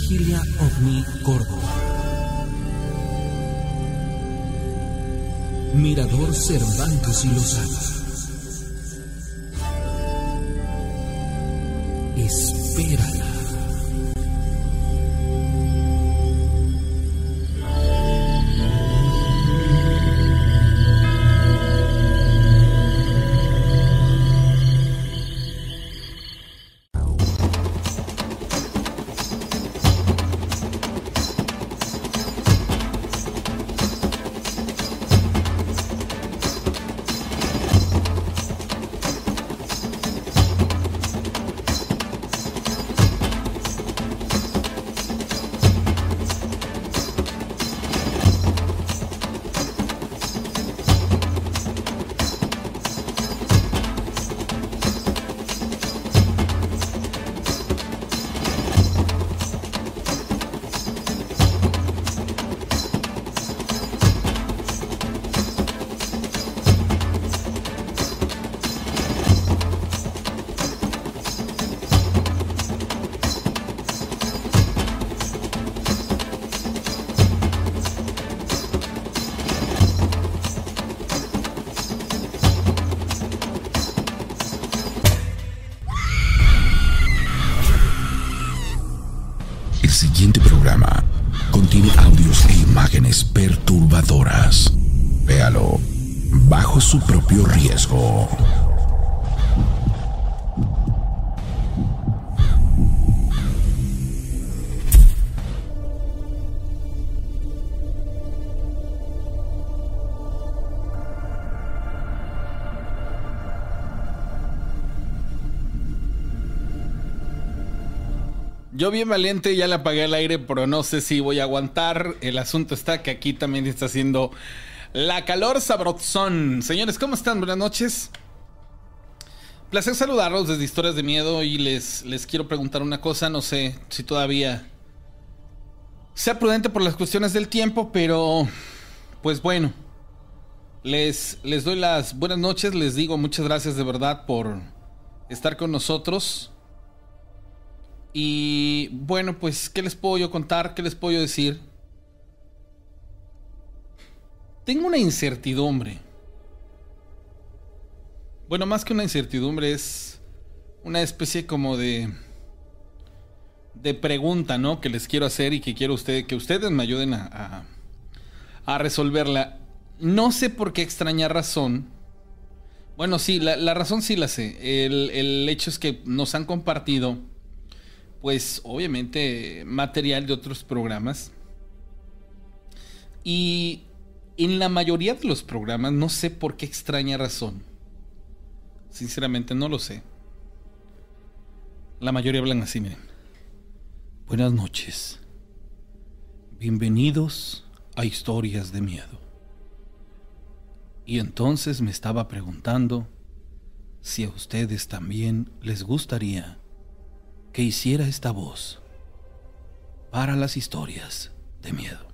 Vigilia OVNI Córdoba. Mirador Cervantes y Lozano. Bien valiente, ya le apagué el aire, pero no sé si voy a aguantar. El asunto está que aquí también está haciendo la calor sabrosón. Señores, ¿cómo están? Buenas noches. Placer saludarlos desde Historias de Miedo y les, les quiero preguntar una cosa, no sé si todavía sea prudente por las cuestiones del tiempo, pero pues bueno, les, les doy las buenas noches, les digo muchas gracias de verdad por estar con nosotros. Y bueno, pues, ¿qué les puedo yo contar? ¿Qué les puedo yo decir? Tengo una incertidumbre. Bueno, más que una incertidumbre es una especie como de de pregunta, ¿no? Que les quiero hacer y que quiero usted, que ustedes me ayuden a, a, a resolverla. No sé por qué extraña razón. Bueno, sí, la, la razón sí la sé. El, el hecho es que nos han compartido pues obviamente material de otros programas. Y en la mayoría de los programas, no sé por qué extraña razón. Sinceramente no lo sé. La mayoría hablan así, miren. Buenas noches. Bienvenidos a Historias de Miedo. Y entonces me estaba preguntando si a ustedes también les gustaría que hiciera esta voz para las historias de miedo.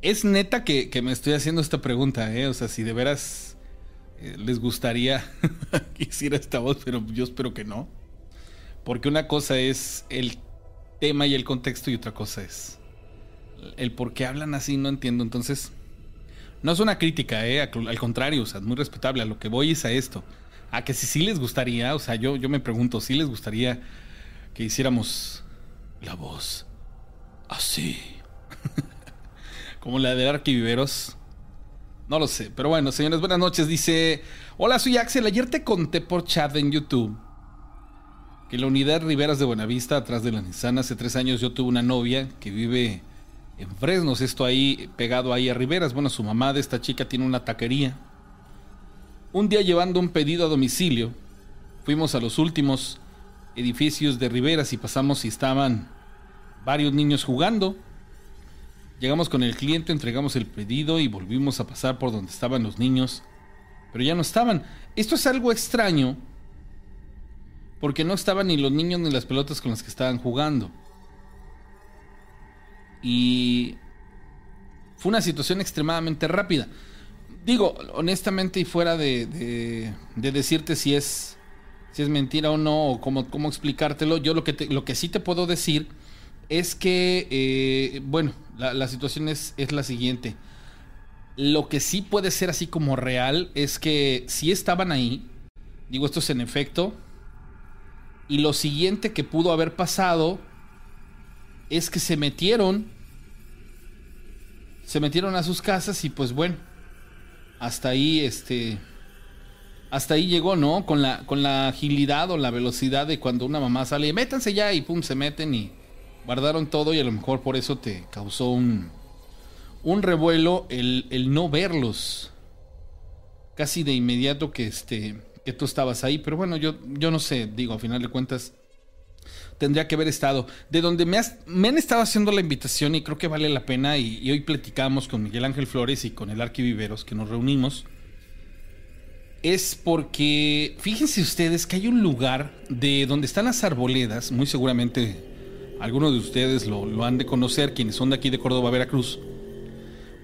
Es neta que, que me estoy haciendo esta pregunta, ¿eh? O sea, si de veras eh, les gustaría que hiciera esta voz, pero yo espero que no. Porque una cosa es el tema y el contexto y otra cosa es el por qué hablan así, no entiendo. Entonces, no es una crítica, ¿eh? Al contrario, o sea, es muy respetable. A lo que voy es a esto a que si sí les gustaría, o sea, yo, yo me pregunto, si les gustaría que hiciéramos la voz así, como la de Arquiviveros. No lo sé, pero bueno, señores, buenas noches. Dice, hola, soy Axel. Ayer te conté por chat en YouTube que la unidad Riveras de Buenavista, atrás de la Nissan, hace tres años yo tuve una novia que vive en Fresnos, esto ahí, pegado ahí a Riveras. Bueno, su mamá de esta chica tiene una taquería. Un día llevando un pedido a domicilio, fuimos a los últimos edificios de Riveras y pasamos y estaban varios niños jugando. Llegamos con el cliente, entregamos el pedido y volvimos a pasar por donde estaban los niños, pero ya no estaban. Esto es algo extraño porque no estaban ni los niños ni las pelotas con las que estaban jugando. Y fue una situación extremadamente rápida digo, honestamente y fuera de, de, de, decirte si es si es mentira o no, o cómo, cómo explicártelo. Yo lo que, lo que sí te puedo decir es que, eh, bueno, la, situación es, es la siguiente. Lo que sí puede ser así como real es que si estaban ahí, digo esto es en efecto, y lo siguiente que pudo haber pasado es que se metieron, se metieron a sus casas y pues bueno, hasta ahí este hasta ahí llegó, ¿no? Con la con la agilidad o la velocidad de cuando una mamá sale, métanse ya y pum se meten y guardaron todo y a lo mejor por eso te causó un un revuelo el, el no verlos casi de inmediato que este que tú estabas ahí, pero bueno, yo yo no sé, digo, a final de cuentas tendría que haber estado. De donde me, han estado haciendo la invitación y creo que vale la pena. Y, hoy platicamos con Miguel Ángel Flores y con el Arqui Viveros que nos reunimos. Es porque fíjense ustedes que hay un lugar de donde están las arboledas, muy seguramente algunos de ustedes lo, lo han de conocer, quienes son de aquí de Córdoba, Veracruz.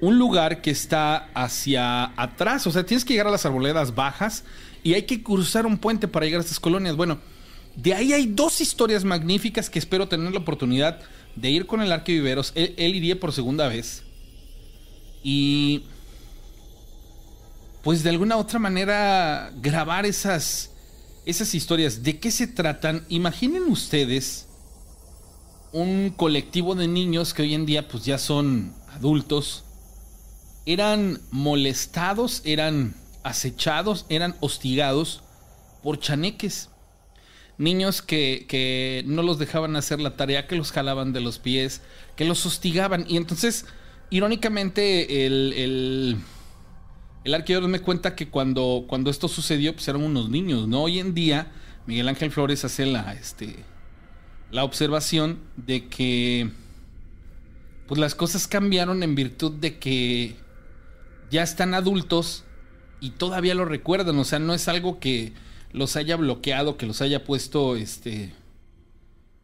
Un lugar que está hacia atrás, o sea, tienes que llegar a las arboledas bajas y hay que cruzar un puente para llegar a estas colonias. Bueno, de ahí hay dos historias magníficas que espero tener la oportunidad de ir con el Arque Viveros. Él, él iría por segunda vez. Y pues de alguna otra manera grabar esas esas historias. ¿De qué se tratan? Imaginen ustedes un colectivo de niños que hoy en día pues ya son adultos. Eran molestados, eran acechados, eran hostigados por chaneques niños que, que no los dejaban hacer la tarea, que los jalaban de los pies, que los hostigaban. Y entonces, irónicamente, el, el, el me cuenta que cuando, cuando esto sucedió, pues eran unos niños, ¿no? Hoy en día, Miguel Ángel Flores hace la, este, la observación de que pues las cosas cambiaron en virtud de que ya están adultos y todavía lo recuerdan. O sea, no es algo que los haya bloqueado, que los haya puesto este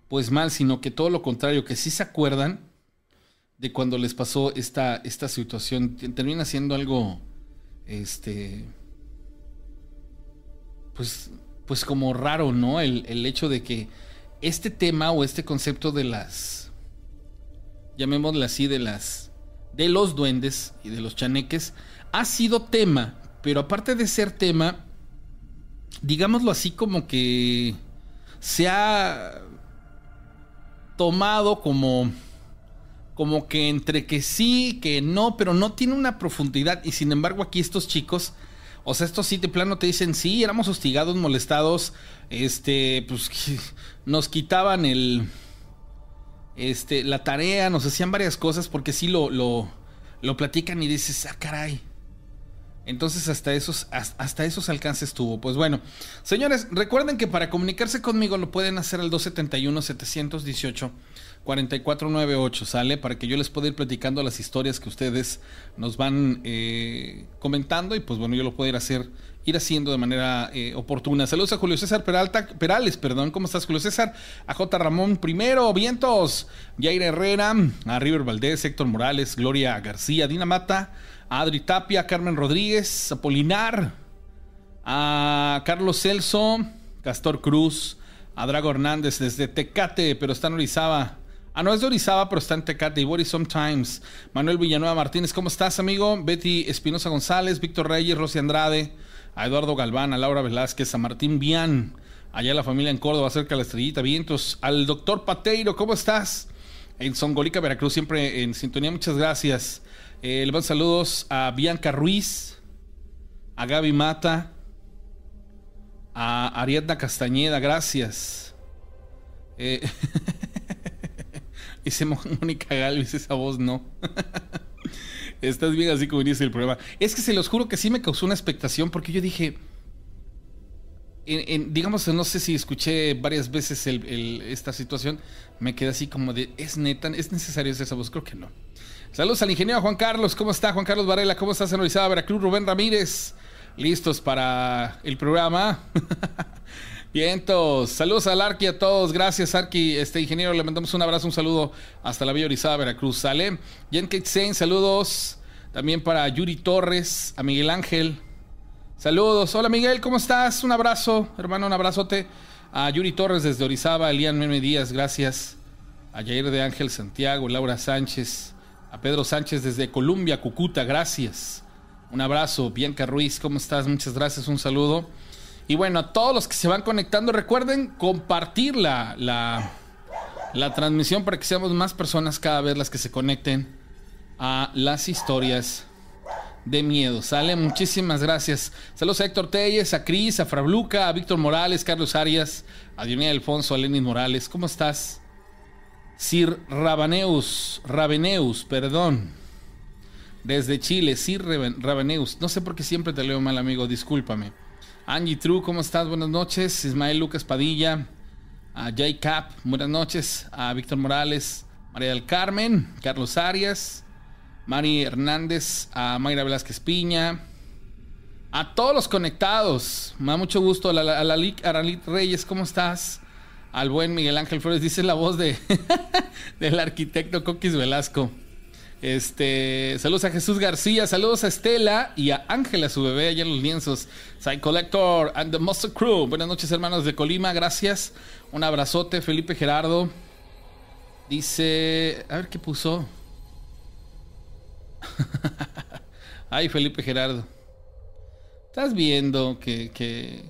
pues mal, sino que todo lo contrario, que sí se acuerdan de cuando les pasó esta, esta situación. Termina siendo algo este pues pues como raro, ¿no? El, el hecho de que este tema o este concepto de las llamémosle así de las de los duendes y de los chaneques ha sido tema, pero aparte de ser tema digámoslo así como que se ha tomado como como que entre que sí, que no, pero no tiene una profundidad y sin embargo aquí estos chicos, o sea, estos sí de plano te dicen, sí, éramos hostigados, molestados, este, pues nos quitaban el este la tarea, nos hacían varias cosas porque sí lo lo lo platican y dices, "Ah, caray." Entonces hasta esos, hasta esos alcances tuvo. Pues bueno, señores, recuerden que para comunicarse conmigo lo pueden hacer al 271-718-4498, ¿sale? Para que yo les pueda ir platicando las historias que ustedes nos van eh, comentando y pues bueno, yo lo puedo ir, hacer, ir haciendo de manera eh, oportuna. Saludos a Julio César Peralta, Perales, perdón, ¿cómo estás Julio César? A J. Ramón primero, Vientos, Jair Herrera, a River Valdés, Héctor Morales, Gloria García, Dina Mata, a Adri Tapia, Carmen Rodríguez, Apolinar, a Carlos Celso, Castor Cruz, a Drago Hernández desde Tecate, pero está en Orizaba. Ah, no es de Orizaba, pero está en Tecate. Y Boris Sometimes. Manuel Villanueva Martínez, ¿cómo estás, amigo? Betty Espinosa González, Víctor Reyes, Rosy Andrade, a Eduardo Galván, a Laura Velázquez, a Martín Bian, allá la familia en Córdoba, cerca de la Estrellita, Vientos, al doctor Pateiro, ¿cómo estás? En Songolica, Veracruz, siempre en sintonía, muchas gracias. Eh, le mando saludos a Bianca Ruiz, a Gaby Mata, a Ariadna Castañeda, gracias. Eh, dice Mónica Galvez, esa voz no. Estás bien así como dice el programa. Es que se los juro que sí me causó una expectación porque yo dije, digamos, no sé si escuché varias veces esta situación, me quedé así como de, ¿es neta? ¿Es necesario esa voz? Creo que no. Saludos al ingeniero Juan Carlos, ¿cómo está Juan Carlos Varela? ¿Cómo estás en Orizaba, Veracruz? Rubén Ramírez, listos para el programa. Vientos, saludos al Arqui a todos, gracias Arqui, este ingeniero, le mandamos un abrazo, un saludo hasta la Villa Orizaba, Veracruz, ¿sale? Jen saludos también para Yuri Torres, a Miguel Ángel, Saludos. Hola Miguel, ¿cómo estás? Un abrazo, hermano, un abrazote. A Yuri Torres desde Orizaba, Elian Meme Díaz, gracias. A Jair de Ángel Santiago, Laura Sánchez, a Pedro Sánchez desde Colombia, Cucuta, gracias. Un abrazo. Bianca Ruiz, ¿cómo estás? Muchas gracias, un saludo. Y bueno, a todos los que se van conectando, recuerden compartir la, la, transmisión para que seamos más personas cada vez las que se conecten a las historias de miedo. Sale, muchísimas gracias. Saludos a Héctor Telles, a Cris, a Frabluca, a Víctor Morales, Carlos Arias, a Dionía Alfonso, a Lenin Morales. ¿Cómo estás? Sir Rabaneus, Rabeneus, perdón. Desde Chile, Sir Rabaneus. No sé por qué siempre te leo mal, amigo, discúlpame. Angie True, ¿cómo estás? Buenas noches. Ismael Lucas Padilla. A Jay Cap, buenas noches. A Víctor Morales. María del Carmen. Carlos Arias. Mari Hernández. A Mayra Velázquez Piña. A todos los conectados. Me da mucho gusto. A la, Aralit Reyes, ¿cómo estás? Al buen Miguel Ángel Flores. Dice la voz de del arquitecto Coquis Velasco. Este, saludos a Jesús García, saludos a Estela y a Ángela, su bebé, allá en los lienzos. Side Collector and the Monster Crew. Buenas noches, hermanos de Colima, gracias. Un abrazote, Felipe Gerardo. Dice, a ver qué puso. Ay, Felipe Gerardo. Estás viendo que, que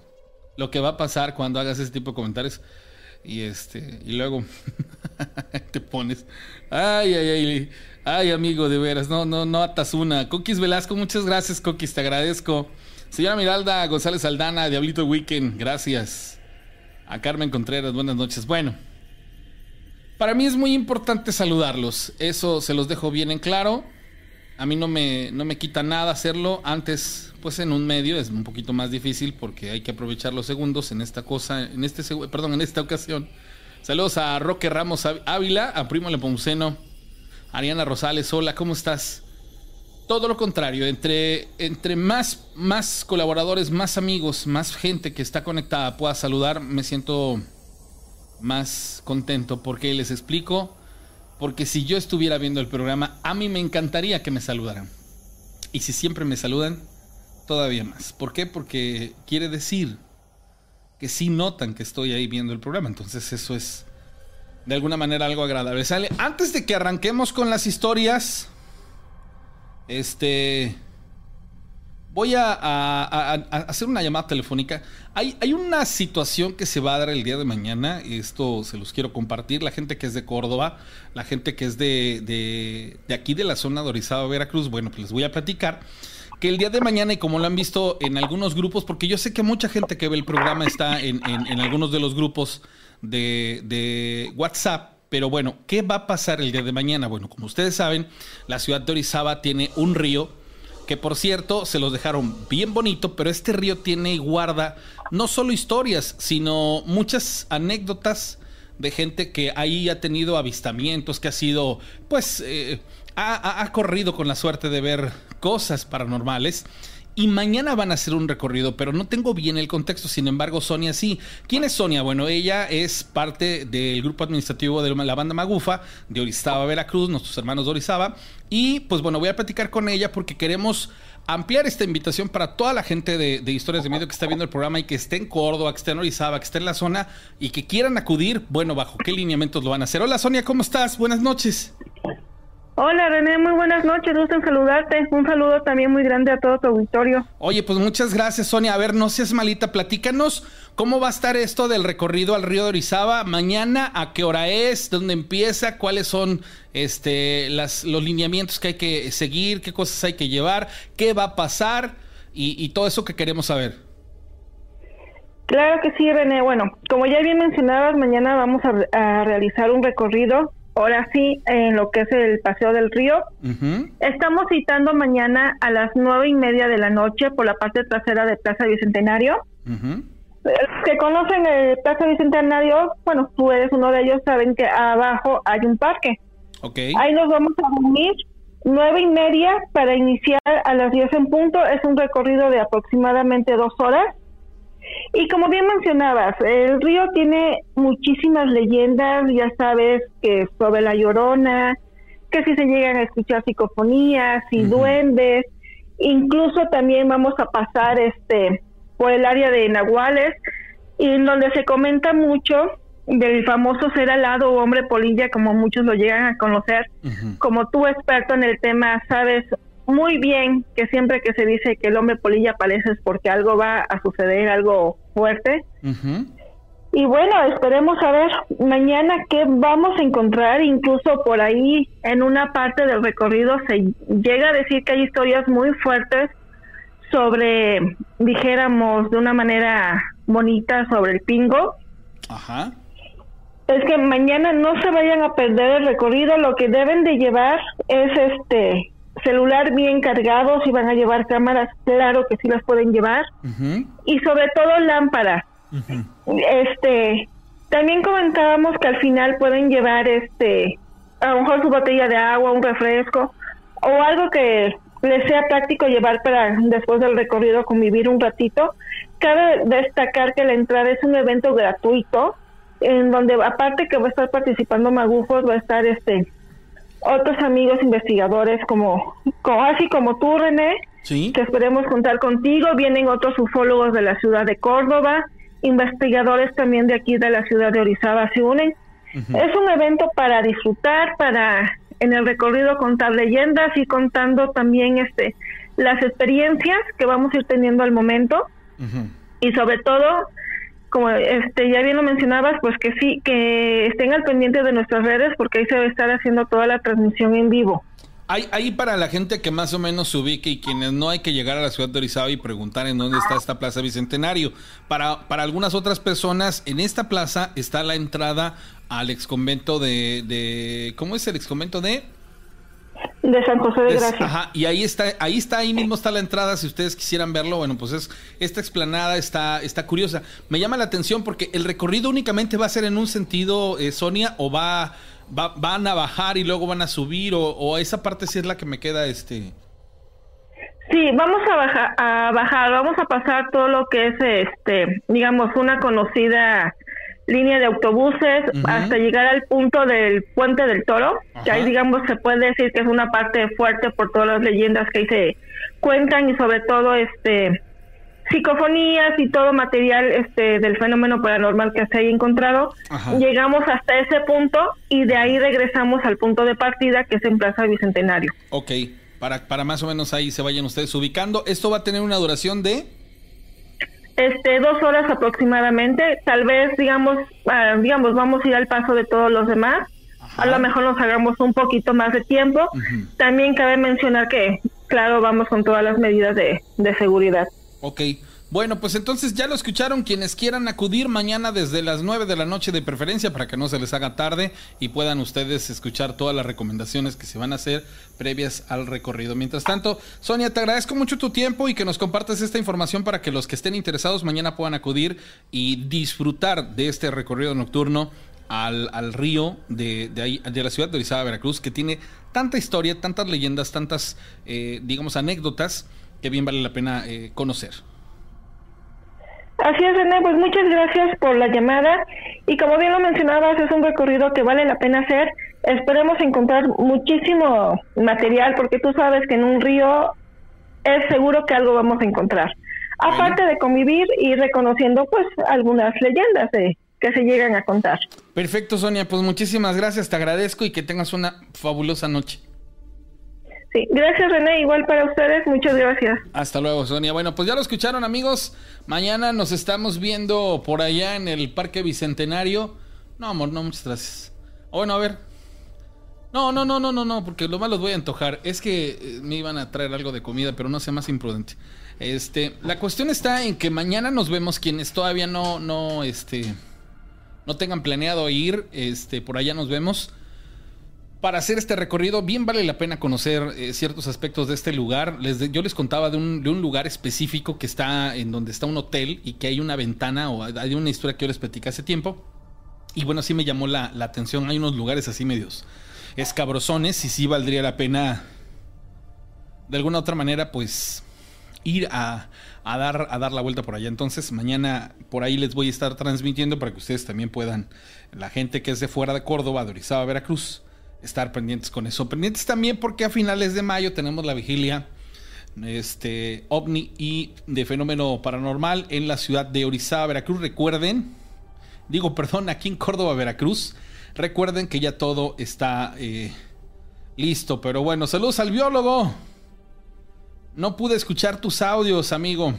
lo que va a pasar cuando hagas ese tipo de comentarios. Y este, y luego te pones. Ay, ay, ay. Ay, amigo, de veras, no, no, no atas una. Coquis Velasco, muchas gracias, Coquis, te agradezco. Señora Miralda González Aldana, Diablito Weekend, gracias. A Carmen Contreras, buenas noches. Bueno, para mí es muy importante saludarlos. Eso se los dejo bien en claro. A mí no me, no me quita nada hacerlo. Antes, pues en un medio es un poquito más difícil porque hay que aprovechar los segundos en esta cosa, en este, perdón, en esta ocasión. Saludos a Roque Ramos Ávila, a Primo Lepomuceno Ariana Rosales, hola, ¿cómo estás? Todo lo contrario, entre, entre más, más colaboradores, más amigos, más gente que está conectada pueda saludar, me siento más contento porque les explico, porque si yo estuviera viendo el programa, a mí me encantaría que me saludaran. Y si siempre me saludan, todavía más. ¿Por qué? Porque quiere decir que sí notan que estoy ahí viendo el programa. Entonces eso es de alguna manera algo agradable. Sale, antes de que arranquemos con las historias, este, voy a, hacer una llamada telefónica. Hay, hay, una situación que se va a dar el día de mañana, y esto se los quiero compartir. La gente que es de Córdoba, la gente que es de, de, de aquí de la zona de Orizaba, Veracruz, bueno, pues les voy a platicar que el día de mañana, y como lo han visto en algunos grupos, porque yo sé que mucha gente que ve el programa está en, en, algunos de los grupos de, WhatsApp. Pero bueno, ¿qué va a pasar el día de mañana? Bueno, como ustedes saben, la ciudad de Orizaba tiene un río que por cierto se los dejaron bien bonito, pero este río tiene y guarda no solo historias, sino muchas anécdotas de gente que ahí ha tenido avistamientos, que ha sido, pues, eh, ha corrido con la suerte de ver cosas paranormales. Y mañana van a hacer un recorrido, pero no tengo bien el contexto. Sin embargo, Sonia sí. ¿Quién es Sonia? Bueno, ella es parte del grupo administrativo de la banda Magufa de Orizaba, Veracruz, nuestros hermanos de Orizaba. Y pues bueno, voy a platicar con ella porque queremos ampliar esta invitación para toda la gente de, Historias de Medio que está viendo el programa y que esté en Córdoba, que esté en Orizaba, que esté en la zona y que quieran acudir. Bueno, bajo qué lineamientos lo van a hacer. Hola Sonia, ¿cómo estás? Buenas noches. Hola René, muy buenas noches, gusto en saludarte. Un saludo también muy grande a todo tu auditorio. Oye, pues muchas gracias Sonia. A ver, no seas malita, platícanos cómo va a estar esto del recorrido al río de Orizaba. Mañana, ¿a qué hora es? ¿Dónde empieza? ¿Cuáles son este, las, los lineamientos que hay que seguir? ¿Qué cosas hay que llevar? ¿Qué va a pasar? Y, todo eso que queremos saber. Claro que sí, René. Bueno, como ya bien mencionabas, mañana vamos a realizar un recorrido ahora sí, en lo que es el Paseo del Río. Estamos citando mañana a las nueve y media de la noche por la parte trasera de Plaza Bicentenario. que conocen el Plaza Bicentenario, bueno, tú eres uno de ellos, saben que abajo hay un parque. Ahí nos vamos a reunir nueve y media para iniciar a las diez en punto. Es un recorrido de aproximadamente dos horas. Y como bien mencionabas, el río tiene muchísimas leyendas, ya sabes que sobre la llorona, que si se llegan a escuchar psicofonías y duendes, Incluso también vamos a pasar este por el área de Nahuales y en donde se comenta mucho del famoso ser alado o hombre polilla, como muchos lo llegan a conocer. Como tú experto en el tema, sabes muy bien que siempre que se dice que el hombre polilla aparece es porque algo va a suceder, algo fuerte. Y bueno, esperemos a ver mañana qué vamos a encontrar. Incluso por ahí, en una parte del recorrido, se llega a decir que hay historias muy fuertes sobre, dijéramos de una manera bonita, sobre el pingo. Ajá. Es que mañana no se vayan a perder el recorrido. Lo que deben de llevar es este celular bien cargado. Si van a llevar cámaras, claro que sí las pueden llevar. Y sobre todo lámparas este, también comentábamos que al final pueden llevar este, a lo mejor su botella de agua, un refresco o algo que les sea práctico llevar para después del recorrido convivir un ratito. Cabe destacar que la entrada es un evento gratuito en donde aparte que va a estar participando Magufos, va a estar este otros amigos investigadores como, como así como tú René, que esperemos contar contigo, vienen otros ufólogos de la ciudad de Córdoba, investigadores también de aquí de la ciudad de Orizaba se unen. Es un evento para disfrutar, para en el recorrido contar leyendas y contando también este las experiencias que vamos a ir teniendo al momento. Y sobre todo como este ya bien lo mencionabas pues que sí que estén al pendiente de nuestras redes porque ahí se va a estar haciendo toda la transmisión en vivo. Ahí, para la gente que más o menos se ubique y quienes no hay que llegar a la ciudad de Orizaba y preguntar en dónde está esta plaza Bicentenario. Para, para algunas otras personas, en esta plaza está la entrada al exconvento de, de ¿cómo es el exconvento de? De San José de Gracia. Ajá, y ahí está, ahí está, ahí mismo está la entrada, si ustedes quisieran verlo, bueno, pues es, esta explanada está, está curiosa. Me llama la atención porque el recorrido únicamente va a ser en un sentido, eh, Sonia, o va van a bajar y luego van a subir o, esa parte sí es la que me queda este sí vamos a bajar a bajar vamos a pasar todo lo que es este digamos una conocida línea de autobuses hasta llegar al punto del puente del toro que ahí digamos se puede decir que es una parte fuerte por todas las leyendas que ahí se cuentan y sobre todo este psicofonías y todo material este del fenómeno paranormal que se haya encontrado. Llegamos hasta ese punto y de ahí regresamos al punto de partida que es en Plaza Bicentenario. Ok, para, para más o menos ahí se vayan ustedes ubicando. ¿Esto va a tener una duración de...? Este, dos horas aproximadamente. Tal vez, digamos, ah, digamos, vamos a ir al paso de todos los demás. A lo mejor nos hagamos un poquito más de tiempo. También cabe mencionar que, claro, vamos con todas las medidas de, de seguridad. Ok. Bueno, pues entonces ya lo escucharon quienes quieran acudir mañana desde las 9 de la noche de preferencia para que no se les haga tarde y puedan ustedes escuchar todas las recomendaciones que se van a hacer previas al recorrido. Mientras tanto, Sonia, te agradezco mucho tu tiempo y que nos compartas esta información para que los que estén interesados mañana puedan acudir y disfrutar de este recorrido nocturno al, río de, de, la ciudad de Orizaba, Veracruz, que tiene tanta historia, tantas leyendas, tantas, eh, digamos, anécdotas que bien vale la pena eh, conocer. Así es, René, pues muchas gracias por la llamada y como bien lo mencionabas, es un recorrido que vale la pena hacer. Esperemos encontrar muchísimo material porque tú sabes que en un río es seguro que algo vamos a encontrar. Aparte de convivir y reconociendo pues algunas leyendas que se llegan a contar. Perfecto, Sonia, pues muchísimas gracias, te agradezco y que tengas una fabulosa noche. Sí, gracias René, igual para ustedes, muchas gracias. Hasta luego, Sonia. Bueno, pues ya lo escucharon amigos, mañana nos estamos viendo por allá en el Parque Bicentenario. No, amor, no, muchas gracias. Bueno, a ver. No, no, no, no, no, no, porque lo más los voy a antojar. Es que eh, me iban a traer algo de comida, pero no sea más imprudente. Este, la cuestión está en que mañana nos vemos quienes todavía no, no, este, no tengan planeado ir, este, por allá nos vemos para hacer este recorrido, bien vale la pena conocer eh, ciertos aspectos de este lugar. yo les contaba de un, lugar específico que está en donde está un hotel y que hay una ventana o hay una historia que yo les platicé hace tiempo. Y bueno, sí me llamó la, atención. Hay unos lugares así medios escabrosones y sí valdría la pena de alguna otra manera pues ir a, dar, a dar la vuelta por allá. Entonces mañana por ahí les voy a estar transmitiendo para que ustedes también puedan, la gente que es de fuera de Córdoba, de Orizaba, Veracruz, estar pendientes con eso. Pendientes también porque a finales de mayo tenemos la vigilia este, ovni y de fenómeno paranormal en la ciudad de Orizaba, Veracruz. Recuerden, digo, perdón, aquí en Córdoba, Veracruz. Recuerden que ya todo está eh, listo. Pero bueno, saludos al biólogo. No pude escuchar tus audios, amigo.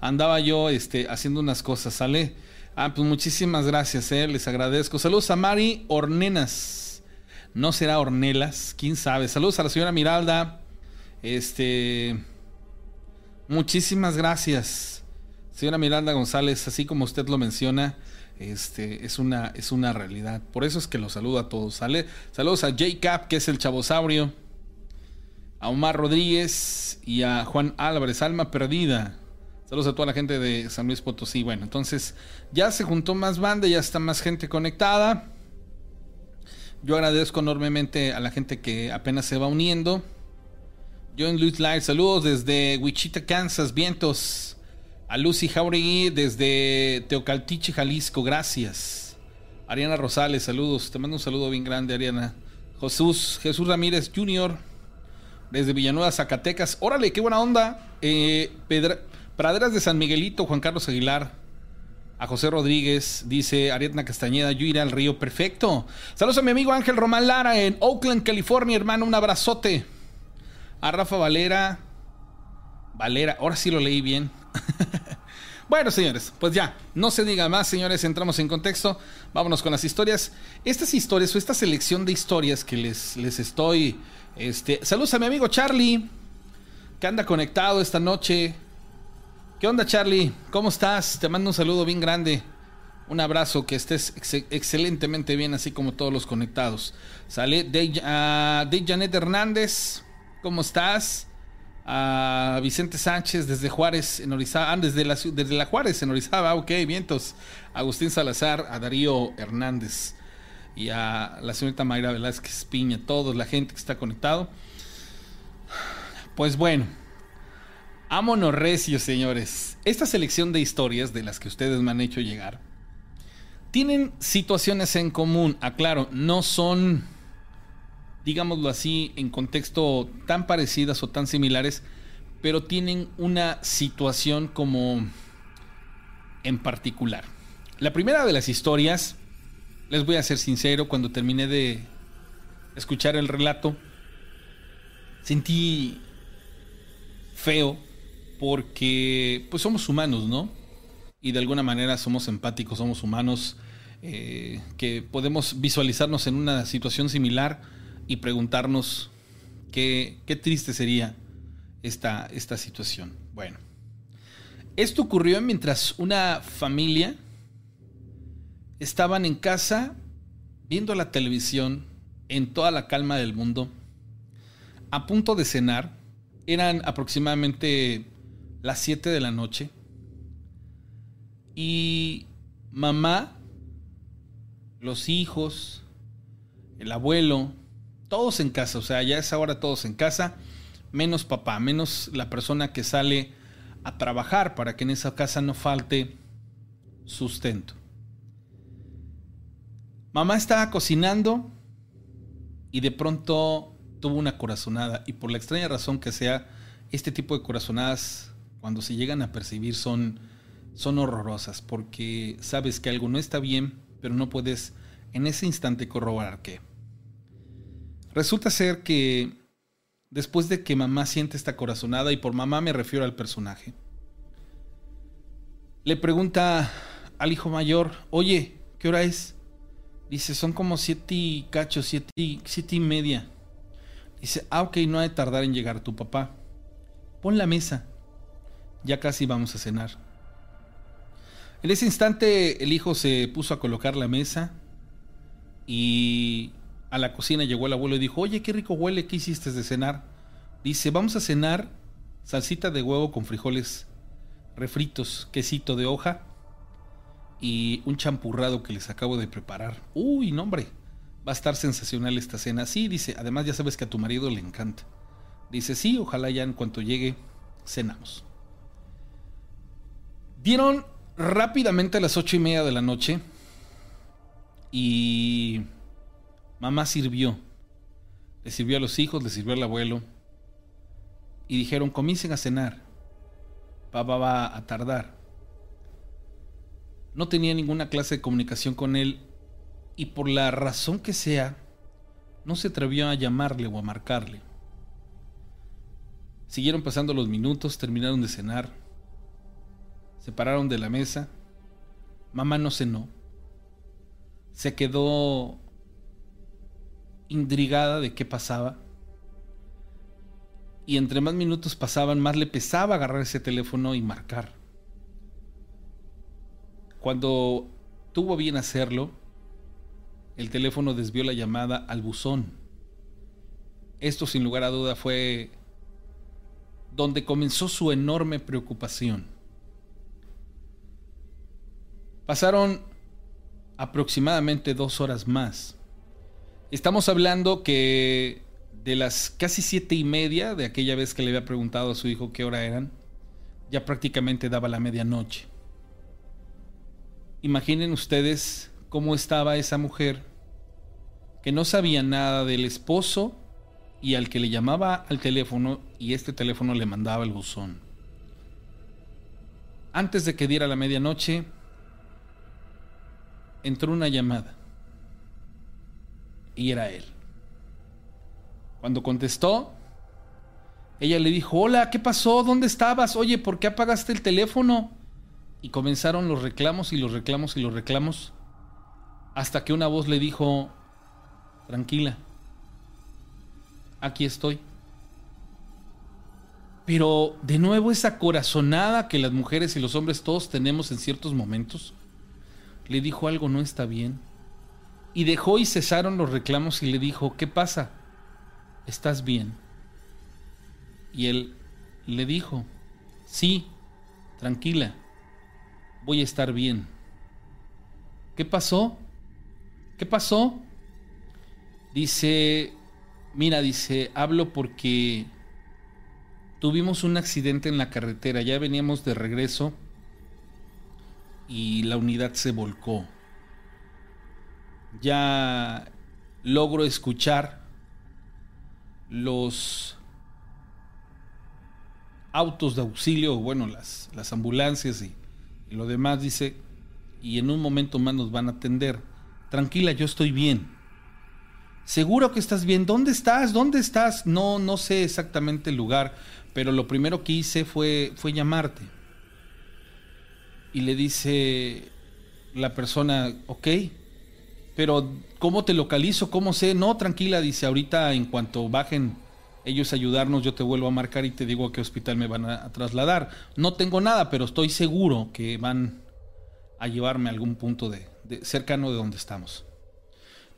Andaba yo este, haciendo unas cosas, ¿sale? Ah, pues muchísimas gracias, eh, les agradezco. Saludos a Mari Ornenas. No será Ornelas, quién sabe. Saludos a la señora Miralda. Este. Muchísimas gracias. Señora Miranda González, así como usted lo menciona, este, es, una, es una realidad. Por eso es que los saludo a todos. ¿sale? Saludos a J-Cap, que es el chavosaurio. A Omar Rodríguez y a Juan Álvarez, Alma Perdida. Saludos a toda la gente de San Luis Potosí. Bueno, entonces ya se juntó más banda, ya está más gente conectada. Yo agradezco enormemente a la gente que apenas se va uniendo. Yo en Luis Live, saludos desde Wichita, Kansas, vientos. A Lucy Jauregui desde Teocaltiche, Jalisco, gracias. Ariana Rosales, saludos. Te mando un saludo bien grande, Ariana. Jesús, Jesús Ramírez Jr. desde Villanueva, Zacatecas. Órale, qué buena onda. Eh, Praderas de San Miguelito, Juan Carlos Aguilar. A José Rodríguez, dice Ariadna Castañeda, yo iré al río. Perfecto. Saludos a mi amigo Ángel Román Lara en Oakland, California, hermano. Un abrazote. A Rafa Valera. Valera, ahora sí lo leí bien. bueno, señores, pues ya, no se diga más, señores, entramos en contexto. Vámonos con las historias. Estas historias o esta selección de historias que les, les estoy. Este, saludos a mi amigo Charlie, que anda conectado esta noche. ¿Qué onda, Charlie? ¿Cómo estás? Te mando un saludo bien grande. Un abrazo, que estés excelentemente bien, así como todos los conectados. Sale de, uh, de Janet Hernández. ¿Cómo estás? A Vicente Sánchez desde Juárez en Orizaba, ah, desde la, desde la Juárez en Orizaba, ok, vientos. Agustín Salazar, a Darío Hernández y a la señorita Mayra Velázquez Piña, toda la gente que está conectado. Pues bueno, ámonos recios, señores. Esta selección de historias de las que ustedes me han hecho llegar tienen situaciones en común. Aclaro, no son digámoslo así, en contexto tan parecidas o tan similares, pero tienen una situación como en particular. La primera de las historias, les voy a ser sincero, cuando terminé de escuchar el relato, sentí feo porque pues somos humanos, ¿no? Y de alguna manera somos empáticos, somos humanos eh, que podemos visualizarnos en una situación similar y preguntarnos qué, qué triste sería esta, esta situación. Bueno, esto ocurrió mientras una familia estaban en casa viendo la televisión en toda la calma del mundo, a punto de cenar, eran aproximadamente las 7 de la noche, y mamá, los hijos, el abuelo, todos en casa, o sea, ya es ahora todos en casa, menos papá, menos la persona que sale a trabajar para que en esa casa no falte sustento. Mamá estaba cocinando y de pronto tuvo una corazonada. Y por la extraña razón que sea, este tipo de corazonadas cuando se llegan a percibir son son horrorosas porque sabes que algo no está bien, pero no puedes en ese instante corroborar qué. Resulta ser que después de que mamá siente esta corazonada, y por mamá me refiero al personaje, le pregunta al hijo mayor, oye, ¿qué hora es? Dice, son como siete y cacho, siete y, siete y media. Dice, ah, ok, no ha de tardar en llegar tu papá. Pon la mesa. Ya casi vamos a cenar. En ese instante el hijo se puso a colocar la mesa y a la cocina llegó el abuelo y dijo, oye, qué rico huele, ¿qué hiciste de cenar? Dice, vamos a cenar salsita de huevo con frijoles refritos, quesito de hoja y un champurrado que les acabo de preparar. Uy, no hombre, va a estar sensacional esta cena. Sí, dice, además ya sabes que a tu marido le encanta. Dice, sí, ojalá ya en cuanto llegue, cenamos. Dieron rápidamente a las ocho y media de la noche y Mamá sirvió. Le sirvió a los hijos, le sirvió al abuelo. y dijeron, comiencen a cenar. Papá va a tardar. No tenía ninguna clase de comunicación con él y por la razón que sea, no se atrevió a llamarle o a marcarle. Siguieron pasando los minutos, terminaron de cenar, se pararon de la mesa, mamá no cenó, se quedó intrigada de qué pasaba. Y entre más minutos pasaban, más le pesaba agarrar ese teléfono y marcar. Cuando tuvo bien hacerlo, el teléfono desvió la llamada al buzón. Esto sin lugar a duda fue donde comenzó su enorme preocupación. Pasaron aproximadamente dos horas más Estamos hablando que de las casi siete y media de aquella vez que le había preguntado a su hijo qué hora eran, ya prácticamente daba la medianoche. Imaginen ustedes cómo estaba esa mujer que no sabía nada del esposo y al que le llamaba al teléfono y este teléfono le mandaba el buzón. Antes de que diera la medianoche, entró una llamada y era él. Cuando contestó, ella le dijo, hola, ¿qué pasó? ¿Dónde estabas? Oye, ¿por qué apagaste el teléfono? Y comenzaron los reclamos y los reclamos y los reclamos, hasta que una voz le dijo, tranquila, aquí estoy. Pero de nuevo esa corazonada que las mujeres y los hombres todos tenemos en ciertos momentos, le dijo algo no está bien. Y dejó y cesaron los reclamos y le dijo, ¿qué pasa? ¿Estás bien? Y él le dijo, sí, tranquila, voy a estar bien. ¿Qué pasó? ¿Qué pasó? Dice, mira, dice, hablo porque tuvimos un accidente en la carretera, ya veníamos de regreso y la unidad se volcó ya logro escuchar los autos de auxilio, bueno, las, las ambulancias y, lo demás, dice, y en un momento más nos van a atender. Tranquila, yo estoy bien. Seguro que estás bien. ¿Dónde estás? ¿Dónde estás? No, no sé exactamente el lugar, pero lo primero que hice fue, fue llamarte. Y le dice la persona, ok, pero ¿cómo te localizo? ¿Cómo sé? No, tranquila, dice, ahorita en cuanto bajen ellos a ayudarnos, yo te vuelvo a marcar y te digo a qué hospital me van a, trasladar. No tengo nada, pero estoy seguro que van a llevarme a algún punto de, cercano de donde estamos.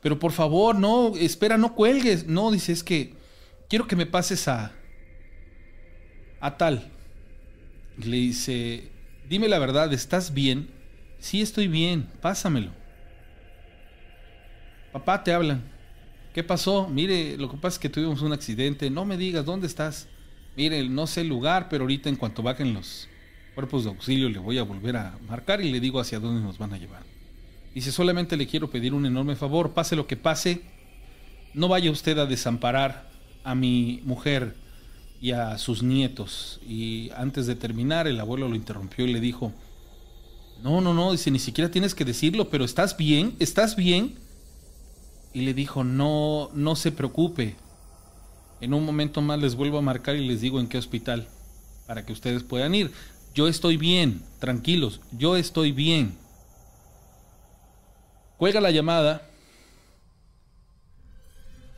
Pero por favor, no, espera, no cuelgues. No, dice, es que quiero que me pases a a tal. le dice, dime la verdad, ¿estás bien? Sí, estoy bien, pásamelo. Papá, te hablan. ¿Qué pasó? Mire, lo que pasa es que tuvimos un accidente. No me digas, ¿dónde estás? Mire, no sé el lugar, pero ahorita en cuanto bajen los cuerpos de auxilio le voy a volver a marcar y le digo hacia dónde nos van a llevar. Dice, solamente le quiero pedir un enorme favor, pase lo que pase, no vaya usted a desamparar a mi mujer y a sus nietos. Y antes de terminar, el abuelo lo interrumpió y le dijo, no, no, no, dice, ni siquiera tienes que decirlo, pero ¿estás bien? ¿Estás bien? y le dijo, no, no se preocupe. En un momento más les vuelvo a marcar y les digo en qué hospital, para que ustedes puedan ir. Yo estoy bien, tranquilos, yo estoy bien. Cuelga la llamada.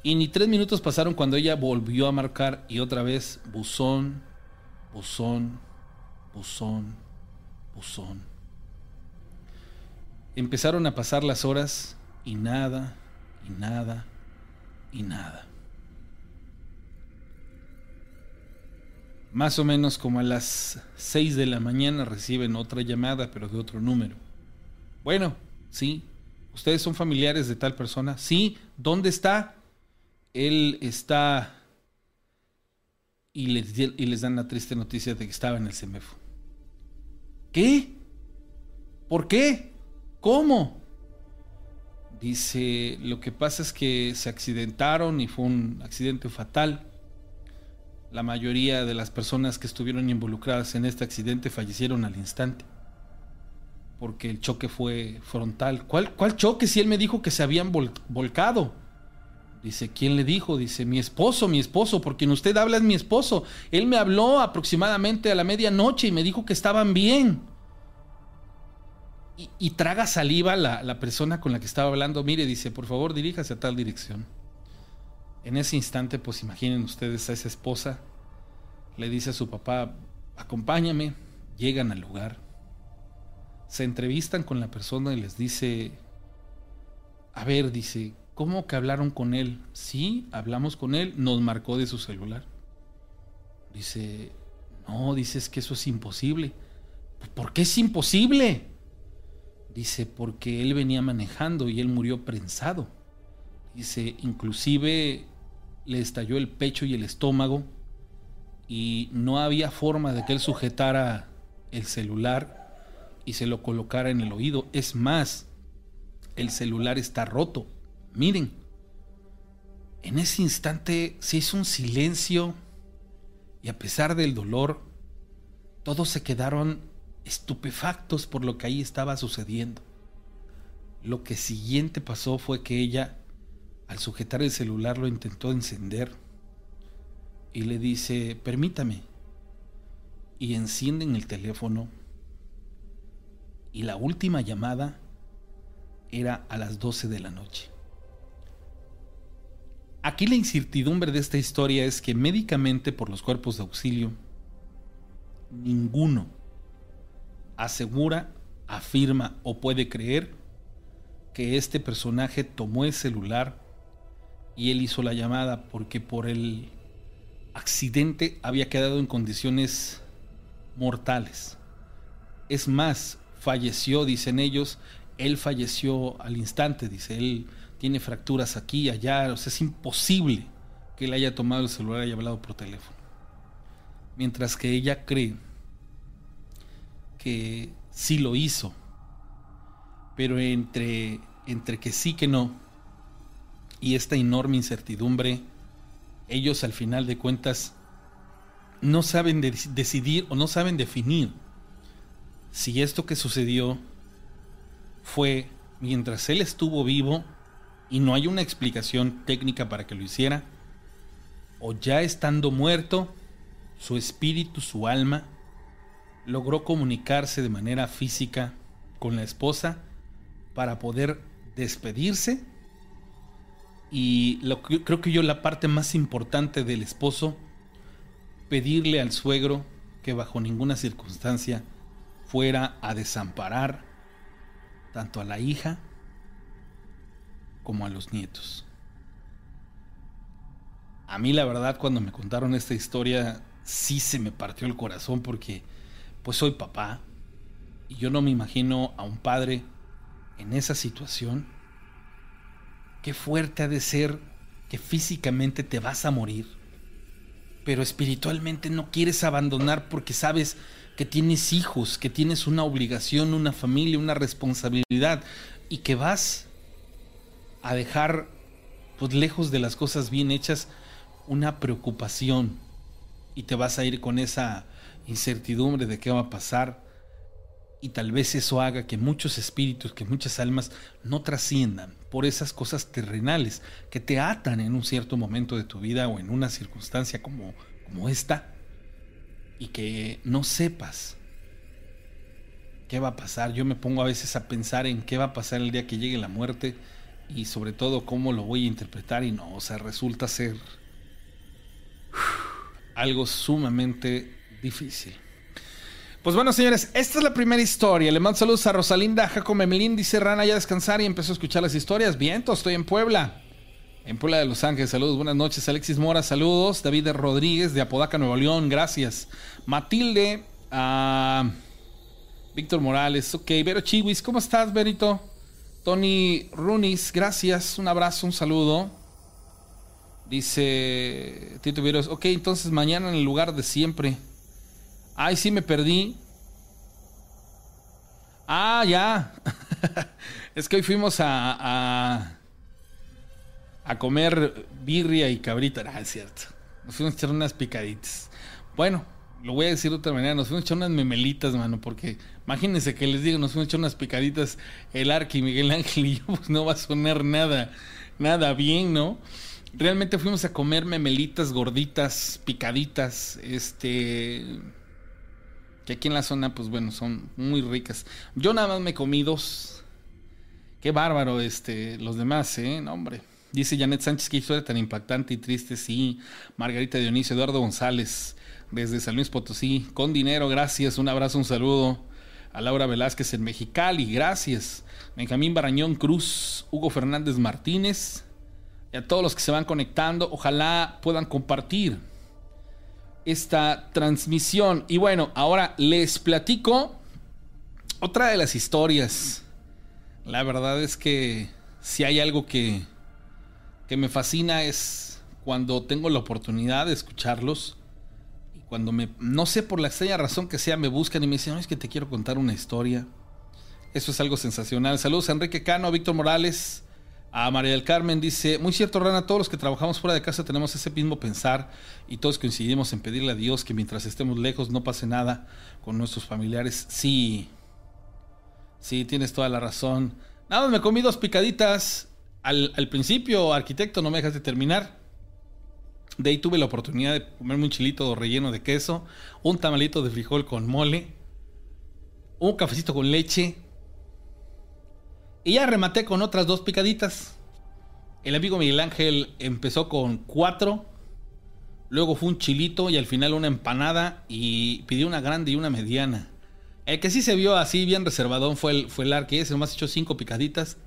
Y ni tres minutos pasaron cuando ella volvió a marcar y otra vez buzón, buzón, buzón, buzón. Empezaron a pasar las horas y nada, y nada y nada. Más o menos como a las 6 de la mañana reciben otra llamada, pero de otro número. Bueno, sí. ¿Ustedes son familiares de tal persona? Sí. ¿Dónde está? Él está... Y les, dan la triste noticia de que estaba en el CEMEFO. ¿Qué? ¿Por qué? ¿Cómo? Dice, lo que pasa es que se accidentaron y fue un accidente fatal. la mayoría de las personas que estuvieron involucradas en este accidente fallecieron al instante. Porque el choque fue frontal. ¿Cuál, cuál choque si él me dijo que se habían volcado? Dice, ¿quién le dijo? Dice, mi esposo, mi esposo, porque en usted habla es mi esposo. Él me habló aproximadamente a la medianoche y me dijo que estaban bien. Y, traga saliva la, la persona con la que estaba hablando. Mire, dice, por favor, diríjase a tal dirección. En ese instante, pues imaginen ustedes a esa esposa, le dice a su papá, acompáñame, llegan al lugar, se entrevistan con la persona y les dice, a ver, dice, ¿cómo que hablaron con él? Sí, hablamos con él, nos marcó de su celular. Dice, no, dice, es que eso es imposible. ¿Por qué es imposible? Dice, porque él venía manejando y él murió prensado. Dice, inclusive le estalló el pecho y el estómago y no había forma de que él sujetara el celular y se lo colocara en el oído. Es más, el celular está roto. Miren, en ese instante se hizo un silencio y a pesar del dolor, todos se quedaron estupefactos por lo que ahí estaba sucediendo. Lo que siguiente pasó fue que ella al sujetar el celular lo intentó encender y le dice, permítame. Y encienden el teléfono y la última llamada era a las 12 de la noche. Aquí la incertidumbre de esta historia es que médicamente por los cuerpos de auxilio, ninguno asegura, afirma o puede creer que este personaje tomó el celular y él hizo la llamada porque por el accidente había quedado en condiciones mortales. Es más, falleció, dicen ellos, él falleció al instante, dice, él tiene fracturas aquí y allá, o sea, es imposible que él haya tomado el celular y hablado por teléfono. Mientras que ella cree que sí lo hizo, pero entre, entre que sí que no, y esta enorme incertidumbre, ellos al final de cuentas no saben decidir o no saben definir si esto que sucedió fue mientras él estuvo vivo y no hay una explicación técnica para que lo hiciera, o ya estando muerto, su espíritu, su alma, logró comunicarse de manera física con la esposa para poder despedirse. Y lo, creo que yo la parte más importante del esposo, pedirle al suegro que bajo ninguna circunstancia fuera a desamparar tanto a la hija como a los nietos. A mí la verdad cuando me contaron esta historia sí se me partió el corazón porque pues soy papá y yo no me imagino a un padre en esa situación Qué fuerte ha de ser que físicamente te vas a morir, pero espiritualmente no quieres abandonar porque sabes que tienes hijos, que tienes una obligación, una familia, una responsabilidad y que vas a dejar pues lejos de las cosas bien hechas una preocupación. Y te vas a ir con esa incertidumbre de qué va a pasar. Y tal vez eso haga que muchos espíritus, que muchas almas no trasciendan por esas cosas terrenales que te atan en un cierto momento de tu vida o en una circunstancia como, como esta. Y que no sepas qué va a pasar. Yo me pongo a veces a pensar en qué va a pasar el día que llegue la muerte y sobre todo cómo lo voy a interpretar y no, o sea, resulta ser algo sumamente difícil. Pues bueno, señores, esta es la primera historia. Le mando saludos a Rosalinda Jaco Memelín. Dice Rana ya a descansar y empezó a escuchar las historias. Viento, estoy en Puebla. En Puebla de Los Ángeles. Saludos, buenas noches. Alexis Mora, saludos. David Rodríguez de Apodaca, Nuevo León. Gracias. Matilde. Uh, Víctor Morales. Ok. Vero Chiwis, ¿cómo estás, Berito? Tony Runis, gracias. Un abrazo, un saludo. Dice Tito Vieros. Ok, entonces mañana en el lugar de siempre. Ay, sí, me perdí. Ah, ya. es que hoy fuimos a, a, comer birria y cabrita. Ah, es cierto. Nos fuimos a echar unas picaditas. Bueno, lo voy a decir de otra manera, nos fuimos a echar unas memelitas, mano, porque imagínense que les digo, nos fuimos a echar unas picaditas el Arqui, Miguel Ángel y yo, pues no va a sonar nada, nada bien, ¿no? Realmente fuimos a comer memelitas gorditas, picaditas, este que aquí en la zona, pues bueno, son muy ricas. Yo nada más me comí dos. Qué bárbaro, este, los demás, ¿eh? No, hombre. Dice Janet Sánchez, qué historia tan impactante y triste, sí. Margarita Dionisio, Eduardo González, desde San Luis Potosí, con dinero, gracias. Un abrazo, un saludo. A Laura Velázquez en Mexicali, gracias. Benjamín Barañón Cruz, Hugo Fernández Martínez. Y a todos los que se van conectando, ojalá puedan compartir esta transmisión. Y bueno, ahora les platico otra de las historias. La verdad es que si hay algo que, que me fascina es cuando tengo la oportunidad de escucharlos cuando me, no sé por la extraña razón que sea, me buscan y me dicen, no, es que te quiero contar una historia. Eso es algo sensacional. Saludos a Enrique Cano, a Víctor Morales, a María del Carmen dice, muy cierto, Rana, todos los que trabajamos fuera de casa tenemos ese mismo pensar y todos coincidimos en pedirle a Dios que mientras estemos lejos no pase nada con nuestros familiares. Sí, sí, tienes toda la razón. Nada me comí dos picaditas. Al, al principio, arquitecto, no me dejaste terminar. De ahí tuve la oportunidad de comerme un chilito relleno de queso, un tamalito de frijol con mole, un cafecito con leche, y ya rematé con otras dos picaditas. El amigo Miguel Ángel empezó con cuatro. Luego fue un chilito y al final una empanada. Y pidió una grande y una mediana. El que sí se vio así bien reservadón fue el, fue el Arque. Ese nomás echó cinco picaditas.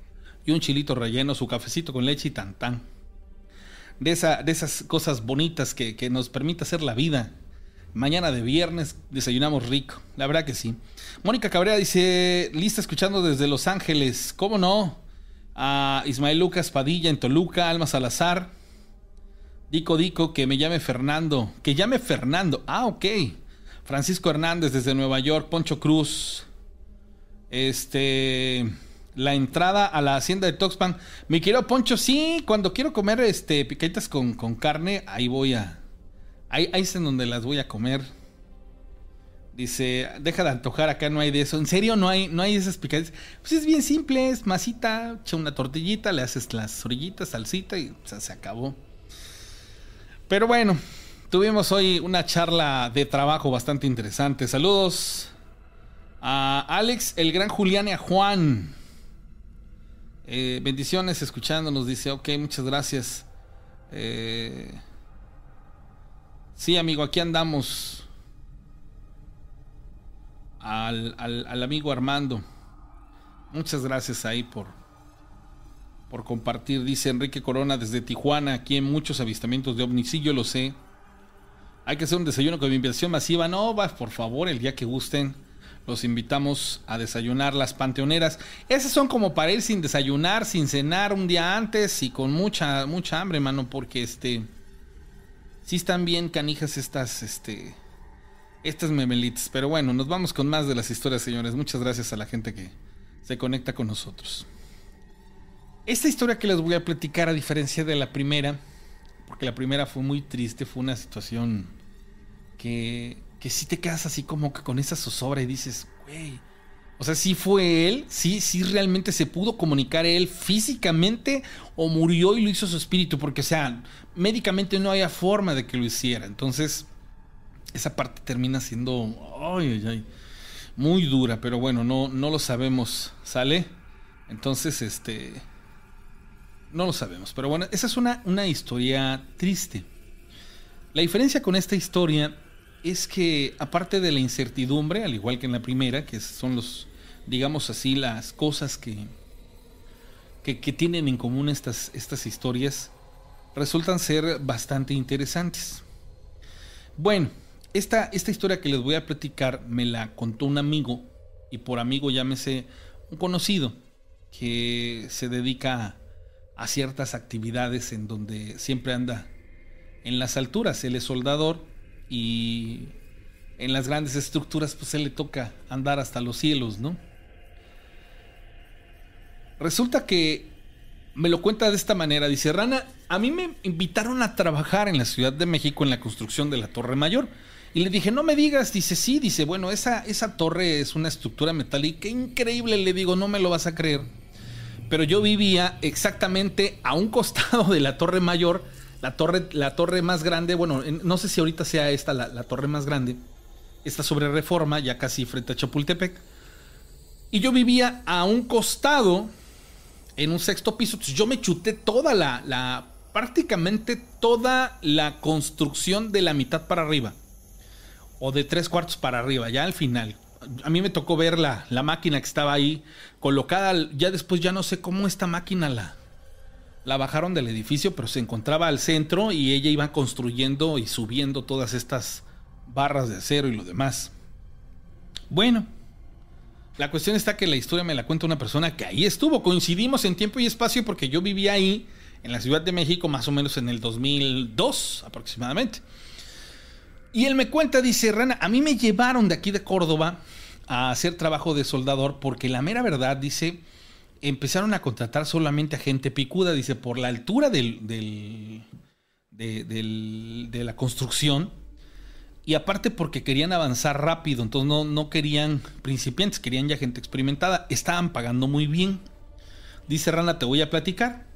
Y un chilito relleno, su cafecito con leche y tan tan. De, esa, de esas cosas bonitas que, que nos permite hacer la vida. Mañana de viernes desayunamos rico. La verdad que sí. Mónica Cabrera dice, lista escuchando desde Los Ángeles. ¿Cómo no? A Ismael Lucas Padilla en Toluca, Alma Salazar. Dico Dico, que me llame Fernando. Que llame Fernando. Ah, ok. Francisco Hernández desde Nueva York. Poncho Cruz. Este. La entrada a la hacienda de Toxpan. Mi querido Poncho, sí, cuando quiero comer este picaditas con, con carne, ahí voy a, Ahí, es en donde las voy a comer. Dice, deja de antojar, acá no hay de eso. ¿En serio no hay, no hay esas picaditas? Pues es bien simple, es masita, echa una tortillita, le haces las orillitas, salsita y se acabó. Pero bueno, tuvimos hoy una charla de trabajo bastante interesante. Saludos a Alex, el gran Julián y a Juan. Eh, bendiciones escuchándonos, dice, ok, muchas gracias. Eh, Sí, amigo, aquí andamos. Al, amigo Armando. Muchas gracias ahí por, por compartir. Dice Enrique Corona desde Tijuana. Aquí hay muchos avistamientos de ovnis. Sí, yo lo sé. Hay que hacer un desayuno con invitación masiva. No, va, por favor, el día que gusten. Los invitamos a desayunar las panteoneras. Esas son como para ir sin desayunar, sin cenar un día antes y con mucha, mucha hambre, mano, porque este sí están bien canijas estas, este, estas memelitas. Pero bueno, nos vamos con más de las historias, señores. Muchas gracias a la gente que se conecta con nosotros. Esta historia que les voy a platicar, a diferencia de la primera, porque la primera fue muy triste, fue una situación que, que sí te quedas así como que con esa zozobra y dices, güey, o sea, si fue él, sí, sí realmente se pudo comunicar él físicamente o murió y lo hizo su espíritu, porque o sea, médicamente no había forma de que lo hiciera. Entonces, esa parte termina siendo ay, ay, ay, muy dura, pero bueno, no, no lo sabemos, ¿sale? Entonces, este, no lo sabemos, pero bueno, esa es una, una historia triste. La diferencia con esta historia es que aparte de la incertidumbre, al igual que en la primera, que son los, digamos así, las cosas que, que, tienen en común estas, estas historias, resultan ser bastante interesantes. Bueno, esta, esta historia que les voy a platicar me la contó un amigo, y por amigo llámese un conocido, que se dedica a ciertas actividades en donde siempre anda en las alturas. Él es soldador y en las grandes estructuras pues él le toca andar hasta los cielos, ¿no? Resulta que me lo cuenta de esta manera. Dice, Rana, a mí me invitaron a trabajar en la Ciudad de México en la construcción de la Torre Mayor. Y le dije, no me digas, dice, sí, dice, bueno, esa, esa torre es una estructura metálica increíble, le digo, no me lo vas a creer. Pero yo vivía exactamente a un costado de la Torre Mayor, la torre, la torre más grande, bueno, no sé si ahorita sea esta la, la torre más grande, está sobre Reforma, ya casi frente a Chapultepec. Y yo vivía a un costado, en un sexto piso, yo me chuté toda la, la prácticamente toda la construcción de la mitad para arriba o de tres cuartos para arriba, ya al final. A mí me tocó ver la, la máquina que estaba ahí colocada. Ya después ya no sé cómo esta máquina la, la bajaron del edificio, pero se encontraba al centro y ella iba construyendo y subiendo todas estas barras de acero y lo demás. Bueno, la cuestión está que la historia me la cuenta una persona que ahí estuvo. Coincidimos en tiempo y espacio porque yo vivía ahí, en la Ciudad de México, más o menos en el 2002 aproximadamente. Y él me cuenta, dice, Rana, a mí me llevaron de aquí de Córdoba a hacer trabajo de soldador porque la mera verdad, dice, empezaron a contratar solamente a gente picuda, dice, por la altura del, del, de, la construcción y aparte porque querían avanzar rápido, entonces no, no querían principiantes, querían ya gente experimentada, estaban pagando muy bien. Dice Rana, te voy a platicar.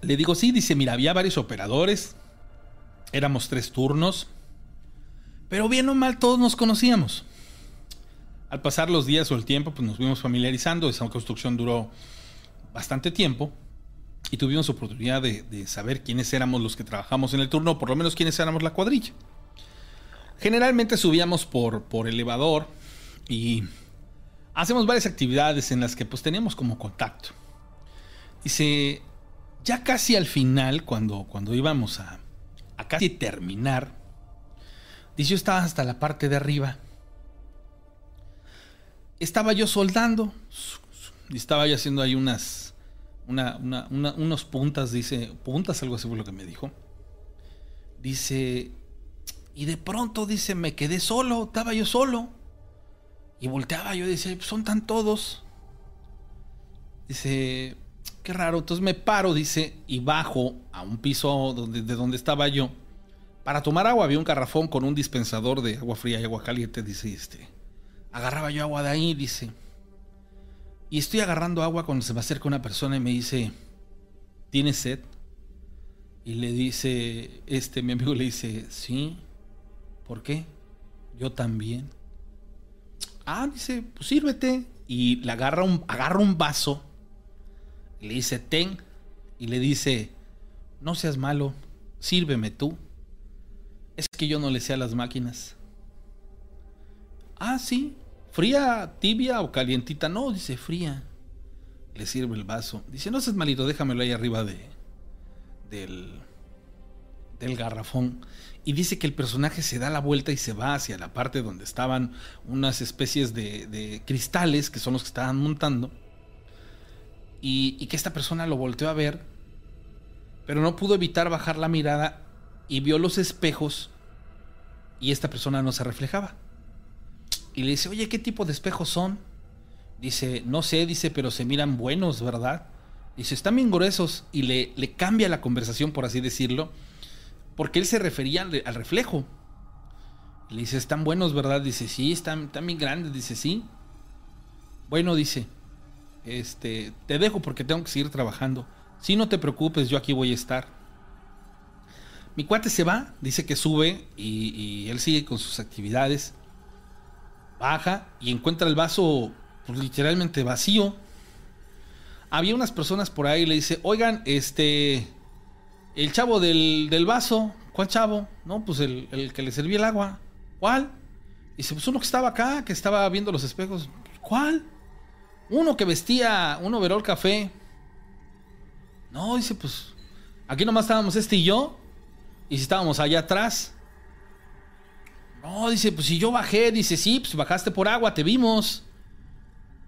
Le digo, sí, dice, mira, había varios operadores, éramos tres turnos, pero bien o mal todos nos conocíamos. Al pasar los días o el tiempo, pues nos fuimos familiarizando, esa construcción duró bastante tiempo y tuvimos oportunidad de, saber quiénes éramos los que trabajamos en el turno, por lo menos quiénes éramos la cuadrilla. Generalmente subíamos por, por elevador y hacemos varias actividades en las que pues teníamos como contacto. Dice, ya casi al final, cuando, cuando íbamos a, a casi terminar, dice yo estaba hasta la parte de arriba. Estaba yo soldando. Y estaba yo haciendo ahí unas. Una, unos puntas, dice. Puntas, algo así fue lo que me dijo. Dice. Y de pronto, dice, me quedé solo. Estaba yo solo. Y volteaba yo decía, son tan todos. Dice, qué raro. Entonces me paro, dice, y bajo a un piso donde, de donde estaba yo. Para tomar agua había un garrafón con un dispensador de agua fría y agua caliente, dice este. Agarraba yo agua de ahí, dice. Y estoy agarrando agua cuando se me acerca una persona y me dice, ¿tienes sed? Y le dice, este, mi amigo le dice, sí. ¿Por qué? Yo también. Ah, dice, pues sírvete. Y le agarra un, agarra un vaso le dice, ten, y le dice, no seas malo, sírveme tú. Es que yo no le sé a las máquinas. Ah, sí, fría, tibia o calientita. No, dice fría. Le sirve el vaso. Dice, no seas malito, déjamelo ahí arriba de, del, del garrafón. Y dice que el personaje se da la vuelta y se va hacia la parte donde estaban unas especies de, de cristales, que son los que estaban montando y, que esta persona lo volteó a ver, pero no pudo evitar bajar la mirada y vio los espejos y esta persona no se reflejaba. Y le dice, oye, ¿qué tipo de espejos son? Dice, no sé, dice, pero se miran buenos, ¿verdad? Dice, están bien gruesos. Y le, le cambia la conversación, por así decirlo, porque él se refería al, reflejo. le dice, están buenos, ¿verdad? Dice, sí, están, están bien grandes. Dice, sí. Bueno, dice, este, te dejo porque tengo que seguir trabajando. Si no te preocupes, yo aquí voy a estar. Mi cuate se va, dice que sube y, él sigue con sus actividades. Baja y encuentra el vaso pues, literalmente vacío. Había unas personas por ahí y le dice, oigan, este, el chavo del, del vaso, ¿cuál chavo? No, pues el, el, que le servía el agua. ¿Cuál? Dice, pues uno que estaba acá, que estaba viendo los espejos. ¿Cuál? Uno que vestía un overol café. No, dice, pues aquí nomás estábamos este y yo. Y si estábamos allá atrás. No, dice, pues si yo bajé, dice, sí, pues bajaste por agua, te vimos.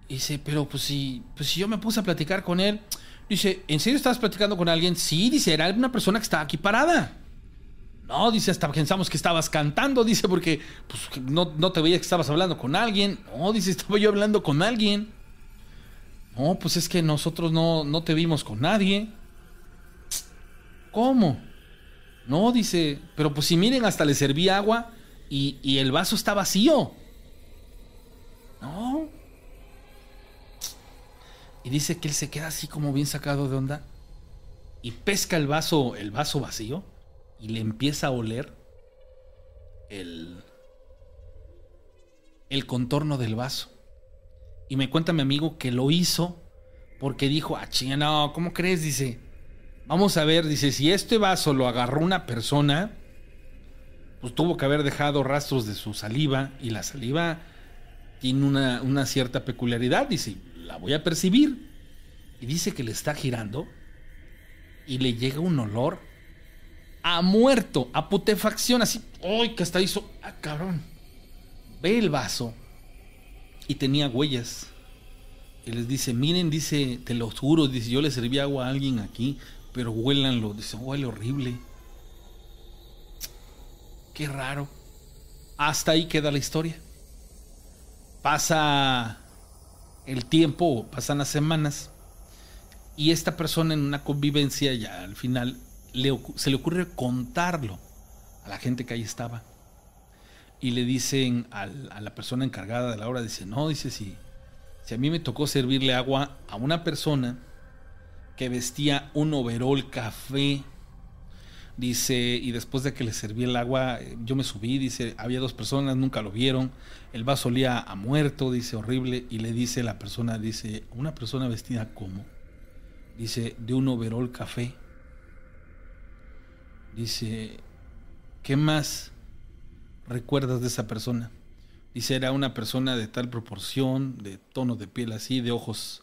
Dice, pero pues si, pues si yo me puse a platicar con él. Dice, ¿en serio estabas platicando con alguien? Sí, dice, era una persona que estaba aquí parada. No, dice, hasta pensamos que estabas cantando, dice, porque pues, no, no te veía que estabas hablando con alguien. No, dice, estaba yo hablando con alguien. No, pues es que nosotros no, no te vimos con nadie. ¿Cómo? No, dice, pero pues si miren, hasta le serví agua y, el vaso está vacío. No. Y dice que él se queda así como bien sacado de onda y pesca el vaso, el vaso vacío y le empieza a oler el, el contorno del vaso. Y me cuenta mi amigo que lo hizo porque dijo, ah, chinga, no, ¿cómo crees? Dice, vamos a ver, dice, si este vaso lo agarró una persona, pues tuvo que haber dejado rastros de su saliva y la saliva tiene una, una cierta peculiaridad, dice, la voy a percibir. Y dice que le está girando y le llega un olor a muerto, a putefacción, así, ¡ay! que hasta hizo, ¡ah, cabrón! Ve el vaso y tenía huellas. Y les dice, miren, dice, te lo juro, dice, yo le serví agua a alguien aquí, pero huélanlo. Dice, huele horrible. Qué raro. Hasta ahí queda la historia. Pasa el tiempo, pasan las semanas, y esta persona en una convivencia ya al final se le ocurre contarlo a la gente que ahí estaba y le dicen a la persona encargada de la obra, dice, no, dice, si, si a mí me tocó servirle agua a una persona que vestía un overol café, dice, y después de que le serví el agua, eh, yo me subí, dice, había dos personas, nunca lo vieron, el vaso olía a muerto, dice, horrible, y le dice la persona, dice, una persona vestida como, dice, de un overol café, dice, ¿qué más? recuerdas de esa persona? Dice, era una persona de tal proporción, de tono de piel así, de ojos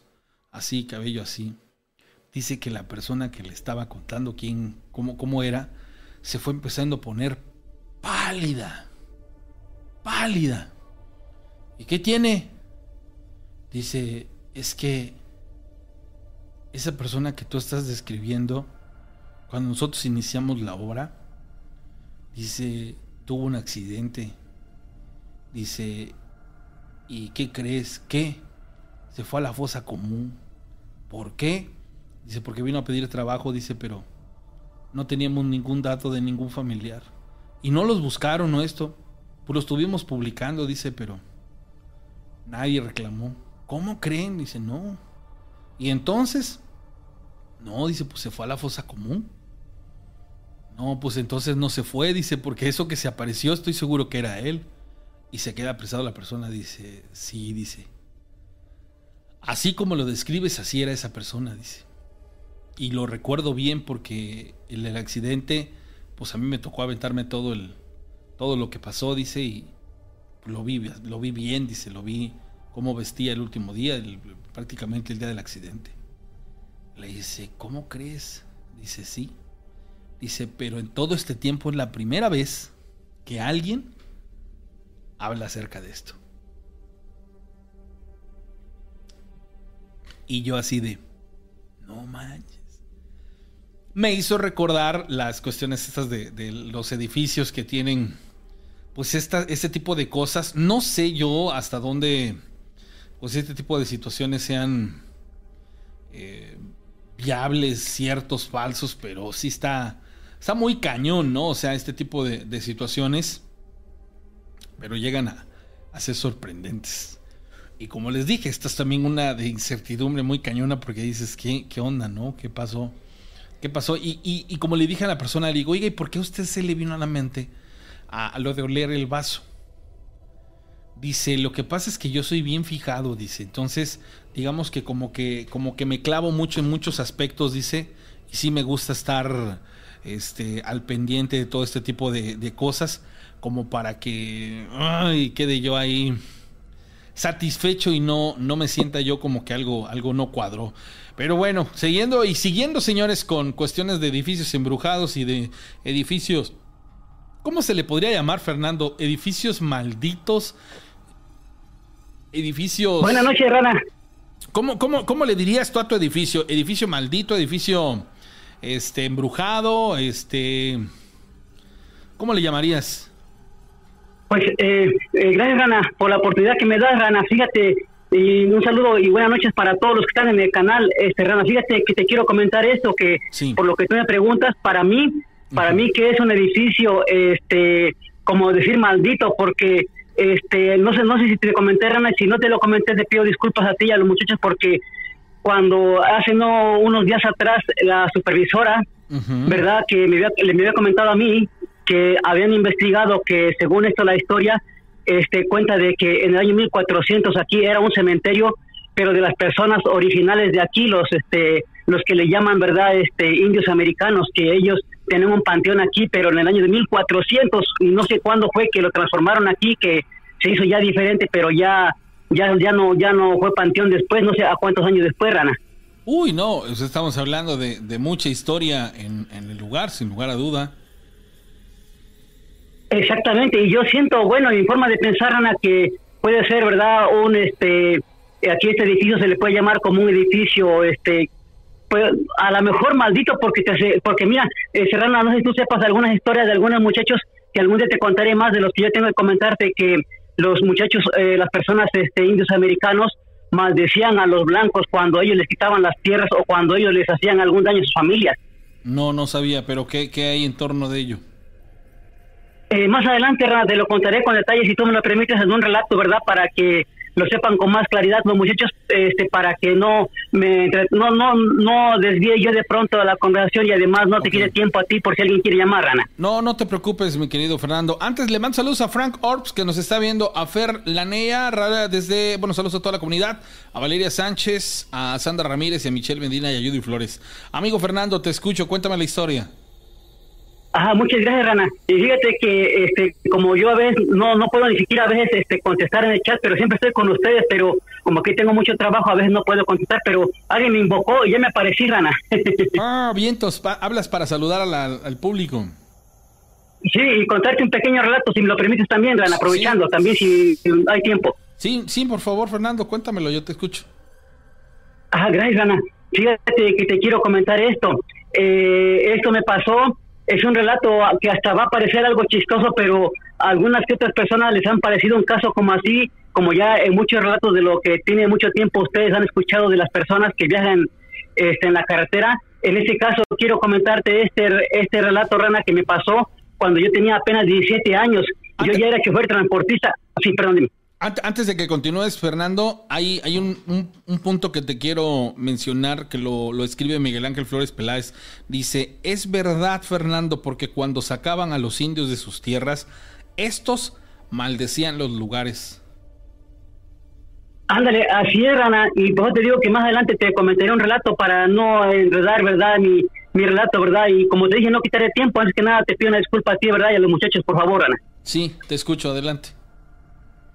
así, cabello así. Dice que la persona que le estaba contando quién, cómo, cómo era, se fue empezando a poner pálida. Pálida. ¿Y qué tiene? Dice, es que esa persona que tú estás describiendo, cuando nosotros iniciamos la obra, dice, tuvo un accidente. Dice, ¿y qué crees? ¿Qué? Se fue a la fosa común. ¿Por qué? Dice, porque vino a pedir trabajo, dice, pero no teníamos ningún dato de ningún familiar. Y no los buscaron, ¿no? Esto. Pues lo estuvimos publicando, dice, pero nadie reclamó. ¿Cómo creen? Dice, no. Y entonces, no, dice, pues se fue a la fosa común. No, pues entonces no se fue, dice, porque eso que se apareció estoy seguro que era él. Y se queda apresado la persona, dice, sí, dice. Así como lo describes, así era esa persona, dice. Y lo recuerdo bien porque el, accidente, pues a mí me tocó aventarme todo el, todo lo que pasó, dice, y lo vi, lo vi bien, dice, lo vi cómo vestía el último día, prácticamente el día del accidente. Le dice, ¿cómo crees? Dice, sí. Dice, pero en todo este tiempo es la primera vez que alguien habla acerca de esto. Y yo así de, no manches. Me hizo recordar las cuestiones estas de, los edificios que tienen, pues esta, este tipo de cosas. No sé yo hasta dónde, pues este tipo de situaciones sean eh, viables, ciertos, falsos, pero sí está está muy cañón, ¿no? O sea, este tipo de, situaciones, pero llegan a, ser sorprendentes. Y como les dije, esta es también una de incertidumbre muy cañona porque dices, ¿qué, qué onda, no? ¿Qué pasó? ¿Qué pasó? Y, como le dije a la persona, le digo, oiga, ¿y por qué a usted se le vino a la mente a, lo de oler el vaso? Dice, lo que pasa es que yo soy bien fijado, dice. Entonces, digamos que como que, como que me clavo mucho en muchos aspectos, dice. Y sí me gusta estar este, al pendiente de todo este tipo de, cosas, como para que quede yo ahí satisfecho y no, no me sienta yo como que algo, algo no cuadró. Pero bueno, siguiendo y siguiendo, señores, con cuestiones de edificios embrujados y de edificios. ¿Cómo se le podría llamar, Fernando? Edificios malditos. Edificios. Buenas noches, Rana. ¿Cómo, cómo, cómo le dirías tú a tu edificio? ¿Edificio maldito? ¿Edificio este, embrujado, este, ¿cómo le llamarías? Pues, eh, eh, gracias, Rana, por la oportunidad que me das, Rana. Fíjate, Y un saludo y buenas noches para todos los que están en el canal. Este, Rana, fíjate que te quiero comentar esto, que por lo que tú me preguntas, para mí, para mí que es un edificio, este, como decir maldito, porque este, no sé, no sé si te comenté, Rana, si no te lo comenté, te pido disculpas a ti y a los muchachos porque cuando hace no unos días atrás la supervisora, ¿verdad? Que me había, me había comentado a mí que habían investigado que según esto la historia este cuenta de que en el año 1400 aquí era un cementerio pero de las personas originales de aquí los este los que le llaman verdad este indios americanos que ellos tienen un panteón aquí pero en el año de 1400 y no sé cuándo fue que lo transformaron aquí que se hizo ya diferente pero ya ya ya no ya no fue panteón después no sé a cuántos años después Rana Uy, no, estamos hablando de, de mucha historia en, en el lugar, sin lugar a duda. Exactamente, y yo siento, bueno, mi forma de pensar, Ana, que puede ser, ¿verdad? Un, este, aquí este edificio se le puede llamar como un edificio, este, pues, a lo mejor maldito, porque te, porque mira, eh, Serrana, no sé si tú sepas algunas historias de algunos muchachos que algún día te contaré más de los que yo tengo que comentarte, que los muchachos, eh, las personas este, indios americanos, maldecían a los blancos cuando ellos les quitaban las tierras o cuando ellos les hacían algún daño a sus familias. No, no sabía, pero ¿qué, qué hay en torno de ello? Eh, más adelante, te lo contaré con detalles si tú me lo permites en un relato, ¿verdad? Para que lo sepan con más claridad los muchachos, este, para que no me no no no desvíe yo de pronto la conversación y además no te quede tiempo a ti por si alguien quiere llamar, Rana. No, no te preocupes, mi querido Fernando. Antes le mando saludos a Frank Orbs que nos está viendo, a Fer Lanea, desde, bueno, saludos a toda la comunidad, a Valeria Sánchez, a Sandra Ramírez y a Michelle Medina y a Judy Flores. Amigo Fernando, te escucho, cuéntame la historia. Ajá, muchas gracias, Rana. Y fíjate que, este, como yo a veces no, no puedo ni siquiera a veces este, contestar en el chat, pero siempre estoy con ustedes, pero como aquí tengo mucho trabajo, a veces no puedo contestar, pero alguien me invocó y ya me aparecí, Rana. ah, vientos, hablas para saludar al público. Sí, y contarte un pequeño relato, si me lo permites también, Rana, aprovechando, también si, hay tiempo. Sí, sí, por favor, Fernando, cuéntamelo, yo te escucho. Ajá, gracias, Rana. Fíjate que te quiero comentar esto. Eh, esto me pasó es un relato que hasta va a parecer algo chistoso, pero a algunas que otras personas les han parecido un caso como así, como ya en muchos relatos de lo que tiene mucho tiempo ustedes han escuchado de las personas que viajan este, en la carretera. En este caso quiero comentarte este, este relato, Rana, que me pasó cuando yo tenía apenas 17 años. Yo ya era chofer transportista. Sí, perdón. Antes de que continúes, Fernando, hay, hay un, punto que te quiero mencionar que lo, lo, escribe Miguel Ángel Flores Peláez. Dice, es verdad, Fernando, porque cuando sacaban a los indios de sus tierras, estos maldecían los lugares. Ándale, así es, Rana, y por eso te digo que más adelante te comentaré un relato para no enredar, ¿verdad?, mi, mi relato, ¿verdad? Y como te dije, no quitaré tiempo, antes que nada te pido una disculpa a ti, ¿verdad?, y a los muchachos, por favor, Rana. Sí, te escucho, adelante.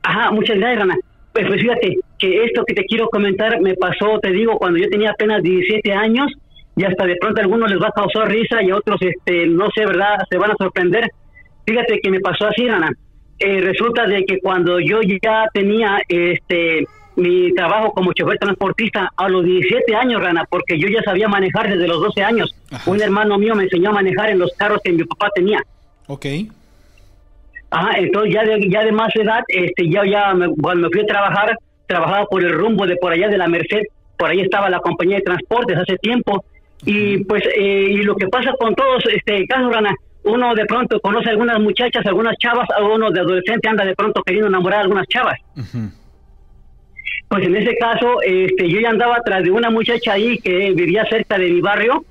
Ajá, muchas gracias, Rana. Pues, pues, fíjate que esto que te quiero comentar me pasó, te digo, cuando yo tenía apenas 17 años y hasta de pronto a algunos les va a causar risa y a otros, este, no sé, ¿verdad? Se van a sorprender. Fíjate que me pasó así, Rana. Eh, resulta de que cuando yo ya tenía este mi trabajo como chofer transportista a los 17 años, Rana, porque yo ya sabía manejar desde los 12 años. Un hermano mío me enseñó a manejar en los carros que mi papá tenía. Ok. Ajá, entonces ya de, ya de más edad, este, ya, ya me, cuando me fui a trabajar, trabajaba por el rumbo de por allá de la Merced, por ahí estaba la compañía de transportes hace tiempo, y pues, eh, y lo que pasa con todos, este, casos, Rana, uno de pronto conoce a algunas muchachas, algunas chavas, a uno de adolescente anda de pronto queriendo enamorar a algunas chavas. Pues en ese caso, este, yo ya andaba atrás de una muchacha ahí que vivía cerca de mi barrio,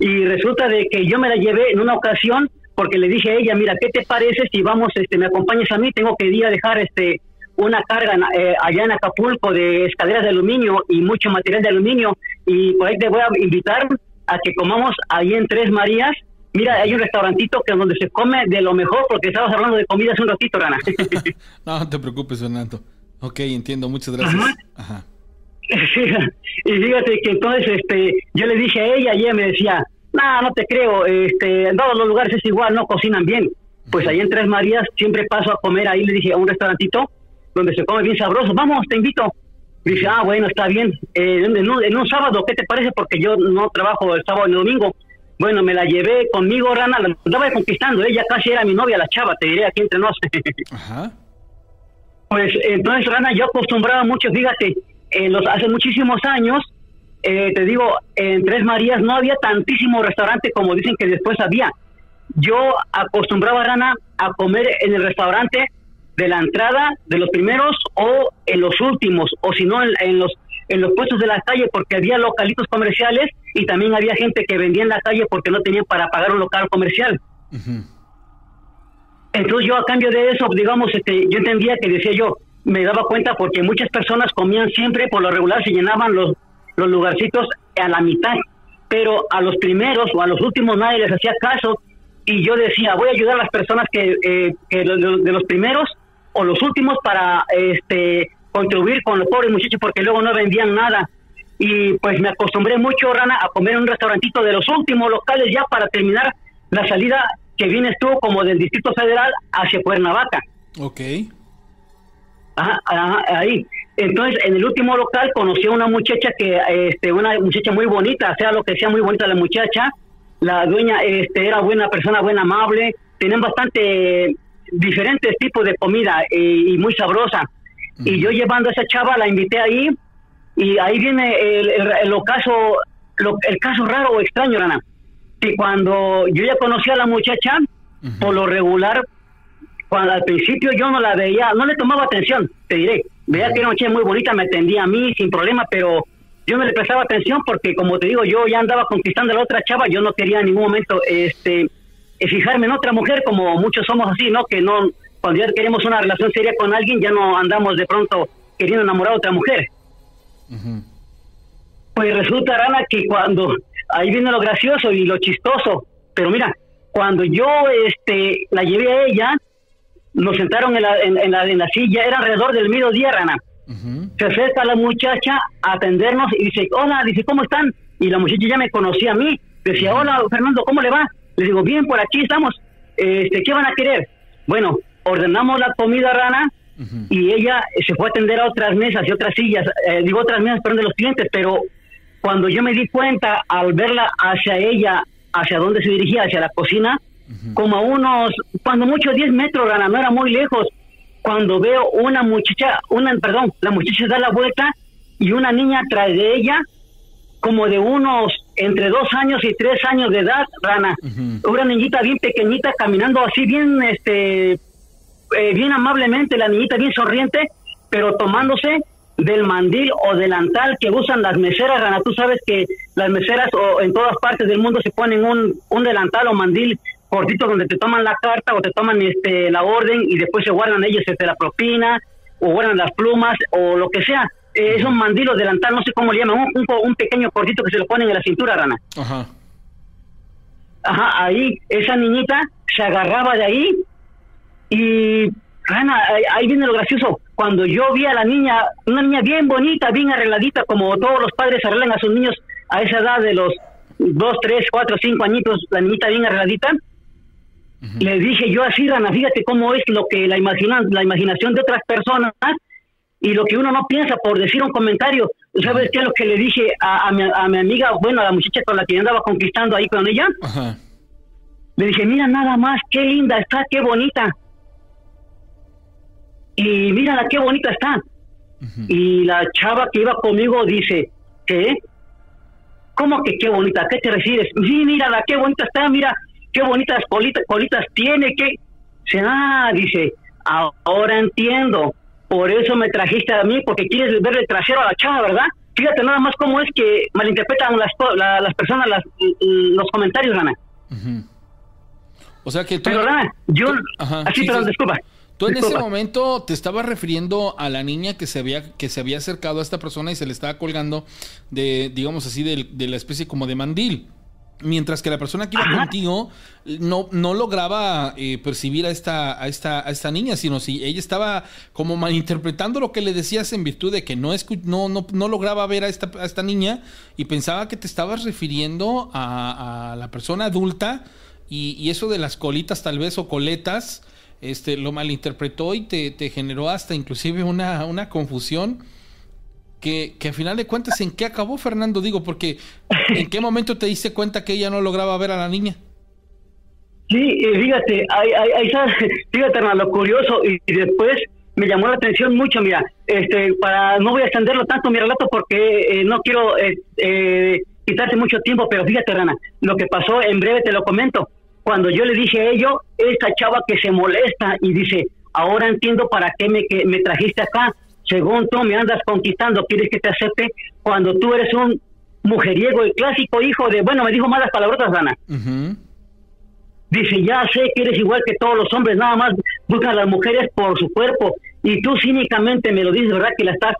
y resulta de que yo me la llevé en una ocasión, porque le dije a ella, mira, ¿qué te parece si vamos, este, me acompañas a mí? Tengo que ir a dejar este una carga eh, allá en Acapulco de escaleras de aluminio y mucho material de aluminio y por ahí te voy a invitar a que comamos ahí en Tres Marías. Mira, hay un restaurantito que donde se come de lo mejor porque estabas hablando de comida hace un ratito, Rana. no, te preocupes, Fernando. Ok, entiendo, muchas gracias. Ajá. y fíjate que entonces este, yo le dije a ella y ella me decía, no, no te creo, este, en todos los lugares es igual, no cocinan bien. Pues ahí en Tres Marías siempre paso a comer, ahí le dije a un restaurantito donde se come bien sabroso, vamos, te invito. Dice, ah, bueno, está bien. Eh, en, un, sábado, ¿qué te parece? Porque yo no trabajo el sábado y el domingo. Bueno, me la llevé conmigo, Rana, la estaba conquistando, ella casi era mi novia, la chava, te diré aquí entre nos. Ajá. Pues entonces, Rana, yo acostumbraba mucho, fíjate, en los, hace muchísimos años, eh, te digo, en Tres Marías no había tantísimo restaurante como dicen que después había. Yo acostumbraba, Rana, a comer en el restaurante de la entrada, de los primeros o en los últimos, o si no, en, los en los puestos de la calle, porque había localitos comerciales y también había gente que vendía en la calle porque no tenían para pagar un local comercial. Entonces yo a cambio de eso, digamos, este, yo entendía que decía yo, me daba cuenta porque muchas personas comían siempre, por lo regular se llenaban los, los lugarcitos a la mitad, pero a los primeros o a los últimos nadie les hacía caso y yo decía, voy a ayudar a las personas que, eh, que de los primeros o los últimos para este contribuir con los pobres muchachos porque luego no vendían nada. Y pues me acostumbré mucho, Rana, a comer en un restaurantito de los últimos locales ya para terminar la salida que vienes tú como del Distrito Federal hacia Cuernavaca. Ok. Ajá, ahí. Entonces, en el último local conocí a una muchacha que, este, una muchacha muy bonita, sea lo que sea muy bonita la muchacha. La dueña este, era buena persona, buena, amable. Tenían bastante diferentes tipos de comida eh, y, muy sabrosa. Y yo llevando a esa chava la invité ahí y ahí viene el, el, caso, el caso raro o extraño, Rana. Que cuando yo ya conocí a la muchacha, por lo regular, cuando al principio yo no la veía, no le tomaba atención, te diré. Veía que era una muchacha muy bonita, me atendía a mí sin problema, pero yo no le prestaba atención porque, como te digo, yo ya andaba conquistando a la otra chava, yo no quería en ningún momento este fijarme en otra mujer, como muchos somos así, ¿no? Que no, cuando ya queremos una relación seria con alguien, ya no andamos de pronto queriendo enamorar a otra mujer. Pues resulta, Rana, que cuando, ahí viene lo gracioso y lo chistoso, pero mira, cuando yo este la llevé a ella, nos sentaron en la, en, la, en la silla, era alrededor del mediodía, Rana. Se acerca la muchacha a atendernos y dice, hola, dice, ¿cómo están? Y la muchacha ya me conocía a mí. Decía, hola, Fernando, ¿cómo le va? Le digo, bien, por aquí estamos. Este, ¿Qué van a querer? Bueno, ordenamos la comida rana y ella se fue a atender a otras mesas y otras sillas, eh, digo otras mesas, perdón, de los clientes, pero cuando yo me di cuenta al verla hacia ella, hacia dónde se dirigía, hacia la cocina, como a unos, cuando mucho 10 metros, rana, no era muy lejos, cuando veo una muchacha, una, perdón, la muchacha da la vuelta y una niña atrás de ella, como de unos entre dos años y tres años de edad, Rana. Una niñita bien pequeñita caminando así bien, este, eh, bien amablemente, la niñita bien sonriente, pero tomándose del mandil o delantal que usan las meseras, Rana. Tú sabes que las meseras o en todas partes del mundo se ponen un, un delantal o mandil cortito donde te toman la carta o te toman este la orden y después se guardan ellos este, la propina o guardan las plumas o lo que sea es un mandilo delantal, no sé cómo le llaman, un, un, pequeño cortito que se lo ponen en la cintura, Rana. Ajá. Ajá, ahí esa niñita se agarraba de ahí y, Rana, ahí viene lo gracioso. Cuando yo vi a la niña, una niña bien bonita, bien arregladita, como todos los padres arreglan a sus niños a esa edad de los dos, tres, cuatro, cinco añitos, la niñita bien arregladita, le dije yo así, Rana, fíjate cómo es lo que la, imagina, la imaginación de otras personas y lo que uno no piensa por decir un comentario. ¿Sabes qué es lo que le dije a, mi, a mi, amiga, bueno, a la muchacha con la que andaba conquistando ahí con ella? Le dije, mira nada más, qué linda está, qué bonita. Y mírala, qué bonita está. Y la chava que iba conmigo dice, ¿qué? ¿Cómo que qué bonita? qué te refieres? Sí, mírala, qué bonita está, mira, qué bonitas colitas, colitas tiene, qué... Ah, dice, ahora entiendo por eso me trajiste a mí, porque quieres verle trasero a la chava, ¿verdad? Fíjate nada más cómo es que malinterpretan las, las personas los comentarios, Rana. O sea que tú... Pero, Rana, yo... así, pero disculpa. Tú en ese momento te estabas refiriendo a la niña que se había que se había acercado a esta persona y se le estaba colgando de, digamos así, de, de la especie como de mandil. Mientras que la persona que iba contigo no, no lograba eh, percibir a esta, a, esta, a esta niña, sino si ella estaba como malinterpretando lo que le decías en virtud de que no, no, no, no lograba ver a esta, a esta niña y pensaba que te estabas refiriendo a, la persona adulta y, eso de las colitas tal vez o coletas, este, lo malinterpretó y te, te generó hasta inclusive una, una confusión que, que al final de cuentas, ¿en qué acabó Fernando? Digo, porque ¿en qué momento te diste cuenta que ella no lograba ver a la niña? Sí, fíjate, ahí, ahí, fíjate, lo curioso, y, después me llamó la atención mucho, mira, este, para no voy a extenderlo tanto mi relato porque eh, no quiero eh, eh, quitarte mucho tiempo, pero fíjate, Rana, lo que pasó en breve te lo comento. Cuando yo le dije a ello, esta chava que se molesta y dice, ahora entiendo para qué me, que me trajiste acá, según tú me andas conquistando, quieres que te acepte cuando tú eres un mujeriego, el clásico hijo de, bueno, me dijo malas palabrotas, Rana. Dice, ya sé que eres igual que todos los hombres, nada más buscan a las mujeres por su cuerpo y tú cínicamente me lo dices, ¿verdad? Que la estás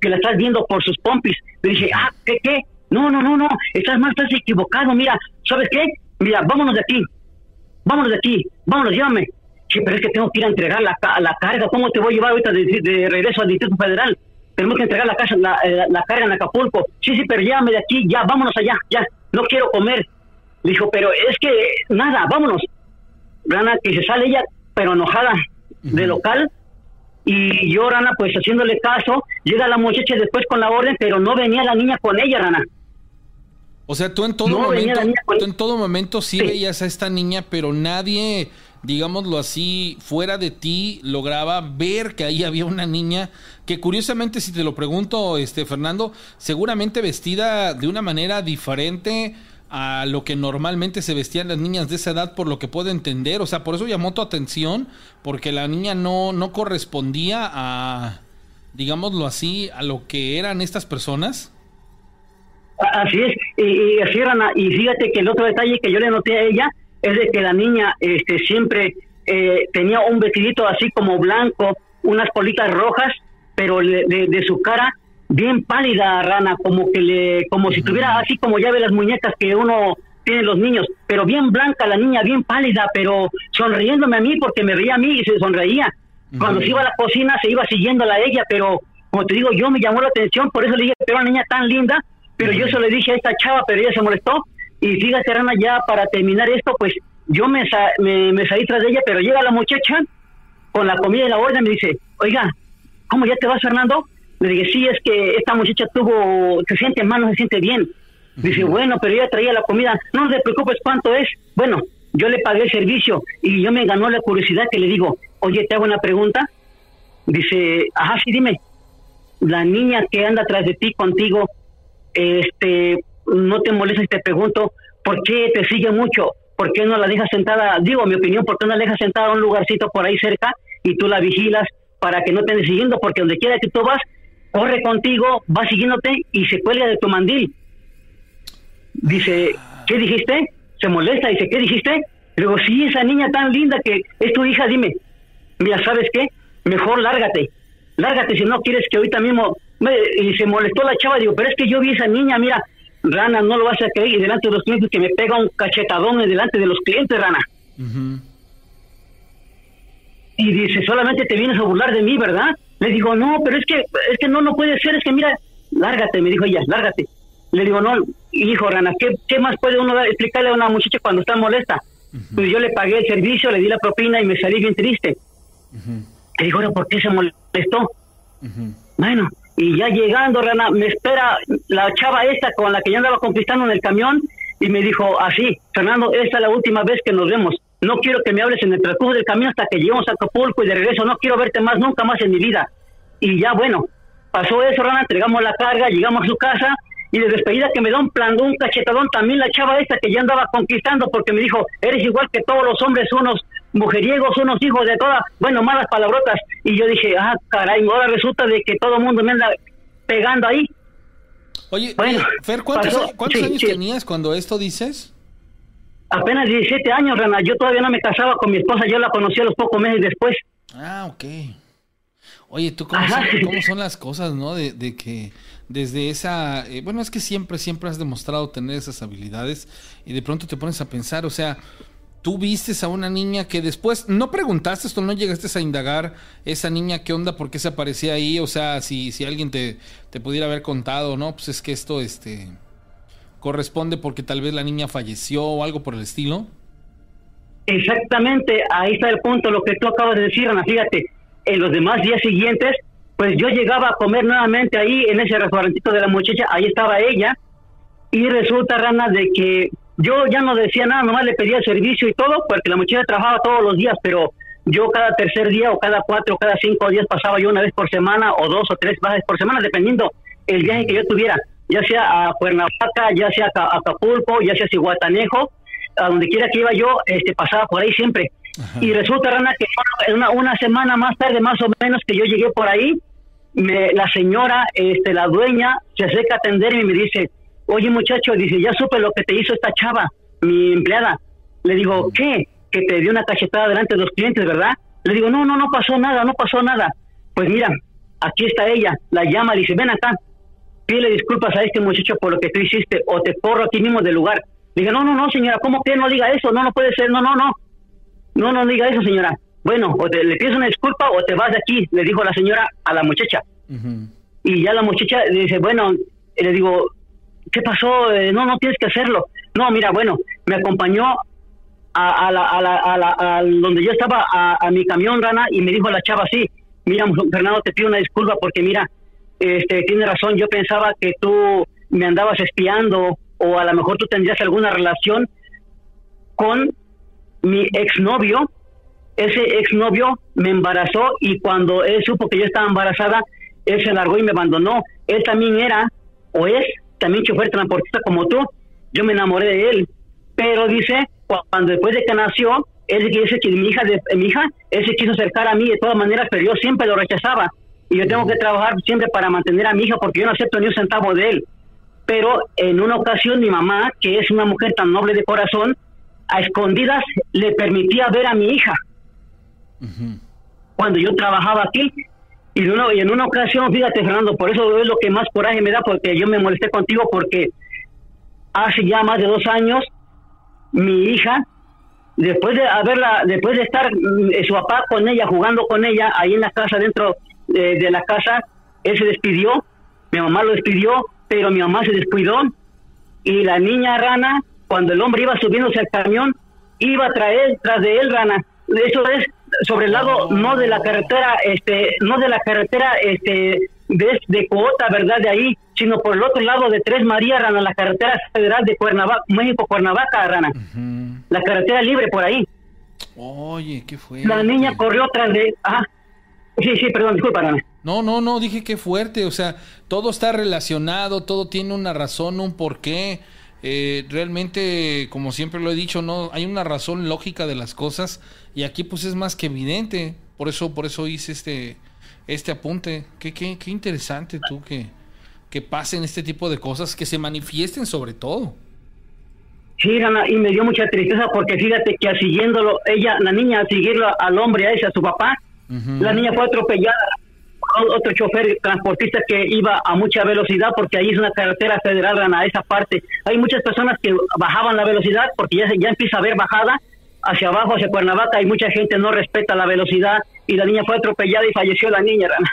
que la estás viendo por sus pompis. Le dije, ah, ¿qué, qué? No, no, no, no, estás mal, estás equivocado, mira, ¿sabes qué? Mira, vámonos de aquí, vámonos de aquí, vámonos, llévame. Sí, pero es que tengo que ir a entregar la, la carga, ¿cómo te voy a llevar ahorita de, regreso al Distrito Federal? Tenemos que entregar la, casa, la, eh, la, carga en Acapulco. Sí, sí, pero llévame de aquí, ya, vámonos allá, ya, no quiero comer. Dijo, pero es que nada, vámonos. Rana, que se sale ella, pero enojada de local. Y yo, Rana, pues haciéndole caso, llega la muchacha después con la orden, pero no venía la niña con ella, Rana. O sea, tú en todo momento, en todo momento sí, veías a esta niña, pero nadie, digámoslo así, fuera de ti lograba ver que ahí había una niña que curiosamente, si te lo pregunto, este Fernando, seguramente vestida de una manera diferente a lo que normalmente se vestían las niñas de esa edad, por lo que puedo entender. O sea, por eso llamó tu atención, porque la niña no, no correspondía a, digámoslo así, a lo que eran estas personas. Así es, y, así y fíjate que el otro detalle que yo le noté a ella es de que la niña este, siempre eh, tenía un vestidito así como blanco, unas politas rojas, pero de su cara bien pálida, Rana, como que le, como si tuviera así como ya ve las muñecas que uno tiene los niños, pero bien blanca la niña, bien pálida, pero sonriéndome a mí porque me veía a mí y se sonreía. Cuando se iba a la cocina se iba siguiéndola a ella, pero como te digo, yo me llamó la atención, por eso le dije, pero una niña tan linda, pero yo se lo dije a esta chava, pero ella se molestó. Y fíjate, Rana, ya para terminar esto, pues yo me, me, me salí tras de ella, pero llega la muchacha con la comida y la orden y me dice, oiga, ¿cómo ya te vas, Fernando? Le dije, sí, es que esta muchacha tuvo, se siente mal, no se siente bien. Dice, bueno, pero ella traía la comida. No te preocupes, ¿cuánto es? Bueno, yo le pagué el servicio y yo me ganó la curiosidad que le digo, oye, te hago una pregunta. Dice, ajá, sí, dime. La niña que anda atrás de ti, contigo, este, no te molesta y te pregunto, ¿por qué te sigue mucho? ¿Por qué no la dejas sentada? Digo, mi opinión, ¿por qué no la dejas sentada a un lugarcito por ahí cerca y tú la vigilas para que no te ande siguiendo? Porque donde quiera que tú vas, corre contigo, va siguiéndote y se cuelga de tu mandil. Dice, ¿qué dijiste? Se molesta, dice, ¿qué dijiste? Luego, sí, esa niña tan linda que es tu hija, dime, mira, ¿sabes qué? Mejor lárgate, lárgate si no quieres que ahorita mismo... y se molestó la chava, digo, pero es que yo vi esa niña, mira, Rana, no lo vas a creer, y delante de los clientes que me pega un cachetadón delante de los clientes, Rana. Y dice, solamente te vienes a burlar de mí, ¿verdad? Le digo, no, pero es que, es que no, no puede ser, es que mira, lárgate, me dijo ella, lárgate. Le digo, no, hijo, Rana, ¿qué, qué más puede uno explicarle a una muchacha cuando está molesta? Pues yo le pagué el servicio, le di la propina y me salí bien triste. Le digo, ¿por qué se molestó? Bueno, y ya llegando, Rana, me espera la chava esta con la que yo andaba conquistando en el camión y me dijo así, Fernando, esta es la última vez que nos vemos no quiero que me hables en el transcurso del camino hasta que lleguemos a Acapulco y de regreso, no quiero verte más, nunca más en mi vida. Y ya bueno, pasó eso, Rana, entregamos la carga, llegamos a su casa y de despedida que me da un plan, un cachetadón también la chava esta que ya andaba conquistando porque me dijo, eres igual que todos los hombres, unos mujeriegos, unos hijos de todas, bueno, malas palabrotas. Y yo dije, ah, caray, ahora resulta de que todo el mundo me anda pegando ahí. Oye, bueno, Fer, ¿cuántos, años tenías cuando esto dices? Apenas 17 años, Rana. Yo todavía no me casaba con mi esposa. Yo la conocí a los pocos meses después. Ah, ok. Oye, ¿tú cómo, son, las cosas, no? De, que desde esa... Eh, bueno, es que siempre, siempre has demostrado tener esas habilidades y de pronto te pones a pensar, o sea, tú vistes a una niña que después no preguntaste esto, no llegaste a indagar esa niña qué onda, por qué se aparecía ahí, o sea, si, si alguien te, te pudiera haber contado, ¿no? Pues es que esto, este corresponde porque tal vez la niña falleció o algo por el estilo? Exactamente, ahí está el punto, lo que tú acabas de decir, Ana, fíjate, en los demás días siguientes, pues yo llegaba a comer nuevamente ahí en ese restaurantito de la muchacha, ahí estaba ella, y resulta, Rana, de que yo ya no decía nada, nomás le pedía servicio y todo, porque la muchacha trabajaba todos los días, pero yo cada tercer día o cada cuatro o cada cinco días pasaba yo una vez por semana o dos o tres veces por semana, dependiendo el viaje que yo tuviera, ya sea a Cuernavaca, ya sea a Acapulco, ya sea a Cihuatanejo, a donde quiera que iba yo, este, pasaba por ahí siempre. Y resulta, Rana, que una, una semana más tarde, más o menos, que yo llegué por ahí, me, la señora, este, la dueña, se acerca a atenderme y me dice, oye muchacho, dice, ya supe lo que te hizo esta chava, mi empleada. Le digo, ¿qué? Que te dio una cachetada delante de los clientes, ¿verdad? Le digo, no, no, no pasó nada, no pasó nada. Pues mira, aquí está ella, la llama, le dice, ven acá, pide disculpas a este muchacho por lo que tú hiciste, o te porro aquí mismo del lugar. Le dije, no, no, no, señora, ¿cómo que no diga eso? No, no puede ser, no, no, no. No, no diga eso, señora. Bueno, o te, le pides una disculpa o te vas de aquí, le dijo la señora a la muchacha. Y ya la muchacha le dice, bueno, le digo, ¿qué pasó? Eh, no, no tienes que hacerlo. No, mira, bueno, me acompañó a, la, a, la, a, donde yo estaba, a, mi camión, Rana, y me dijo la chava así, mira, Fernando, te pido una disculpa porque mira, este, tiene razón, yo pensaba que tú me andabas espiando o a lo mejor tú tendrías alguna relación con mi exnovio. Ese exnovio me embarazó y cuando él supo que yo estaba embarazada, él se largó y me abandonó. Él también era o es también chofer transportista como tú. Yo me enamoré de él. Pero dice, cuando después de que nació, él dice que mi hija, de, mi hija, él se quiso acercar a mí de todas maneras, pero yo siempre lo rechazaba. Y yo tengo que trabajar siempre para mantener a mi hija porque yo no acepto ni un centavo de él pero en una ocasión mi mamá, que es una mujer tan noble de corazón, a escondidas le permitía ver a mi hija. Cuando yo trabajaba aquí, y, y en una ocasión, fíjate Fernando, por eso es lo que más coraje me da, porque yo me molesté contigo, porque hace ya más de dos años, mi hija, después de haberla, después de estar mm, su papá con ella, jugando con ella, ahí en la casa, dentro de, de la casa, él se despidió, mi mamá lo despidió, pero mi mamá se descuidó y la niña rana, cuando el hombre iba subiéndose al camión, iba a traer tras de él rana. Eso es sobre el lado no de la carretera, este, no de la carretera, este, de, de Cuota, ¿verdad? De ahí, sino por el otro lado de Tres María, Rana, la carretera federal de Cuernavaca, México, Cuernavaca, Rana. La carretera libre por ahí. Oye, ¿qué fue? La niña corrió tras de... Ah, sí, sí, perdón, disculpa, Rana. No, no, no, dije que fuerte, o sea, todo está relacionado, todo tiene una razón, un porqué. Eh, realmente, como siempre lo he dicho, no hay una razón lógica de las cosas y aquí pues es más que evidente. Por eso, por eso hice este, este apunte. Qué, qué, qué interesante tú que, que pasen este tipo de cosas, que se manifiesten sobre todo. Sí, y me dio mucha tristeza porque fíjate que siguiéndolo, ella, la niña, a seguirlo al hombre, a ese, a su papá, la niña fue atropellada otro chofer transportista que iba a mucha velocidad porque ahí es una carretera federal a esa parte. Hay muchas personas que bajaban la velocidad porque ya, ya empieza a haber bajada hacia abajo, hacia Cuernavaca, y mucha gente no respeta la velocidad y la niña fue atropellada y falleció la niña, Rana.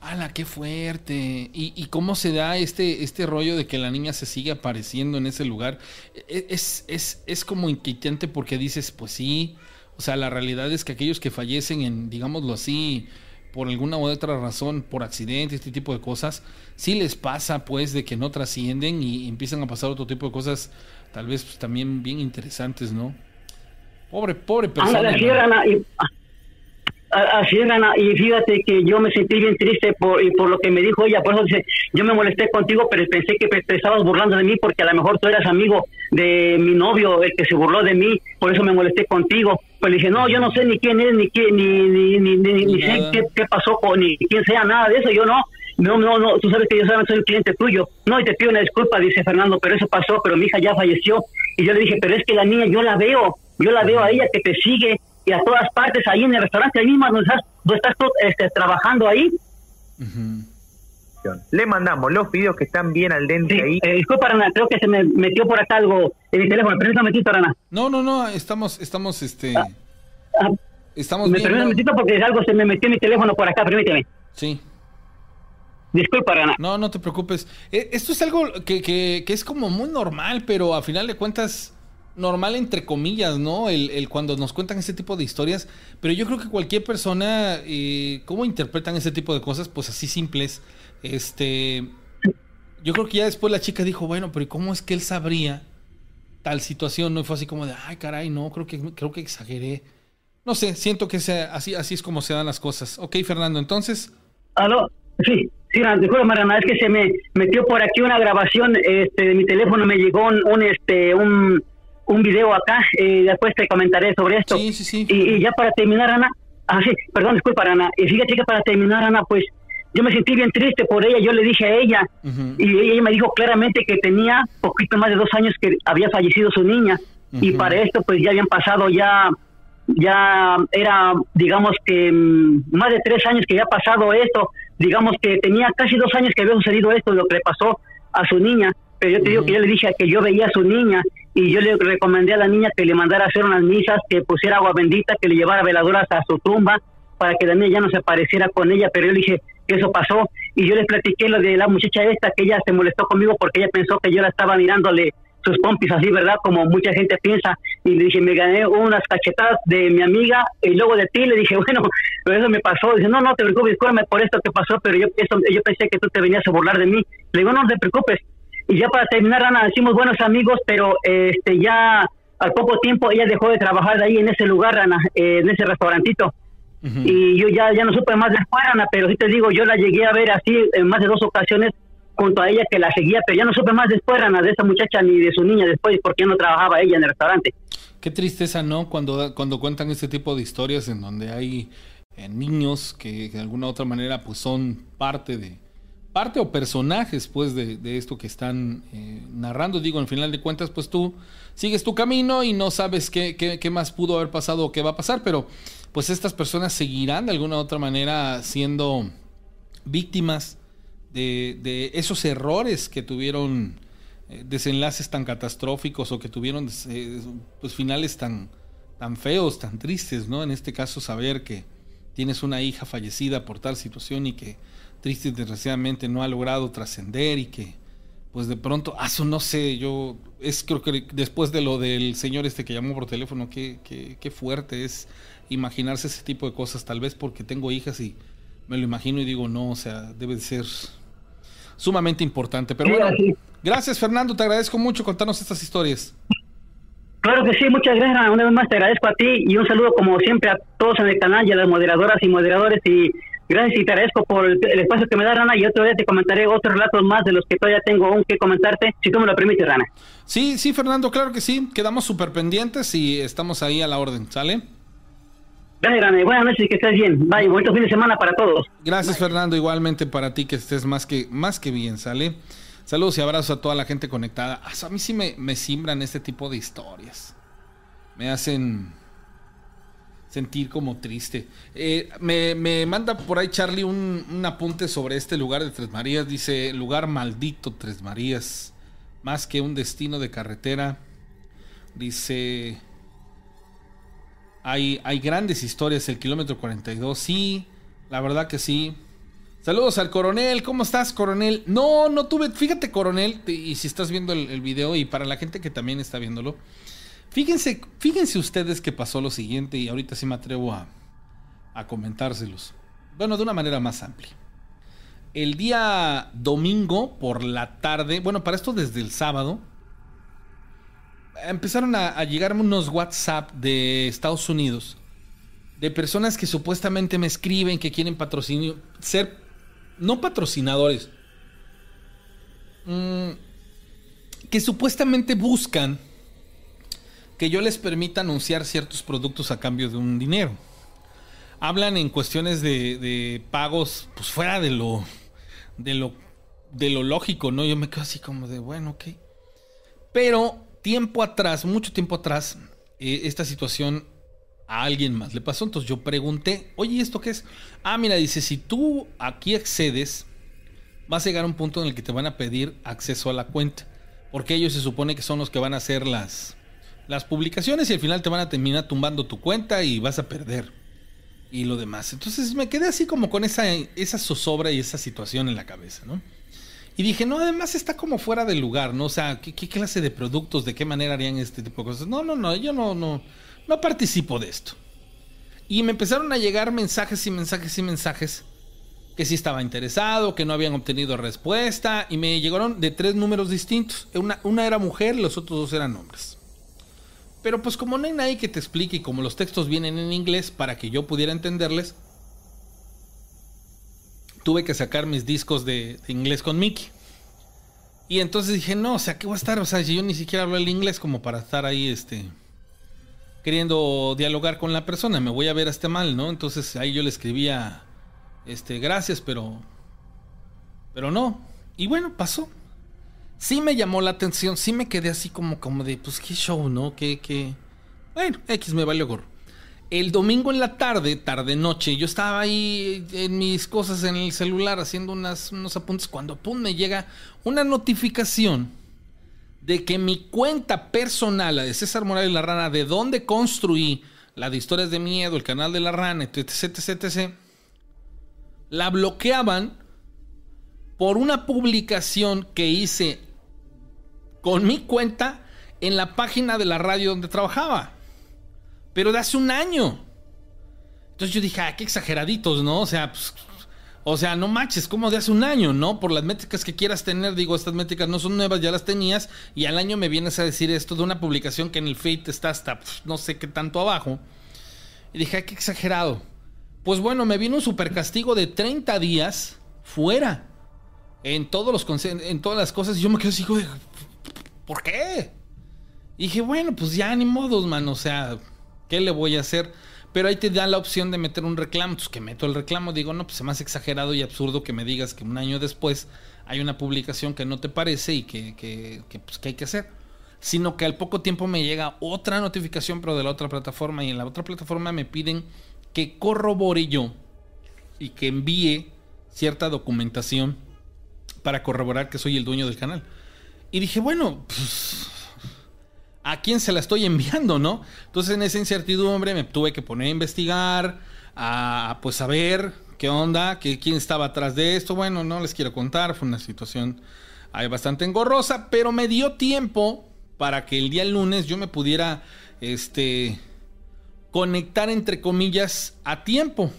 ¡Hala, qué fuerte! ¿Y, ¿Y, cómo se da este, este rollo de que la niña se sigue apareciendo en ese lugar? E, es, es, es como inquietante porque dices, pues sí, o sea, la realidad es que aquellos que fallecen en, digámoslo así, por alguna u otra razón, por accidente, este tipo de cosas, sí les pasa pues de que no trascienden y empiezan a pasar otro tipo de cosas, tal vez pues, también bien interesantes, ¿no? Pobre, pobre persona. Así es, Rana, y fíjate que yo me sentí bien triste por, y por lo que me dijo ella, por eso dice, yo me molesté contigo, pero pensé que te estabas burlando de mí porque a lo mejor tú eras amigo de mi novio, el que se burló de mí, por eso me molesté contigo. Pues le dije, no, yo no sé ni quién es, ni quién, ni, ni, ni, ni, sé qué, qué, pasó, con, ni quién sea, nada de eso, yo no. No, no, no, tú sabes que yo soy un cliente tuyo. No, y te pido una disculpa, dice Fernando, pero eso pasó, pero mi hija ya falleció. Y yo le dije, pero es que la niña yo la veo, yo la veo a ella que te sigue, y a todas partes, ahí en el restaurante, ahí mismo donde estás, estás este, trabajando ahí. Le mandamos los videos que están bien al dente ahí. Eh, disculpa, Rana, creo que se me metió por acá algo en mi teléfono. ¿Me permites Rana? No, no, no, estamos, estamos, este... Ah, ah, estamos me bien. Me porque algo se me metió en mi teléfono por acá, permíteme. Sí. Disculpa, Rana. No, no te preocupes. Eh, esto es algo que, que, que es como muy normal, pero a final de cuentas normal entre comillas, ¿no? El, cuando nos cuentan ese tipo de historias, pero yo creo que cualquier persona, eh, ¿cómo interpretan ese tipo de cosas? Pues así simples. Este, yo creo que ya después la chica dijo, bueno, pero ¿cómo es que él sabría tal situación? No y fue así como de, ay, caray, no, creo que, creo que exageré. no sé, siento que así, así es como se dan las cosas. Ok, Fernando, entonces. Aló, sí, sí, disculpa, Marana, es que se me metió por aquí una grabación este, de mi teléfono, me llegó un, este, un, un video acá, eh, después te comentaré sobre esto. Sí, sí, sí. Y, ya para terminar, Ana, ah, sí, perdón, disculpa, Ana, y fíjate que para terminar, Ana, pues yo me sentí bien triste por ella, yo le dije a ella, y ella me dijo claramente que tenía poquito más de dos años que había fallecido su niña, y para esto pues ya habían pasado ya ya era, digamos que mm, más de tres años que había pasado esto, digamos que tenía casi dos años que había sucedido esto, lo que le pasó a su niña, pero yo te digo que yo le dije que yo veía a su niña y yo le recomendé a la niña que le mandara a hacer unas misas, que pusiera agua bendita, que le llevara veladoras a su tumba para que la niña ya no se pareciera con ella, pero yo le dije que eso pasó y yo le platiqué lo de la muchacha esta, que ella se molestó conmigo porque ella pensó que yo la estaba mirándole sus pompis así, ¿verdad? Como mucha gente piensa. Y le dije, me gané unas cachetadas de mi amiga y luego de ti le dije, bueno, pero eso me pasó. Dice, no, no te preocupes, discúlpame por esto que pasó, pero yo, eso, yo pensé que tú te venías a burlar de mí. Le digo, no, te preocupes. Y ya para terminar, Ana, decimos buenos amigos, pero este ya al poco tiempo ella dejó de trabajar ahí en ese lugar, Ana, eh, en ese restaurantito. Y yo ya, ya no supe más de Ana, pero sí te digo, yo la llegué a ver así en más de dos ocasiones junto a ella que la seguía, pero ya no supe más después, Ana, de esa muchacha ni de su niña después, porque no trabajaba ella en el restaurante. Qué tristeza, ¿no? Cuando, cuando cuentan este tipo de historias en donde hay eh, niños que de alguna u otra manera pues son parte de parte o personajes pues de, esto que están eh, narrando. Digo, al final de cuentas pues tú sigues tu camino y no sabes qué, qué, qué más pudo haber pasado o qué va a pasar, pero pues estas personas seguirán de alguna u otra manera siendo víctimas de, esos errores que tuvieron eh, desenlaces tan catastróficos o que tuvieron eh, pues finales tan, tan feos, tan tristes, ¿no? En este caso saber que tienes una hija fallecida por tal situación y que triste y desgraciadamente no ha logrado trascender y que pues de pronto, ah, eso no sé, yo es creo que después de lo del señor este que llamó por teléfono, qué, qué, qué fuerte es imaginarse ese tipo de cosas, tal vez porque tengo hijas y me lo imagino y digo, no, o sea, debe de ser sumamente importante. Pero bueno, gracias Fernando, te agradezco mucho contarnos estas historias. Claro que sí, muchas gracias. Una vez más te agradezco a ti y un saludo como siempre a todos en el canal y a las moderadoras y moderadores y gracias y te agradezco por el, espacio que me da Rana y otro día te comentaré otros relatos más de los que todavía tengo aún que comentarte, si tú me lo permites Rana. Sí, sí Fernando, claro que sí, quedamos súper pendientes y estamos ahí a la orden, ¿sale? Gracias, Buenas noches y que estés bien. Bye. Buen fin de semana para todos. Gracias, Fernando. Igualmente para ti que estés más que, más que bien, ¿sale? Saludos y abrazos a toda la gente conectada. Ah, a mí sí me, me simbran este tipo de historias. Me hacen sentir como triste. Eh, me, me, manda por ahí Charlie un, un, apunte sobre este lugar de Tres Marías. Dice, lugar maldito Tres Marías. Más que un destino de carretera. Dice, hay, grandes historias, el kilómetro 42, sí, la verdad que sí. Saludos al coronel, ¿cómo estás, coronel? No, no tuve, fíjate, coronel, y si estás viendo el, video y para la gente que también está viéndolo, fíjense, fíjense ustedes que pasó lo siguiente y ahorita sí me atrevo a, a comentárselos. Bueno, de una manera más amplia. El día domingo por la tarde, bueno, para esto desde el sábado, empezaron a, llegar unos WhatsApp de Estados Unidos de personas que supuestamente me escriben que quieren patrocinio, ser no patrocinadores, mm, que supuestamente buscan que yo les permita anunciar ciertos productos a cambio de un dinero. Hablan en cuestiones de, de pagos, pues fuera de lo, de lo, de lo lógico, ¿no? Yo me quedo así como de, bueno, ok. Pero tiempo atrás, mucho tiempo atrás, eh, esta situación a alguien más le pasó. Entonces yo pregunté, oye, ¿esto qué es? Ah, mira, dice, si tú aquí accedes, vas a llegar a un punto en el que te van a pedir acceso a la cuenta. Porque ellos se supone que son los que van a hacer las, las publicaciones y al final te van a terminar tumbando tu cuenta y vas a perder. Y lo demás. Entonces me quedé así como con esa, esa zozobra y esa situación en la cabeza, ¿no? Y dije, no, además está como fuera del lugar, ¿no? O sea, ¿qué, clase de productos, de qué manera harían este tipo de cosas? No, no, no, yo no, no, no participo de esto. Y me empezaron a llegar mensajes y mensajes y mensajes que sí estaba interesado, que no habían obtenido respuesta, y me llegaron de tres números distintos. Una, una era mujer, los otros dos eran hombres. Pero pues como no hay nadie que te explique y como los textos vienen en inglés para que yo pudiera entenderles, tuve que sacar mis discos de, inglés con Mickey. Y entonces dije, no, o sea, ¿qué voy a estar? O sea, yo ni siquiera hablo el inglés como para estar ahí, este, queriendo dialogar con la persona, me voy a ver este mal, ¿no? Entonces ahí yo le escribía, este, gracias, pero, pero no. Y bueno, pasó. Sí me llamó la atención, sí me quedé así como, como de, pues qué show, ¿no? Que, que, bueno, X me valió gorro. El domingo en la tarde, tarde noche, yo estaba ahí en mis cosas en el celular haciendo unos apuntes cuando pum me llega una notificación de que mi cuenta personal, la de César Morales La Rana, de donde construí la de historias de miedo, el canal de La Rana, etc, etc, etc, la bloqueaban por una publicación que hice con mi cuenta en la página de la radio donde trabajaba. Pero de hace un año. Entonces yo dije, ah, qué exageraditos, ¿no? O sea, pues, o sea, no manches, como de hace un año, ¿no? Por las métricas que quieras tener, digo, estas métricas no son nuevas, ya las tenías, y al año me vienes a decir esto de una publicación que en el Fate está hasta no sé qué tanto abajo. Y dije, qué exagerado. Pues bueno, me vino un super castigo de 30 días fuera. En todos los en todas las cosas. Y yo me quedé así, ¿por qué? Y dije, bueno, pues ya ni modos, man. O sea, ¿qué le voy a hacer? Pero ahí te da la opción de meter un reclamo. Entonces que meto el reclamo. Digo, no, pues es más exagerado y absurdo que me digas que un año después hay una publicación que no te parece y que, que, pues, que hay que hacer. Sino que al poco tiempo me llega otra notificación, pero de la otra plataforma. Y en la otra plataforma me piden que corrobore yo y que envíe cierta documentación para corroborar que soy el dueño del canal. Y dije, bueno, pues a quién se la estoy enviando, ¿no? Entonces en esa incertidumbre me tuve que poner a investigar, a pues saber qué onda, que, quién estaba atrás de esto. Bueno, no les quiero contar, fue una situación ahí bastante engorrosa, pero me dio tiempo para que el día lunes yo me pudiera, este, conectar entre comillas a tiempo.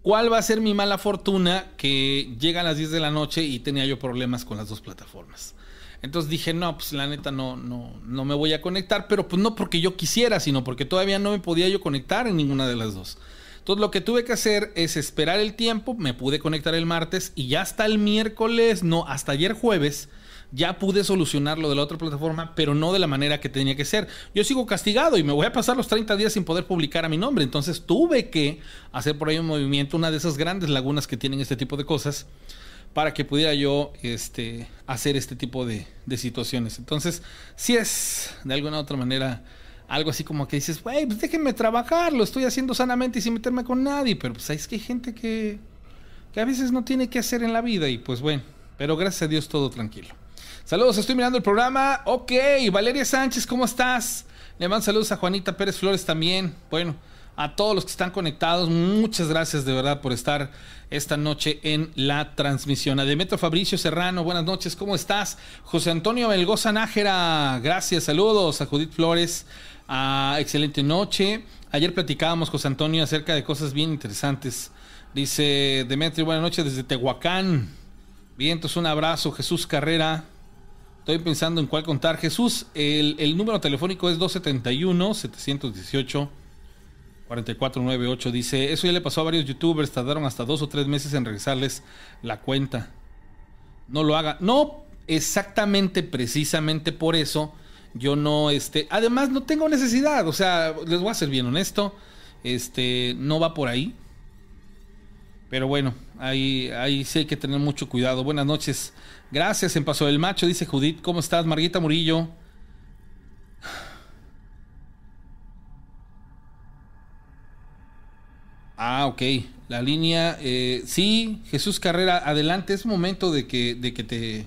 ¿Cuál va a ser mi mala fortuna? Que llega a las 10 de la noche y tenía yo problemas con las dos plataformas. Entonces dije, no, pues la neta no, no, no me voy a conectar, pero pues no porque yo quisiera, sino porque todavía no me podía yo conectar en ninguna de las dos. Entonces lo que tuve que hacer es esperar el tiempo, me pude conectar el martes y ya hasta el miércoles, no, hasta ayer jueves, ya pude solucionar lo de la otra plataforma, pero no de la manera que tenía que ser. Yo sigo castigado y me voy a pasar los 30 días sin poder publicar a mi nombre, entonces tuve que hacer por ahí un movimiento, una de esas grandes lagunas que tienen este tipo de cosas para que pudiera yo este, hacer este tipo de, situaciones. Entonces, si es de alguna u otra manera algo así como que dices, güey, pues déjenme trabajar, lo estoy haciendo sanamente y sin meterme con nadie, pero pues es que hay gente que, que a veces no tiene que hacer en la vida y pues bueno, pero gracias a Dios todo tranquilo. Saludos, estoy mirando el programa. Ok, Valeria Sánchez, ¿cómo estás? Le mando saludos a Juanita Pérez Flores también. Bueno, a todos los que están conectados, muchas gracias de verdad por estar esta noche en la transmisión. A Demetrio Fabricio Serrano, buenas noches, ¿cómo estás? José Antonio Belgoza Nájera, gracias, saludos. A Judith Flores, excelente noche. Ayer platicábamos, José Antonio, acerca de cosas bien interesantes. Dice Demetrio, buenas noches desde Tehuacán. Bien, entonces un abrazo, Jesús Carrera. Estoy pensando en cuál contar. Jesús, el, el número telefónico es 271 718 4498 dice, eso ya le pasó a varios youtubers, tardaron hasta dos o tres meses en regresarles la cuenta. No lo haga. No, exactamente, precisamente por eso yo no, este, además no tengo necesidad, o sea, les voy a ser bien honesto, este, no va por ahí. Pero bueno, ahí, ahí sí hay que tener mucho cuidado. Buenas noches. Gracias en Paso del Macho, dice Judith. ¿Cómo estás, Marguita Murillo? Ah, ok. La línea. Eh, sí, Jesús Carrera, adelante. Es momento de que, de que te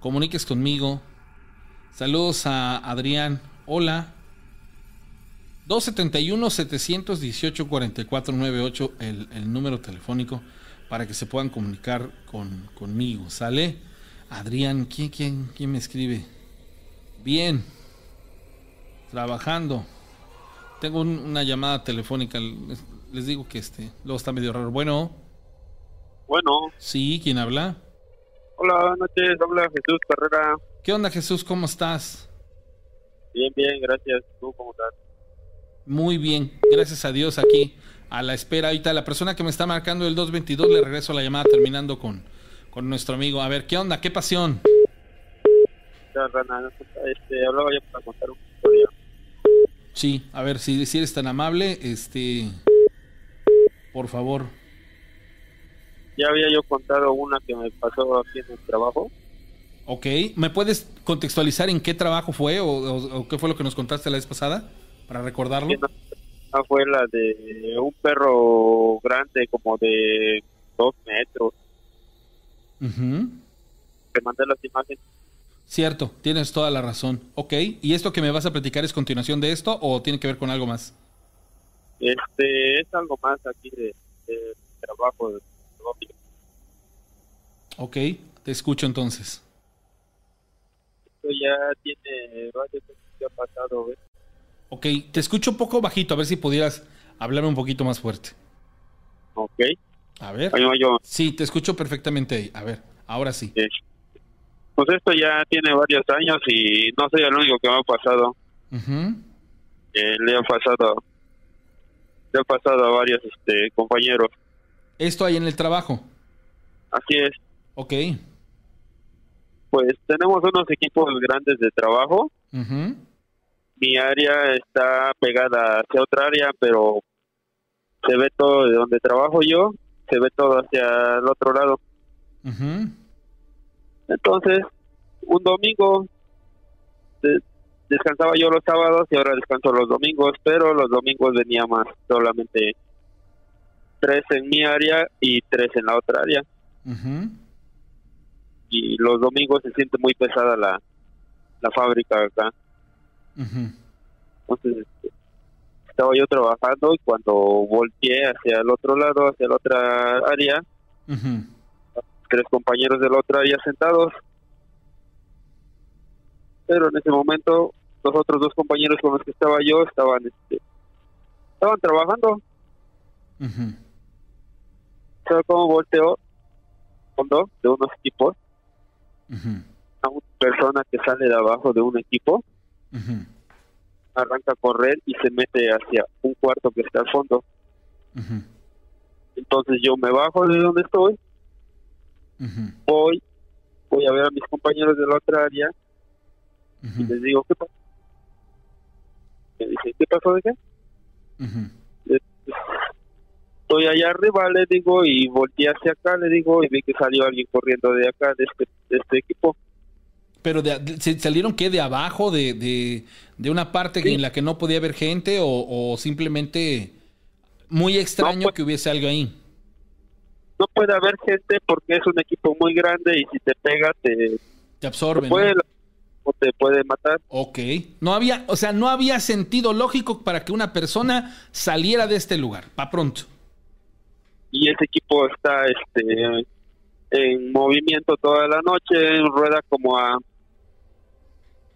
comuniques conmigo. Saludos a Adrián. Hola. 271-718-4498, el, el número telefónico para que se puedan comunicar con, conmigo. ¿Sale? Adrián, ¿quién, quién, quién me escribe? Bien. Trabajando. Tengo una llamada telefónica les digo que este, luego está medio raro. Bueno. Bueno. Sí, ¿quién habla? Hola, buenas noches, habla Jesús Carrera. ¿Qué onda Jesús? ¿Cómo estás? Bien, bien, gracias. ¿Tú cómo estás? Muy bien, gracias a Dios aquí a la espera. Ahorita la persona que me está marcando el 222 le regreso la llamada terminando con, con nuestro amigo. A ver, ¿qué onda? ¿Qué pasión? Rana, este, hablaba ya para contar una historia. Sí, a ver, si, si eres tan amable, este, por favor. Ya había yo contado una que me pasó aquí en el trabajo. Ok, ¿me puedes contextualizar en qué trabajo fue o, qué fue lo que nos contaste la vez pasada para recordarlo? fue la de un perro grande como de dos metros. Te mandé las imágenes. Cierto, tienes toda la razón. Ok, ¿y esto que me vas a platicar es continuación de esto o tiene que ver con algo más? Este, es algo más aquí de, trabajo. De, ok, te escucho entonces. Esto ya tiene varios que ha pasado. Ok, te escucho un poco bajito, a ver si pudieras hablarme un poquito más fuerte. Ok. A ver. Sí, te escucho perfectamente ahí. A ver, ahora sí. Pues esto ya tiene varios años y no soy el único que me ha pasado. Eh, le ha pasado le ha pasado a varios este, compañeros. ¿Esto ahí en el trabajo? Así es. Ok. Pues tenemos unos equipos grandes de trabajo. Mi área está pegada hacia otra área, pero se ve todo de donde trabajo yo, se ve todo hacia el otro lado. Entonces, un domingo descansaba yo los sábados y ahora descanso los domingos, pero los domingos venía más, solamente tres en mi área y tres en la otra área. Y los domingos se siente muy pesada la, la fábrica acá. Entonces, este, estaba yo trabajando y cuando volteé hacia el otro lado, hacia la otra área, tres compañeros de la otra área sentados. Pero en ese momento, los otros dos compañeros con los que estaba yo estaban este, estaban trabajando. ¿Sabes cómo volteó? Fondo de unos equipos. A una persona que sale de abajo de un equipo arranca a correr y se mete hacia un cuarto que está al fondo. Entonces yo me bajo de donde estoy, voy, voy a ver a mis compañeros de la otra área y les digo, ¿qué pasó? Me dicen, ¿qué pasó de qué? Estoy allá arriba, le digo, y volteé hacia acá, le digo, y vi que salió alguien corriendo de acá, de este, de este equipo. ¿Pero de, salieron qué? ¿De abajo? ¿De, de, una parte en la que no podía haber gente? ¿O, simplemente muy extraño pues que hubiese algo ahí? No puede haber gente porque es un equipo muy grande y si te pega te... Te absorbe, Te puede matar. Ok. No había, o sea, no había sentido lógico para que una persona saliera de este lugar, para pronto. Y ese equipo está este en movimiento toda la noche, rueda como a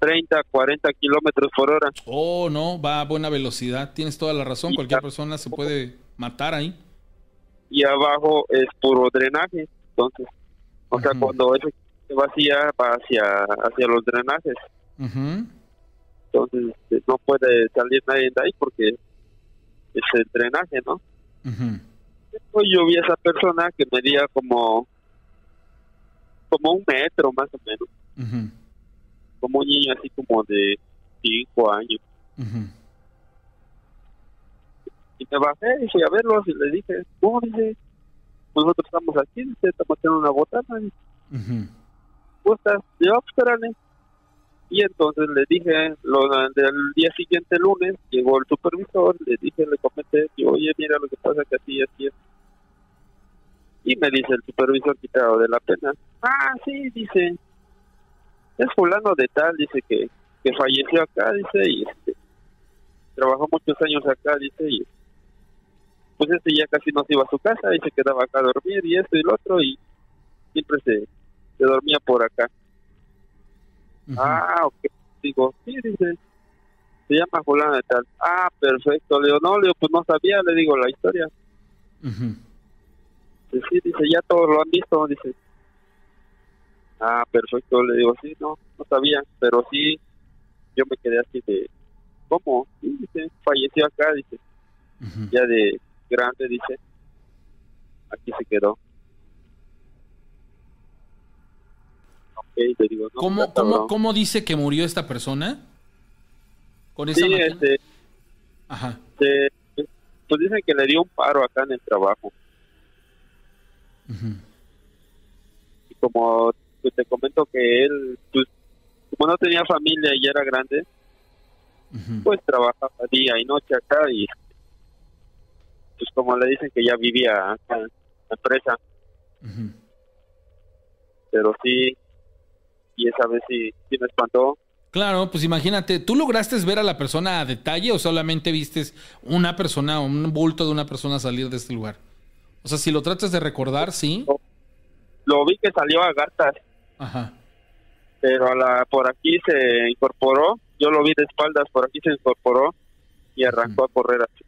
30, 40 kilómetros por hora. Oh, no, va a buena velocidad. Tienes toda la razón. Cualquier persona se puede matar ahí. Y abajo es puro drenaje. Entonces, o sea, cuando eso se vacía, va hacia, hacia los drenajes. Entonces, este, no puede salir nadie de ahí porque es el drenaje, ¿no? yo vi a esa persona que medía como como un metro más o menos como un niño así como de cinco años. Y me bajé y fui a verlos y le dije, ¿cómo dice? Nosotros estamos aquí, dice, estamos haciendo una botana. Dice, ¿Cómo estás? Yo, espérame. Y entonces le dije, lo, del día siguiente, lunes, llegó el supervisor, le dije, le comenté, que, oye, mira lo que pasa que así, así es. Y me dice el supervisor quitado de la pena, ah, sí, dice, es fulano de tal, dice que, que falleció acá, dice, y este, trabajó muchos años acá, dice, y pues este ya casi no se iba a su casa y se quedaba acá a dormir y esto y lo otro y siempre se, se dormía por acá. Ah, ok, digo, sí, dice, se llama fulano de tal. Ah, perfecto, le digo, no, le digo, pues no sabía, le digo la historia. sí, dice, ya todos lo han visto, dice, Ah, perfecto, le digo, sí, no, no sabía, pero sí, yo me quedé así de, ¿cómo? dice, falleció acá, dice, ya de grande, dice, aquí se quedó. ¿Cómo, cómo, ¿Cómo dice que murió esta persona? ¿Con esa sí, este, Ajá. pues dicen que le dio un paro acá en el trabajo. Y como pues, te comento que él, pues, como no tenía familia y era grande, pues trabajaba día y noche acá y pues como le dicen que ya vivía acá en la empresa. Pero sí, y esa vez sí, me espantó. Claro, pues imagínate, ¿tú lograste ver a la persona a detalle o solamente vistes una persona, un bulto de una persona salir de este lugar? O sea, si lo tratas de recordar, sí. Lo, vi que salió a gatas. Ajá. Pero a la, por aquí se incorporó, yo lo vi de espaldas, por aquí se incorporó y arrancó a correr así.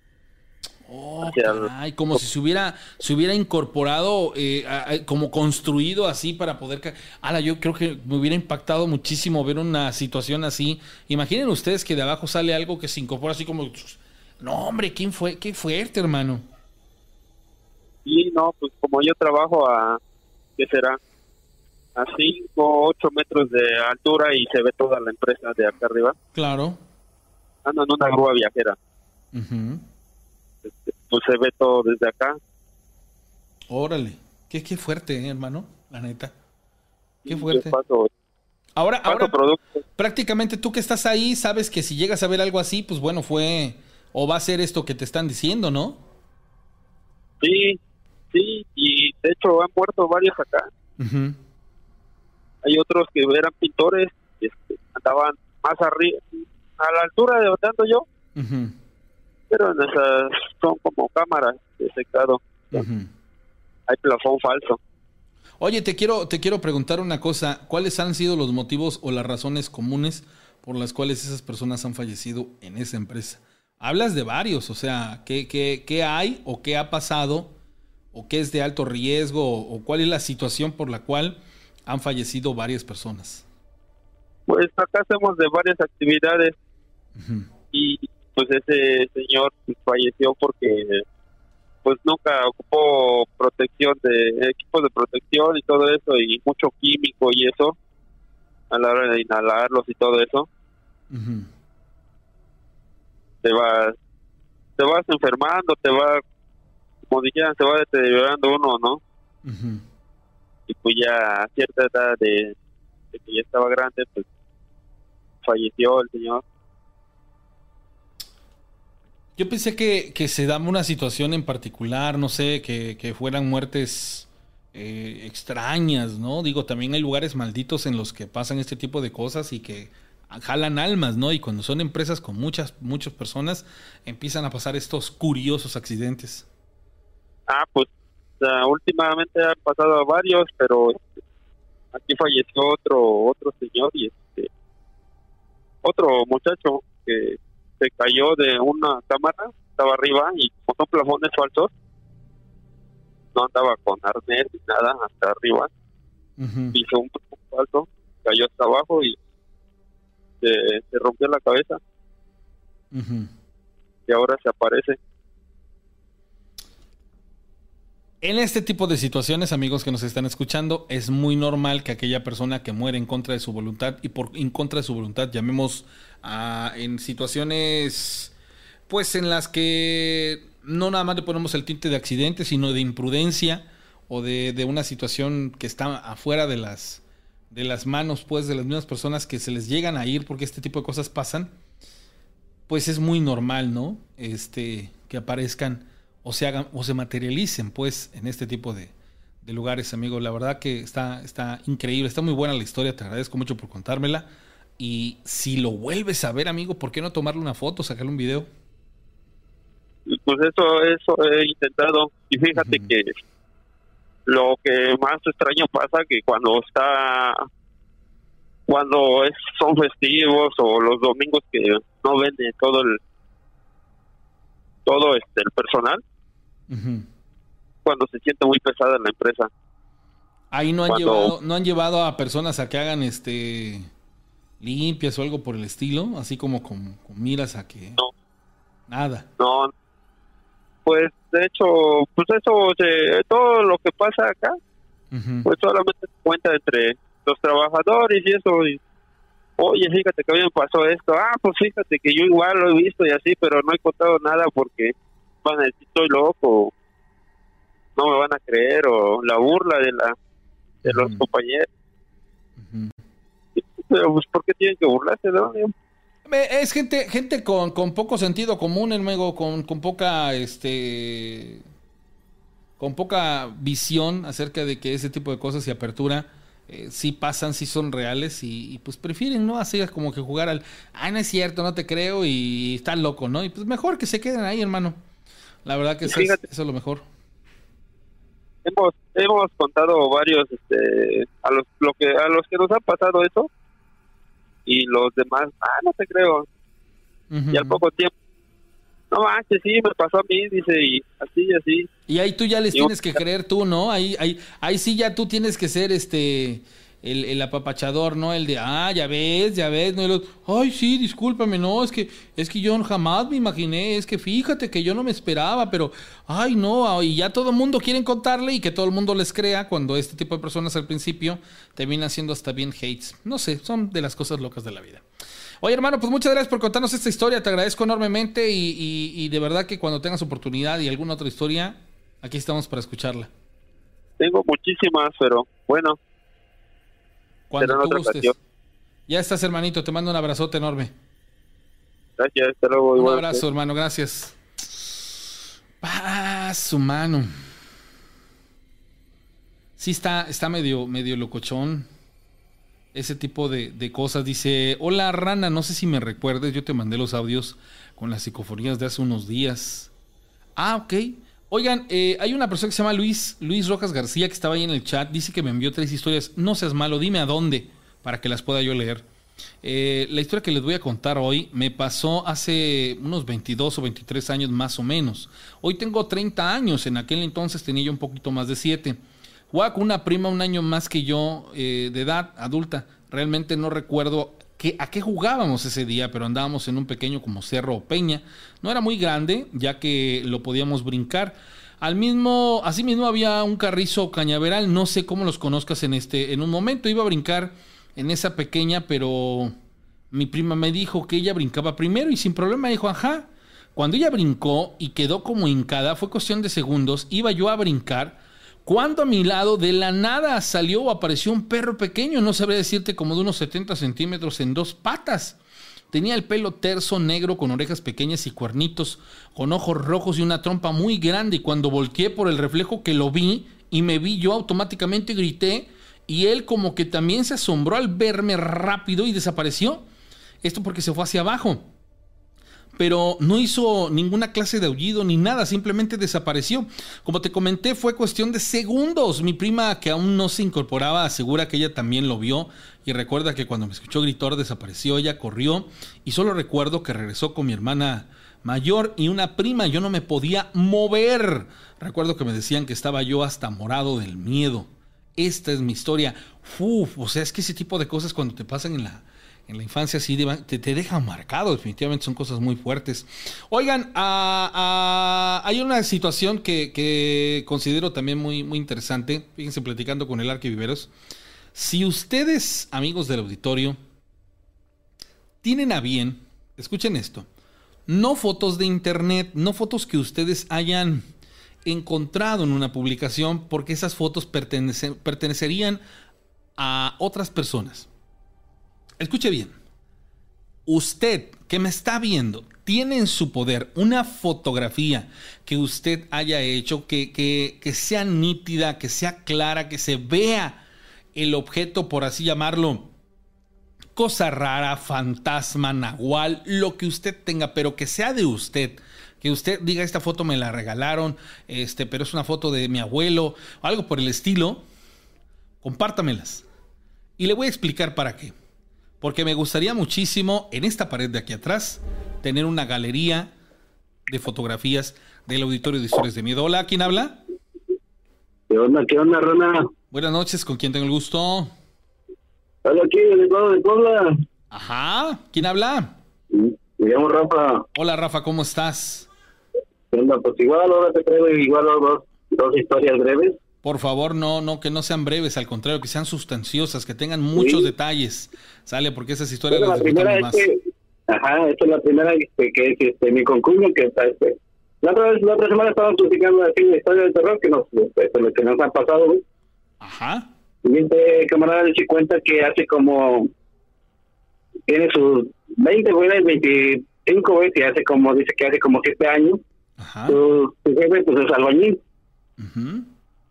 Oh, ay, como si se hubiera, se hubiera incorporado, eh, como construido así para poder... Ala, yo creo que me hubiera impactado muchísimo ver una situación así. Imaginen ustedes que de abajo sale algo que se incorpora así como... No, hombre, ¿quién fue? Qué fuerte, hermano. Sí, no, pues como yo trabajo a... ¿Qué será? A 5, 8 metros de altura y se ve toda la empresa de acá arriba. Claro. Ando en una grúa viajera. Este, pues se ve todo desde acá. Órale, qué, qué fuerte, ¿eh, hermano, la neta. Qué fuerte. Paso, ahora, ahora prácticamente tú que estás ahí, sabes que si llegas a ver algo así, pues bueno, fue o va a ser esto que te están diciendo, ¿no? Sí, sí, y de hecho han muerto varios acá. Hay otros que eran pintores, este, andaban más arriba, a la altura de donde ando yo pero esas son como cámaras de secado. Hay plafón falso. Oye, te quiero, te quiero preguntar una cosa. ¿Cuáles han sido los motivos o las razones comunes por las cuales esas personas han fallecido en esa empresa? Hablas de varios, o sea, ¿qué, qué, qué hay o qué ha pasado o qué es de alto riesgo o, cuál es la situación por la cual han fallecido varias personas? Pues acá hacemos de varias actividades y pues ese señor falleció porque pues nunca ocupó protección de equipos de protección y todo eso y mucho químico y eso a la hora de inhalarlos y todo eso. Te vas te vas enfermando te va como dijeran se va deteriorando uno no y pues ya a cierta edad de que ya estaba grande pues falleció el señor yo pensé que, se daba una situación en particular, no sé, que, fueran muertes eh, extrañas, ¿no? Digo, también hay lugares malditos en los que pasan este tipo de cosas y que jalan almas, ¿no? Y cuando son empresas con muchas, muchas personas, empiezan a pasar estos curiosos accidentes. Ah, pues últimamente han pasado varios, pero aquí falleció otro otro señor y este otro muchacho que se cayó de una cámara, estaba arriba y con son plafones falsos, no andaba con arnés ni nada hasta arriba, hizo un falso, cayó hasta abajo y se, rompió la cabeza. Y ahora se aparece. En este tipo de situaciones, amigos que nos están escuchando, es muy normal que aquella persona que muere en contra de su voluntad y por en contra de su voluntad, llamemos a, en situaciones, pues en las que no nada más le ponemos el tinte de accidente, sino de imprudencia o de, de una situación que está afuera de las, de las manos, pues, de las mismas personas que se les llegan a ir porque este tipo de cosas pasan, pues es muy normal, ¿no? Este, que aparezcan o se hagan o se materialicen pues en este tipo de, lugares, amigo. La verdad que está, está increíble, está muy buena la historia, te agradezco mucho por contármela. Y si lo vuelves a ver, amigo, ¿por qué no tomarle una foto, sacarle un video? Pues eso, eso he intentado. Y fíjate que lo que más extraño pasa que cuando está cuando es, son festivos o los domingos que no vende todo el todo este el personal cuando se siente muy pesada en la empresa. Ahí no han llevado, no han llevado a personas a que hagan este limpias o algo por el estilo? Así como con, miras a que... No. Nada. No. Pues de hecho, pues eso, todo lo que pasa acá, pues solamente se cuenta entre los trabajadores y eso. Y, Oye, fíjate que a mí me pasó esto. Ah, pues fíjate que yo igual lo he visto y así, pero no he contado nada porque van a decir estoy loco, no me van a creer o la burla de la de los compañeros. Pero pues ¿por qué tienen que burlarse, no? Es gente gente con, con poco sentido común, el con, con poca este con poca visión acerca de que ese tipo de cosas y apertura eh, sí pasan, sí son reales y, pues prefieren, ¿no? Así como que jugar al, ay, no es cierto, no te creo y está loco, ¿no? Y pues mejor que se queden ahí, hermano. La verdad que eso, es, eso es lo mejor. Hemos, hemos contado varios, este, a los, lo que, a los que nos ha pasado eso y los demás, ah, no te creo. Y al poco tiempo, no manches, sí, me pasó a mí, dice, y así, así. Y ahí tú ya les tienes que creer tú, ¿no? Ahí, ahí, ahí sí ya tú tienes que ser este el, apapachador, ¿no? El de, ah, ya ves, ya ves, ¿no? Ay, sí, discúlpame, no, es que, es que yo jamás me imaginé, es que fíjate que yo no me esperaba, pero, ay, no, y ya todo el mundo quiere contarle y que todo el mundo les crea cuando este tipo de personas al principio terminan siendo hasta bien hates. No sé, son de las cosas locas de la vida. Oye, hermano, pues muchas gracias por contarnos esta historia, te agradezco enormemente y, y de verdad que cuando tengas oportunidad y alguna otra historia, aquí estamos para escucharla. Tengo muchísimas, pero bueno, cuando tú gustes. Ya estás, hermanito. Te mando un abrazote enorme. Gracias, hasta luego. Un abrazo, hermano. Gracias. Ah, su mano. Sí, está, está medio, medio locochón. Ese tipo de, de, cosas. Dice, hola rana, no sé si me recuerdes, yo te mandé los audios con las psicofonías de hace unos días. Ah, ok. Oigan, eh, hay una persona que se llama Luis, Luis Rojas García que estaba ahí en el chat. Dice que me envió tres historias. No seas malo, dime a dónde para que las pueda yo leer. Eh, la historia que les voy a contar hoy me pasó hace unos 22 o 23 años más o menos. Hoy tengo 30 años, en aquel entonces tenía yo un poquito más de 7. Jugaba con una prima un año más que yo eh, de edad adulta. Realmente no recuerdo a qué jugábamos ese día, pero andábamos en un pequeño como cerro o peña. No era muy grande, ya que lo podíamos brincar. Al mismo, así mismo había un carrizo cañaveral, no sé cómo los conozcas en este, en un momento iba a brincar en esa pequeña, pero mi prima me dijo que ella brincaba primero y sin problema dijo, ajá. Cuando ella brincó y quedó como hincada, fue cuestión de segundos, iba yo a brincar cuando a mi lado de la nada salió o apareció un perro pequeño, no sabría decirte como de unos 70 centímetros en dos patas. Tenía el pelo terso, negro, con orejas pequeñas y cuernitos, con ojos rojos y una trompa muy grande. Y cuando volteé por el reflejo que lo vi y me vi yo, automáticamente grité. Y él como que también se asombró al verme rápido y desapareció. Esto porque se fue hacia abajo pero no hizo ninguna clase de aullido ni nada, simplemente desapareció. Como te comenté, fue cuestión de segundos. Mi prima, que aún no se incorporaba, asegura que ella también lo vio y recuerda que cuando me escuchó gritar desapareció, ella corrió y solo recuerdo que regresó con mi hermana mayor y una prima. Yo no me podía mover. Recuerdo que me decían que estaba yo hasta morado del miedo. Esta es mi historia. Uf, o sea, es que ese tipo de cosas cuando te pasan en la en la infancia sí te, te dejan marcado, definitivamente son cosas muy fuertes. Oigan, hay una situación que, considero también muy, muy interesante, fíjense platicando con el Arque Viveros. Si ustedes, amigos del auditorio, tienen a bien, escuchen esto, no fotos de internet, no fotos que ustedes hayan encontrado en una publicación, porque esas fotos pertenecerían a otras personas. Escuche bien. Usted que me está viendo tiene en su poder una fotografía que usted haya hecho, que, que, sea nítida, que sea clara, que se vea el objeto, por así llamarlo, cosa rara, fantasma, nahual, lo que usted tenga, pero que sea de usted. Que usted diga, esta foto me la regalaron, este, pero es una foto de mi abuelo, algo por el estilo, compártamelas. Y le voy a explicar para qué porque me gustaría muchísimo en esta pared de aquí atrás tener una galería de fotografías del auditorio de historias de miedo. Hola, ¿quién habla? ¿Qué onda, qué onda, Rana? Buenas noches, ¿con quién tengo el gusto? Hola, aquí, de Puebla. Ajá, ¿quién habla? Me llamo Rafa. Hola Rafa, ¿cómo estás? Bueno, pues igual ahora te traigo igual dos, dos historias breves. Por favor, no, no, que no sean breves, al contrario, que sean sustanciosas, que tengan muchos detalles, ¿sale? Porque esas historias Bueno, las la primera más. que, ajá, esta es la primera este, que es este, mi concuño que está este. La otra vez, la otra semana estaban platicando así la historia de terror que nos, este, que nos ha pasado, güey. Ajá. Y este camarada se cuenta que hace como tiene sus 20, güey, 25, güey, que hace como, dice que hace como 7 años. Ajá. Su, jefe, pues es albañil. Ujú.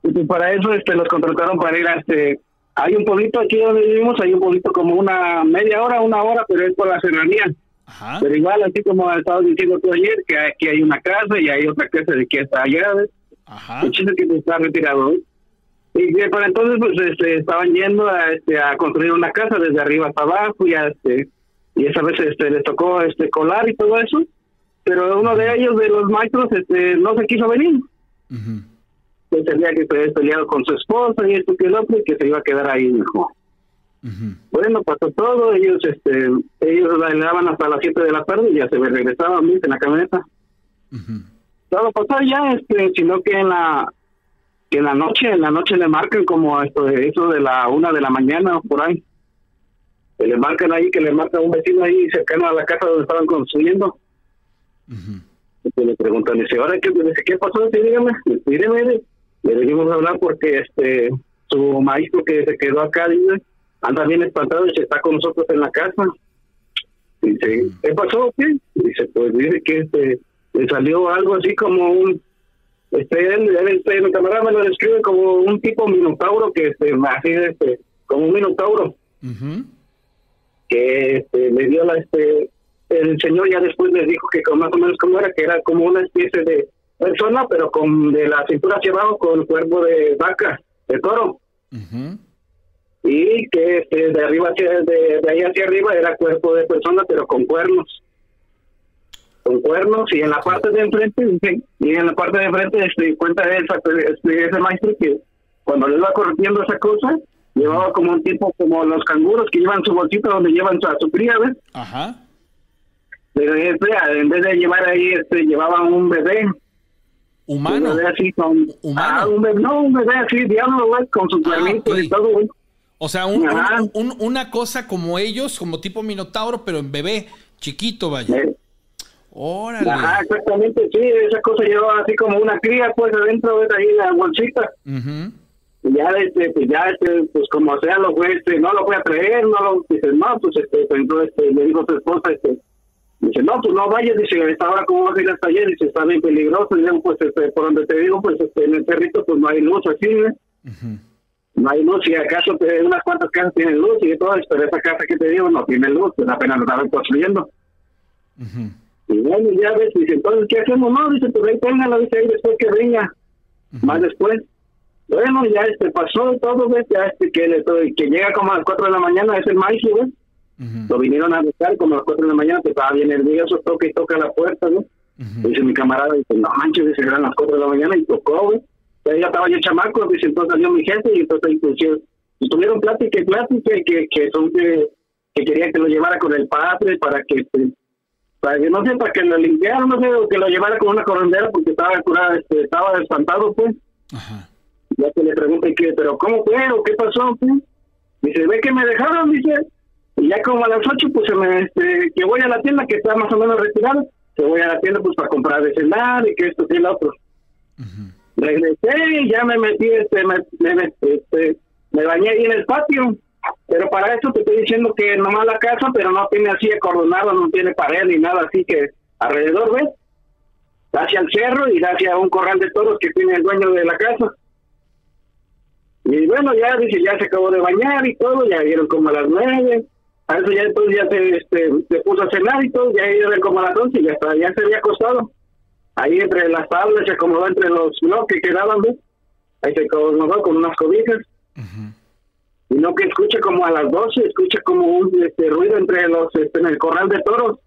Y pues para eso este los contrataron para ir a este hay un pueblito aquí donde vivimos hay un pueblito como una media hora una hora pero es por la serranía Ajá. pero igual así como estabas diciendo tú ayer que aquí hay una casa y hay otra casa de que está allá ¿ves? Ajá. el chiste que está retirado y para entonces pues este, estaban yendo a, este, a construir una casa desde arriba hasta abajo y a, este y esa vez este les tocó este colar y todo eso pero uno de ellos de los maestros este no se quiso venir Ujú. Que tenía que estar peleado con su esposa y esto que el otro y que se iba a quedar ahí mejor. Ujú. Bueno, pasó todo, ellos este ellos bailaban hasta las 7 de la tarde y ya se regresaban ¿viste? en la camioneta. Ujú. Todo pasó ya, este, sino que en la que en la noche, en la noche le marcan como esto de eso de la una de la mañana o por ahí. Que le marcan ahí, que le marca un vecino ahí cercano a la casa donde estaban construyendo. Ujú. Y le preguntan, dice, ¿ahora qué, ¿qué pasó? Sí, dígame, dígame. Le dijimos hablar porque este su maestro que se quedó acá, dice, anda bien espantado y se está con nosotros en la casa. Dice, ¿qué pasó? ¿Qué? Dice, pues dice que este, le salió algo así como un, este, él, este, mi camarada me lo describe como un tipo minotauro que, este, así, este, como un minotauro que este, le dio la este el señor ya después les dijo que más o menos como era que era como una especie de persona pero con de la cintura hacia abajo con cuerpo de vaca de toro Ujú. y que este, de arriba hacia de, de ahí hacia arriba era cuerpo de persona pero con cuernos con cuernos y en la parte de enfrente y en la parte de enfrente este, cuenta esa, este, ese maestro que cuando le iba corrigiendo esa cosa llevaba como un tipo como los canguros que llevan su bolsita donde llevan a su cría ¿ves? Ajá. Pero este, en vez de llevar ahí, este, llevaban un bebé. Humano. Un bebé así con... Humano. Ah, un bebé, no, un bebé así, diablo, güey, con sus cuernitos ok. y todo, güey. O sea, un- una cosa como ellos, como tipo minotauro, pero en bebé, chiquito, vaya. Eh, Órale. Ajá, exactamente, sí, esa cosa llevaba así como una cría, pues, adentro, ves, ahí la bolsita. Y ya, este, pues, ya, este, pues, como sea, lo fue, este, no lo voy a traer, no lo, dice, no, pues, este, pues, entonces, este, le dijo a su esposa, este, dice, no, pues, no vayas, dice, a esta hora, ¿cómo vas a ir hasta allá? Dice, está bien peligroso, y pues, este, por donde te digo, pues, este, en el cerrito, pues, no hay luz aquí, ¿eh? No hay luz y acaso te- unas cuantas casas tienen luz y todo, pero esa casa que te digo no tiene luz, pues apenas la estaban construyendo. Ujú. Y bueno, ya ves, dice, entonces, ¿qué hacemos? No, dice, pues ahí téngala, dice, ahí después que venga, más después. Bueno, ya este pasó todo, ves, ya este que, le, que llega como a las 4 de la mañana, es el maíz, ves, Lo vinieron a buscar como a las 4 de la mañana, que estaba bien nervioso, toca y toca la puerta, ¿no? Dice mi camarada, dice, no manches, dice, eran las 4 de la mañana y tocó, güey. Ya estaba yo chamaco, dice, entonces salió mi jefe y entonces pues, sí, y tuvieron plática y plática y que, que son que, que quería que lo llevara con el padre para que, pues, para que no sé, para que lo limpiara, no sé, o que lo llevara con una corondera porque estaba curada, este, estaba espantado, pues. Ajá. Ya que le pregunté que, pero ¿cómo fue o qué pasó? Pues? Dice, ve que me dejaron, dice, y ya como a las 8, pues se me, este, que voy a la tienda que está más o menos retirada, que voy a la tienda pues para comprar de cenar y que esto y el otro. Ujú. Regresé y ya me metí, este, me, me, este, me bañé ahí en el patio. Pero para eso te estoy diciendo que nomás la casa, pero no tiene así acordonado, no tiene pared ni nada, así que alrededor, ¿ves? Hacia el cerro y hacia un corral de toros que tiene el dueño de la casa. Y bueno, ya dice, ya se acabó de bañar y todo, ya vieron como a las nueve. A eso ya entonces ya se, este, se puso a cenar y todo, ya iban como a las once y ya, está, ya se había acostado. Ahí entre las tablas se acomodó entre los bloques que quedaban, ¿ves? Ahí se acomodó con unas cobijas. Y no que escucha como a las 12, escucha como un este, ruido entre los, este, en el corral de toros.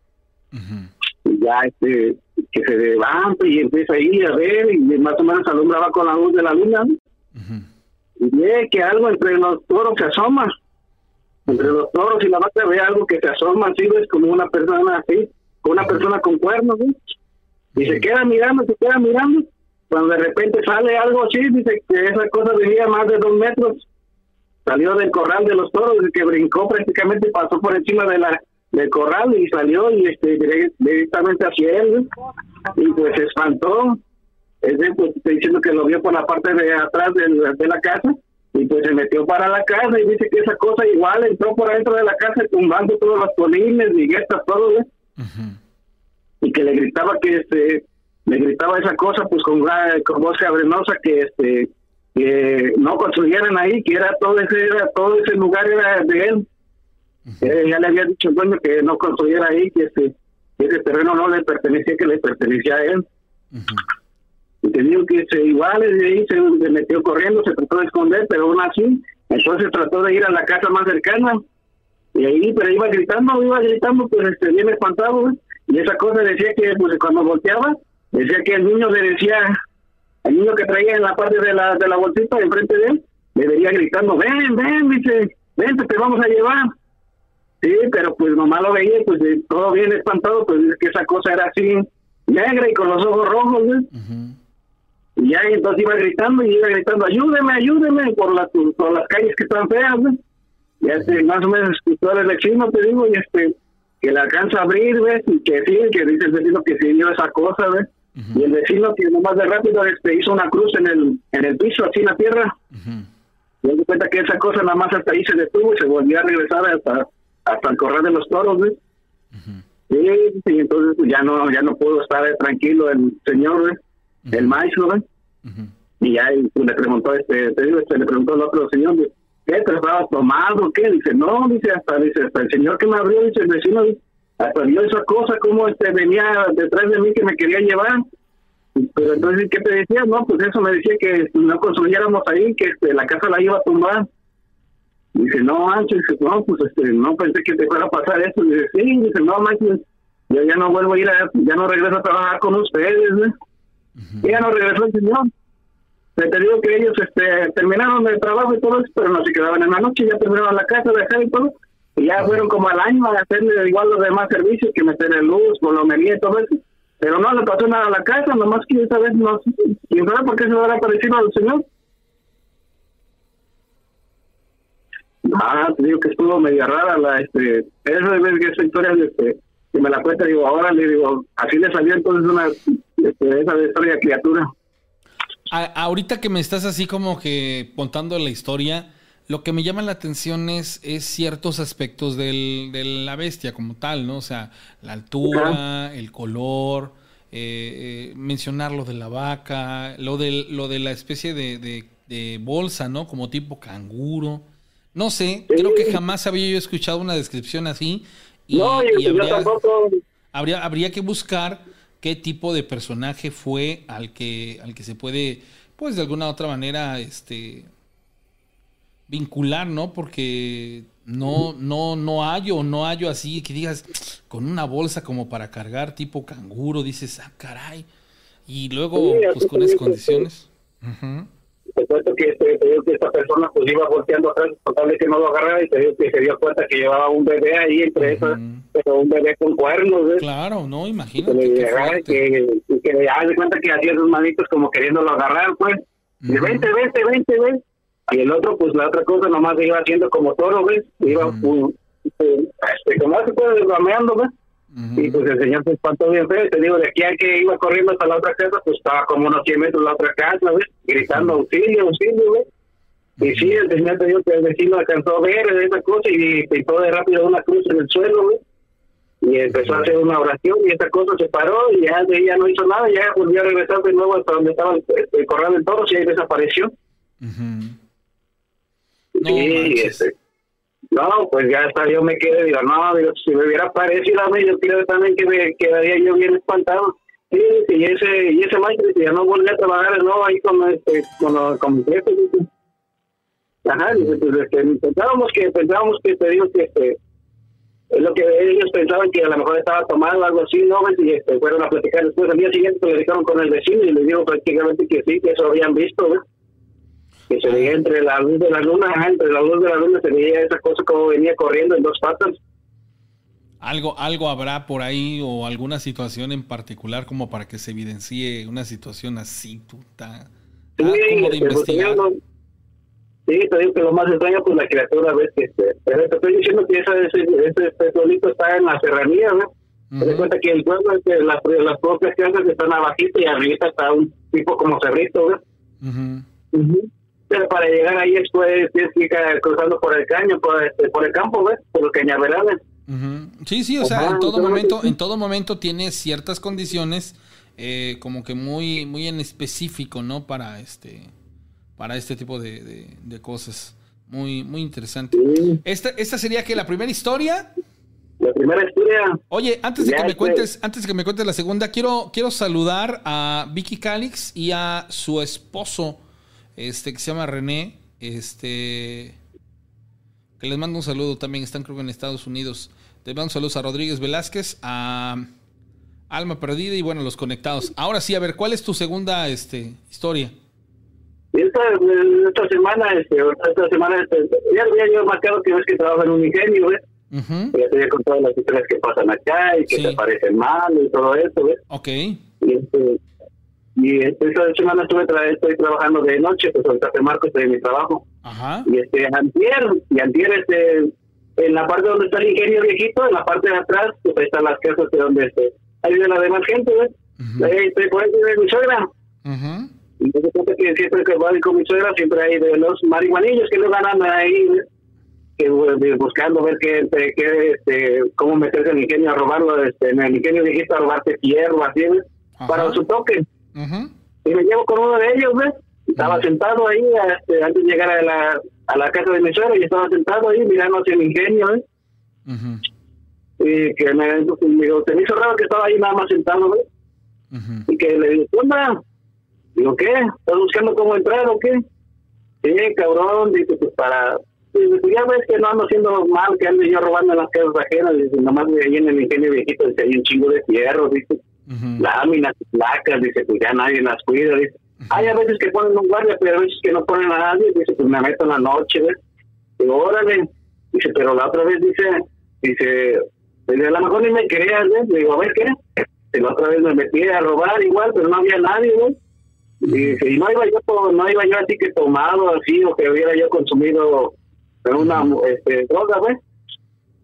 Y ya, este, que se levanta y empieza ahí a ver, y más o menos alumbraba con la luz de la luna. Y ve que algo entre los toros se asoma. Entre los toros y la vaca ve algo que se asoma así, ves, como una persona así, como una persona con cuernos, Y se queda mirando, se queda mirando. Cuando de repente sale algo así, dice que esa cosa venía más de dos metros. Salió del corral de los toros, que brincó prácticamente, pasó por encima de la del corral y salió y este directamente hacia él y pues se espantó. Ese pues estoy diciendo que lo vio por la parte de atrás de de la casa y pues se metió para la casa y dice que esa cosa igual entró por adentro de la casa tumbando todos los colines, viguetas, todo y que le gritaba que este le gritaba esa cosa pues con, con voz cabrenosa que este que no construyeran ahí que era todo ese era todo ese lugar era de él. Eh, ya le había dicho el dueño que no construyera ahí que ese, ese terreno no le pertenecía que le pertenecía a él. Y te digo que se igual de ahí se, metió corriendo se trató de esconder pero aún así entonces trató de ir a la casa más cercana. Y ahí pero iba gritando iba gritando pues este bien espantado y esa cosa decía que pues cuando volteaba decía que el niño le decía el niño que traía en la parte de la de la bolsita enfrente de él le veía gritando ven ven dice ven te vamos a llevar sí pero pues nomás lo veía pues todo bien espantado pues que esa cosa era así negra y con los ojos rojos y ya entonces iba gritando y iba gritando ayúdeme ayúdeme por las por las calles que están feas y este más o menos escuchó el vecino te digo y este que le alcanza a abrir, ¿ves? Y que sí, que dice el vecino que sí dio esa cosa, ¿ves? Y el vecino que nomás de rápido este, hizo una cruz en el, en el piso, así en la tierra. Y se cuenta que esa cosa nada más hasta ahí se detuvo y se volvió a regresar hasta, hasta el corral de los toros, ¿ves? Sí, y entonces pues, ya no ya no pudo estar tranquilo el señor, ¿ves? El maestro, ¿ves? Y ya pues, le preguntó, este, te digo, este, le preguntó al otro señor. ¿qué? ¿Te estabas tomando? ¿Qué? Dice, no, dice, hasta, dice, hasta el señor que me abrió, dice, el vecino, hasta vio esa cosa, como este venía detrás de mí que me quería llevar. Pero entonces, ¿qué te decía? No, pues eso me decía que no construyéramos ahí, que este, la casa la iba a tumbar. Dice, no, Ancho, dice, no, pues este, no pensé que te fuera a pasar eso. Dice, sí, dice, no, Mancho, yo ya no vuelvo a ir a, ya no regreso a trabajar con ustedes, ¿no? Y ya no regresó el señor te digo que ellos este, terminaron el trabajo y todo eso, pero no se quedaban en la noche, ya terminaron la casa, dejar y todo, y ya fueron como al año a hacerle igual los demás servicios, que meterle luz, colomería y todo eso. Pero no le pasó nada a la casa, nomás que esa vez no, quién sabe por qué se habrá parecido al señor. Ah, te digo que estuvo media rara la, este, eso de ver que esa historia, este, que me la cuenta, digo, ahora le digo, así le salió entonces una, este, esa historia criatura ahorita que me estás así como que contando la historia, lo que me llama la atención es, es ciertos aspectos del, de la bestia como tal, ¿no? O sea, la altura, el color, eh, eh, mencionar lo de la vaca, lo de, lo de la especie de, bolsa, ¿no? Como tipo canguro. No sé, creo que jamás había yo escuchado una descripción así. Y, no, habría, habría que buscar qué tipo de personaje fue al que, al que se puede, pues de alguna otra manera, este vincular, ¿no? Porque no, no, no hallo, no hallo así que digas con una bolsa como para cargar tipo canguro, dices, ah, caray. Y luego, pues con esas condiciones te cuento que, este, te digo que esta persona pues iba volteando atrás, total que no lo agarraba y te digo que se dio cuenta que llevaba un bebé ahí entre esas, pero un bebé con cuernos, ¿ves? Claro, no, imagínate. Que, que, que, que de cuenta que hacía sus manitos como queriéndolo agarrar, pues. Uh -huh. vente, vente, vente, ves. Y el otro, pues la otra cosa nomás se iba haciendo como toro, ¿ves? Iba, uh este, como hace pues, rameando, ¿ves? Y pues el señor se espantó bien feo. Te digo, de aquí a que iba corriendo hasta la otra casa, pues estaba como unos 100 metros la otra casa, ¿ves? Gritando auxilio, auxilio, ¿ves? Y sí, el señor te dijo que el vecino alcanzó a ver esa cosa y pintó de rápido una cruz en el suelo, ¿ves? Y empezó a hacer una oración y esa cosa se paró y ya de ella no hizo nada, ya volvió a regresar de nuevo hasta donde estaba el, el corral del toro y ahí desapareció. No, sí, este, no, pues ya hasta yo me quedé, digo, no, si me hubiera parecido a mí, yo creo también que me quedaría yo bien espantado. Sí, y ese, y ese maestro ya no volví a trabajar no ahí con este, con, con mi jefe, dice. Ajá, pues este, pensábamos que, pensábamos que te digo que este, es lo que ellos pensaban que a lo mejor estaba tomando algo así, ¿no? Y este, fueron a platicar después, al día siguiente platicaron con el vecino y le digo prácticamente que sí, que eso habían visto, ¿no? Que se veía entre la luz de la luna, entre la luz de la luna se veía esa cosa como venía corriendo en dos patas. Algo, algo habrá por ahí o alguna situación en particular como para que se evidencie una situación así, tú, sí, como de pues, investigar. sí, te digo que lo más extraño pues la criatura, ves que este, pero te estoy diciendo que ese, ese, ese está en la serranía, ¿no? Te das cuenta que el pueblo, que las, las propias casas están abajito y arriba está un tipo como cerrito, ¿ves? Pero para llegar ahí después tienes que ir cruzando por el caño, por, este, por el campo, ¿ves? Por los cañaverales. Sí, sí, o sea, en todo momento, en todo momento tiene ciertas condiciones, eh, como que muy, muy en específico, ¿no? Para este, para este tipo de, cosas. Muy, muy interesante. Esta, esta sería que la primera historia. La primera historia. Oye, antes de que me cuentes, antes de que me cuentes la segunda, quiero, quiero saludar a Vicky Calix y a su esposo, este, que se llama René, este les mando un saludo también, están creo que en Estados Unidos. Les mando saludos a Rodríguez Velázquez, a Alma Perdida y bueno, los conectados. Ahora sí, a ver, ¿cuál es tu segunda este, historia? Esta, esta semana, este, esta semana, este, ya había yo marcado que ves que trabajo en un ingenio, ¿ves? Ya te había contado las historias que pasan acá y que te parecen mal y todo eso, ¿ves? Ok. Y, este, y esta semana estuve estoy trabajando de noche, pues ahorita te marco, estoy en mi trabajo. Ajá. Y este, Antier, y Antier, este, en la parte donde está el ingenio viejito, en la parte de atrás, pues ahí están las casas de donde este, ahí vive la demás gente, ¿ves? Ahí estoy por ahí de mi suegra. Y me cuenta que siempre que voy con mi suegra, siempre hay de los marihuanillos que no ganan ahí, que buscando ver qué, qué, este, cómo meterse en el ingenio a robarlo, este, en el ingenio viejito a robarte hierro, así, ¿ves? Para su toque. Y me llevo con uno de ellos, ¿ves? Estaba sentado ahí este, antes de llegar a la, a la casa de mi suegro y estaba sentado ahí mirando hacia el ingenio, ¿eh? Y que me, digo, se me hizo raro que estaba ahí nada más sentado, ¿eh? Y que le digo, ¿onda? Digo, ¿qué? ¿Estás buscando cómo entrar o qué? Sí, cabrón, dice, pues para... Dice, pues ya ves que no ando haciendo mal, que ando yo robando en las casas ajenas, dice, nomás ahí en el ingenio viejito, dice, hay un chingo de fierro, dice, láminas, placas, dice, pues ya nadie las cuida, dice. Hay a veces que ponen un guardia, pero a veces que no ponen a nadie. Dice, pues me meto en la noche, ¿ves? Digo, órale. Dice, pero la otra vez dice, dice, a lo mejor ni me creas, ¿ves? Digo, a ver, ¿qué? Y la otra vez me metí a robar igual, pero no había nadie, ¿ves? Y dice, y no iba yo, no iba yo así que tomado así, o que hubiera yo consumido una este, droga, ¿ves?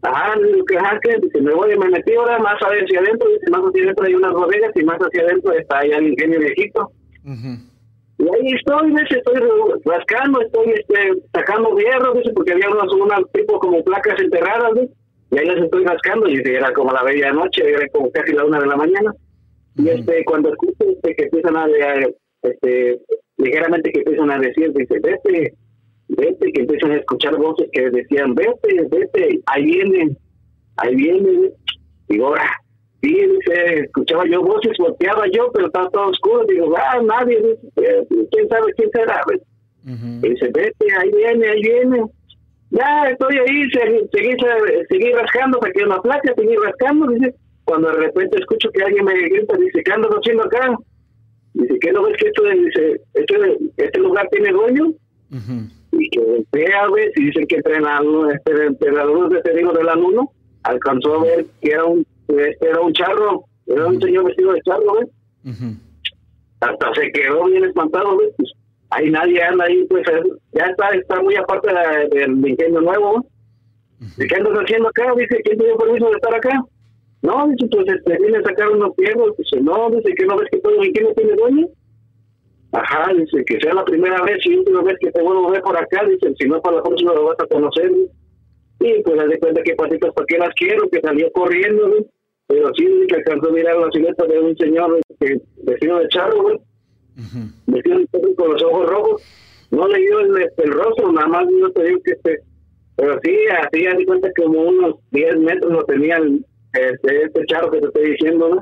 Ajá, digo que que dice, me voy me metí ahora más hacia adentro, dice, más hacia adentro hay unas bodegas y más hacia adentro está allá el ingenio viejito. Y ahí estoy, dice, estoy rascando, estoy este, sacando hierro, dice, porque había unas, unas tipo como placas enterradas, ¿ves? y ahí las estoy rascando, y era como la bella noche, era como casi la una de la mañana. Y este, cuando escucho este, que empiezan a, este, ligeramente que empiezan a decir, dice, vete, vete, que empiezan a escuchar voces que decían, vete, vete, ahí vienen, ahí vienen, y ahora, Sí, dice, escuchaba yo voces, volteaba yo, pero estaba todo oscuro. Digo, ah, nadie, dice, quién sabe quién será. dice, vete, ahí viene, ahí viene. Ya estoy ahí, seguí, seguí, rascando, saqué una placa, seguí rascando. Dice, cuando de repente escucho que alguien me grita, dice, ¿qué andas haciendo acá? Dice, ¿qué no ves que esto, dice, este, este lugar tiene dueño? Y que voltea a ver, si dicen que entrenador, este, entrenador de este digo del alumno, alcanzó a ver que era un este era un charro, era un señor vestido de charro, ¿ves? Hasta se quedó bien espantado, ¿ves? Pues, ahí nadie anda ahí, pues ya está, está muy aparte del ingenio nuevo, ¿De qué andas haciendo acá? Dice, ¿quién te dio permiso de estar acá? No, dice, pues este, viene a sacar unos piedros. Dice, no, dice que no ves que todo el ingenio tiene dueño. Ajá, dice, que sea la primera vez y última vez que te vuelvo a ver por acá. Dice, si no, para la próxima lo vas a conocer. Y pues, de cuenta que patitas, ¿para qué las quiero? Que salió corriendo, ¿ves? pero sí que alcanzó a mirar la silueta de un señor que, vestido de charro, güey, vestido de charro con los ojos rojos. No le dio el, el, rostro, nada más no te digo que este, pero sí, así ya di cuenta que como unos 10 metros lo tenía el, este, este charro que te estoy diciendo, ¿no?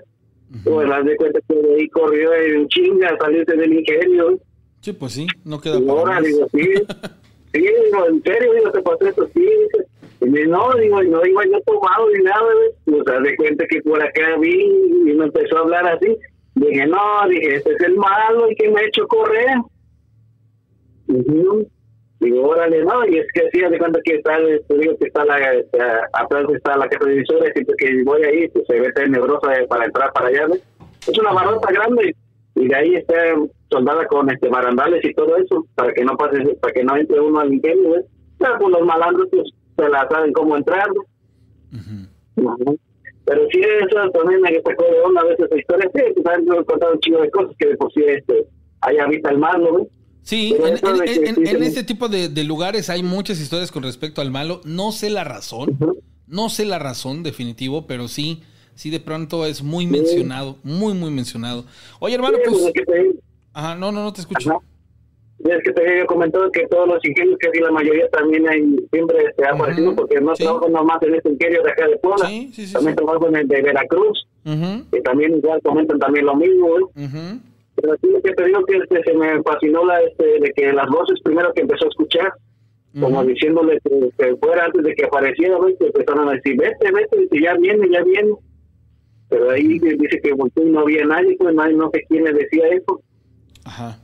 Pues das de cuenta que de ahí corrió en chinga salirse del ingenio. Sí, pues sí, no queda y ahora, digo, sí, sí, digo, en serio, digo, te pasó esto, sí, dice, y me, no, digo, no iba yo tomado ni nada, ¿ves? O sea, de cuenta que por acá vi y me empezó a hablar así. Dije, no, dije, este es el malo y que me ha hecho correr. Digo, órale, no, y es que sí, de cuenta que está, te digo que está la, atrás está la casa de y siempre que voy ahí, pues se ve tenebrosa para entrar para allá, ¿no? Es una barrota grande, y de ahí está soldada con este barandales y todo eso, para que no pase, para que no entre uno al ingenio, ¿ves? Pero pues los malandros pues, se la saben cómo entrar, Pero sí, eso también me sacó de onda a veces esa historia, sí, pues han contado un chico de cosas que de por sí este, ahí habita el mal, ¿no? Sí, en, este tipo de, lugares hay muchas historias con respecto al malo. No sé la razón, no sé la razón definitivo, pero sí, sí de pronto es muy mencionado, muy, muy mencionado. Oye, hermano, pues... Ajá, no, no, no te escucho. Es que te había comentado que todos los ingenios, que la mayoría también hay, siempre se ha aparecido, porque no trabajo nomás en este ingenio de acá de Puebla, también trabajo en el de Veracruz, y también igual comentan también lo mismo. ¿eh? Pero sí lo que te digo que este, se me fascinó la este, de que las voces primero que empezó a escuchar, como diciéndole que, fuera antes de que apareciera, que empezaron a decir, vete, vete, ya viene, ya viene. Pero ahí dice que no había nadie, pues nadie, no sé quién le decía eso. Ajá.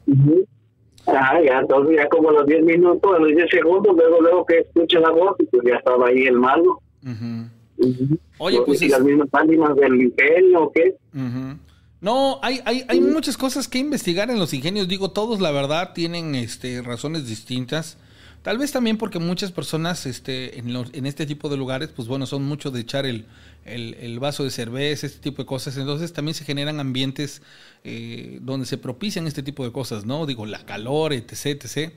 Ah, ya, entonces ya como a los 10 minutos, a los 10 segundos, luego, luego que escucha la voz, y pues ya estaba ahí el malo. Oye, pues. ¿Y las mismas ánimas del ingenio o qué? No, hay, hay, hay muchas cosas que investigar en los ingenios. Digo, todos la verdad tienen este, razones distintas. Tal vez también porque muchas personas este, en, en este tipo de lugares, pues bueno, son mucho de echar el, el, vaso de cerveza, este tipo de cosas. Entonces también se generan ambientes eh, donde se propician este tipo de cosas, ¿no? Digo, la calor, etc., etc.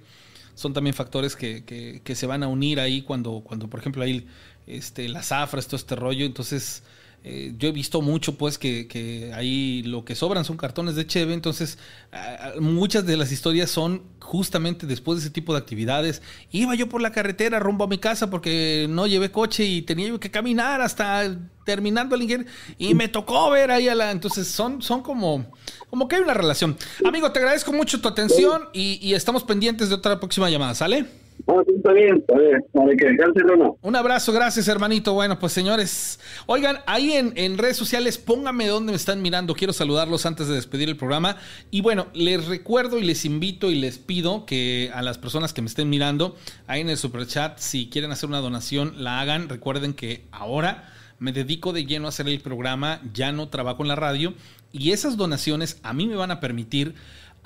Son también factores que, que, que se van a unir ahí cuando, cuando por ejemplo, hay este, las afras, todo este rollo. Entonces eh, yo he visto mucho, pues, que, que, ahí lo que sobran son cartones de cheve, entonces muchas de las historias son justamente después de ese tipo de actividades. Iba yo por la carretera rumbo a mi casa porque no llevé coche y tenía que caminar hasta terminando el ingenio y me tocó ver ahí a la... Entonces son, son como, como que hay una relación. Amigo, te agradezco mucho tu atención y estamos pendientes de otra próxima llamada, ¿sale? Un abrazo, gracias hermanito. Bueno, pues señores, oigan, ahí en, redes sociales, pónganme dónde me están mirando. Quiero saludarlos antes de despedir el programa. Y bueno, les recuerdo y les invito y les pido que a las personas que me estén mirando, ahí en el super chat, si quieren hacer una donación, la hagan. Recuerden que ahora me dedico de lleno a hacer el programa, ya no trabajo en la radio. Y esas donaciones a mí me van a permitir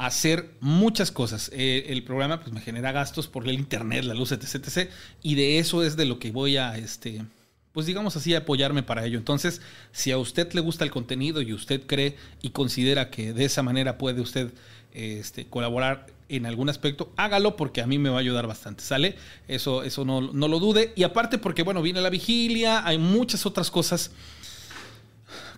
hacer muchas cosas. Eh, el programa pues me genera gastos por el internet, la luz, etc, etc. Y de eso es de lo que voy a, este, pues digamos así, apoyarme para ello. Entonces, si a usted le gusta el contenido y usted cree y considera que de esa manera puede usted este, colaborar en algún aspecto, hágalo porque a mí me va a ayudar bastante, ¿sale? Eso, eso no, no lo dude. Y aparte porque, bueno, viene la vigilia, hay muchas otras cosas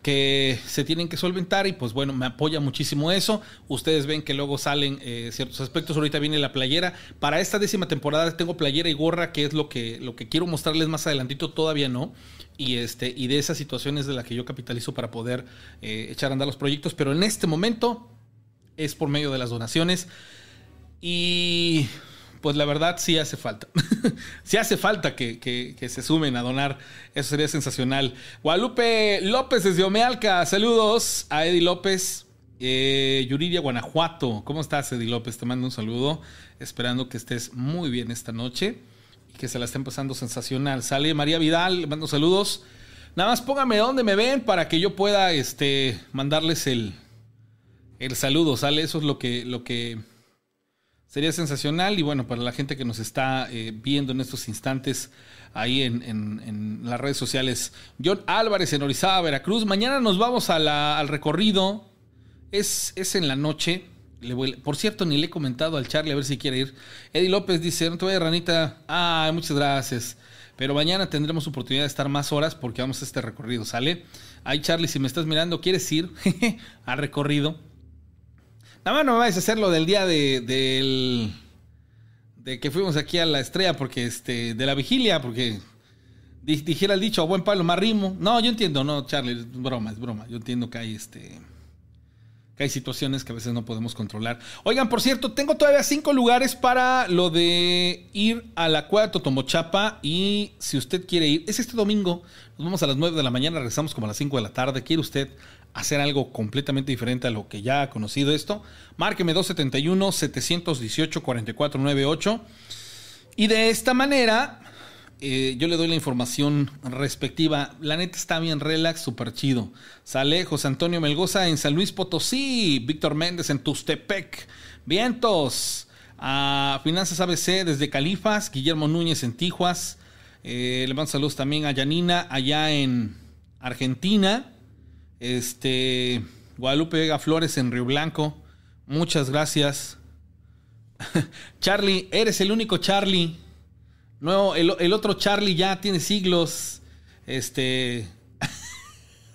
que se tienen que solventar y pues bueno, me apoya muchísimo eso. Ustedes ven que luego salen eh, ciertos aspectos. Ahorita viene la playera. Para esta décima temporada tengo playera y gorra, que es lo que, lo que quiero mostrarles más adelantito, todavía no. Y, este, y de esas situaciones de la que yo capitalizo para poder eh, echar a andar los proyectos. Pero en este momento es por medio de las donaciones. Y pues la verdad sí hace falta. sí hace falta que, se sumen a donar. Eso sería sensacional. Guadalupe López desde Omealca. Saludos a Eddie López. Eh, Yuridia, Guanajuato. ¿Cómo estás, Eddie López? Te mando un saludo. Esperando que estés muy bien esta noche y que se la estén pasando sensacional. Sale María Vidal, le mando saludos. Nada más póngame dónde me ven para que yo pueda este, mandarles el, el saludo. Sale, eso es lo que, lo que Sería sensacional y bueno, para la gente que nos está eh, viendo en estos instantes ahí en, las redes sociales, John Álvarez en Orizaba, Veracruz. Mañana nos vamos al recorrido. Es, es en la noche. Le por cierto, ni le he comentado al Charlie a ver si quiere ir. Eddie López dice, no te vayas, ranita. Ah, muchas gracias. Pero mañana tendremos oportunidad de estar más horas porque vamos a este recorrido, ¿sale? Ay, Charlie, si me estás mirando, ¿quieres ir al recorrido? Nada más no me vais a hacer lo del día de, del, de que fuimos aquí a la estrella, porque este, de la vigilia, porque dijera el dicho, a buen palo más rimo. No, yo entiendo, no, Charlie, es broma, es broma. Yo entiendo que hay este. Que hay situaciones que a veces no podemos controlar. Oigan, por cierto, tengo todavía cinco lugares para lo de ir a la cueva Totomochapa. Y si usted quiere ir, es este domingo. Nos vamos a las 9 de la mañana, regresamos como a las 5 de la tarde. ¿Quiere usted hacer algo completamente diferente a lo que ya ha conocido esto, márqueme 271-718-4498. Y de esta manera, eh, yo le doy la información respectiva. La neta está bien relax, súper chido. Sale José Antonio Melgoza en San Luis Potosí, Víctor Méndez en Tustepec, Vientos, a Finanzas ABC desde Califas, Guillermo Núñez en Tijuas. Eh, le mando saludos también a Yanina allá en Argentina. Este, Guadalupe Vega Flores en Río Blanco. Muchas gracias. Charlie, eres el único Charlie. No, el, otro Charlie ya tiene siglos. Este.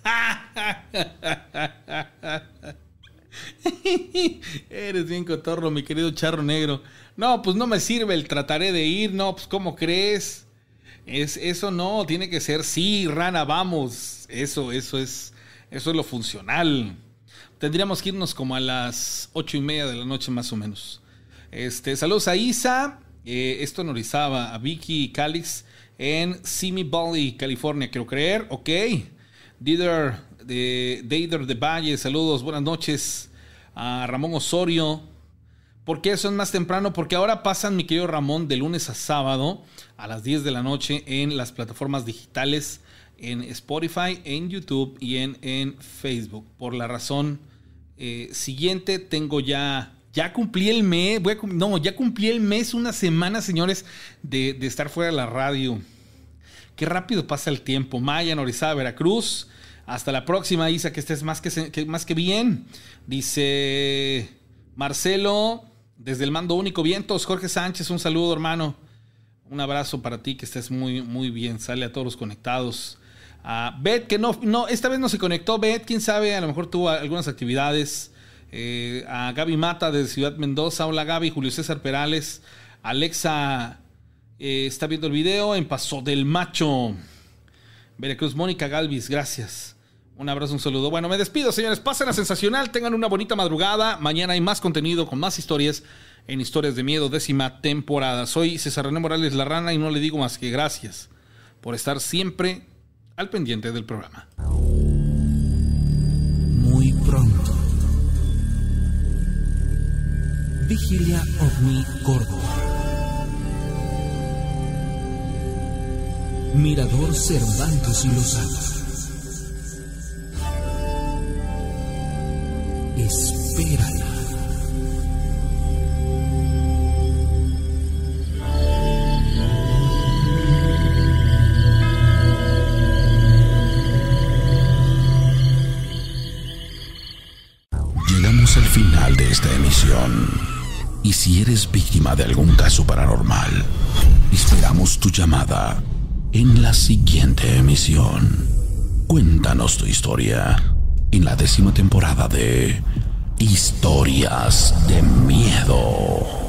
Eres bien cotorro, mi querido charro negro. No, pues no me sirve el trataré de ir. No, pues ¿cómo crees? Es, eso no, tiene que ser sí, rana, vamos. Eso, eso es, eso es lo funcional. Tendríamos que irnos como a las ocho y media de la noche más o menos. Este, saludos a Isa, eh, esto en Orizaba, a Vicky y Calix en Simi Valley, California, quiero creer. Ok. Dider de Deider de Valle, saludos, buenas noches. A Ramón Osorio. ¿Por qué son más temprano? Porque ahora pasan, mi querido Ramón, de lunes a sábado a las 10 de la noche en las plataformas digitales, en Spotify, en YouTube y en, en Facebook. Por la razón eh, siguiente, tengo ya ya cumplí el mes, no, ya cumplí el mes, una semana, señores, de, estar fuera de la radio. Qué rápido pasa el tiempo. Maya, Norizada, Veracruz. Hasta la próxima, Isa, que estés más que, más que bien. Dice Marcelo, desde el mando único vientos. Jorge Sánchez, un saludo, hermano. Un abrazo para ti, que estés muy, muy bien. Sale a todos los conectados. A Bet, que no, no, esta vez no se conectó. Bet, quién sabe, a lo mejor tuvo algunas actividades. Eh, a Gaby Mata de Ciudad Mendoza. Hola Gaby, Julio César Perales. Alexa eh, está viendo el video en Paso del Macho. Veracruz, Mónica Galvis, gracias. Un abrazo, un saludo. Bueno, me despido, señores. Pasen a sensacional, tengan una bonita madrugada. Mañana hay más contenido con más historias en Historias de Miedo, décima temporada. Soy César René Morales La Rana y no le digo más que gracias por estar siempre al pendiente del programa. Muy pronto. Vigilia OVNI Córdoba. Mirador Cervantes y Lozano. Espérala. Y si eres víctima de algún caso paranormal, esperamos tu llamada en la siguiente emisión. Cuéntanos tu historia en la décima temporada de Historias de Miedo.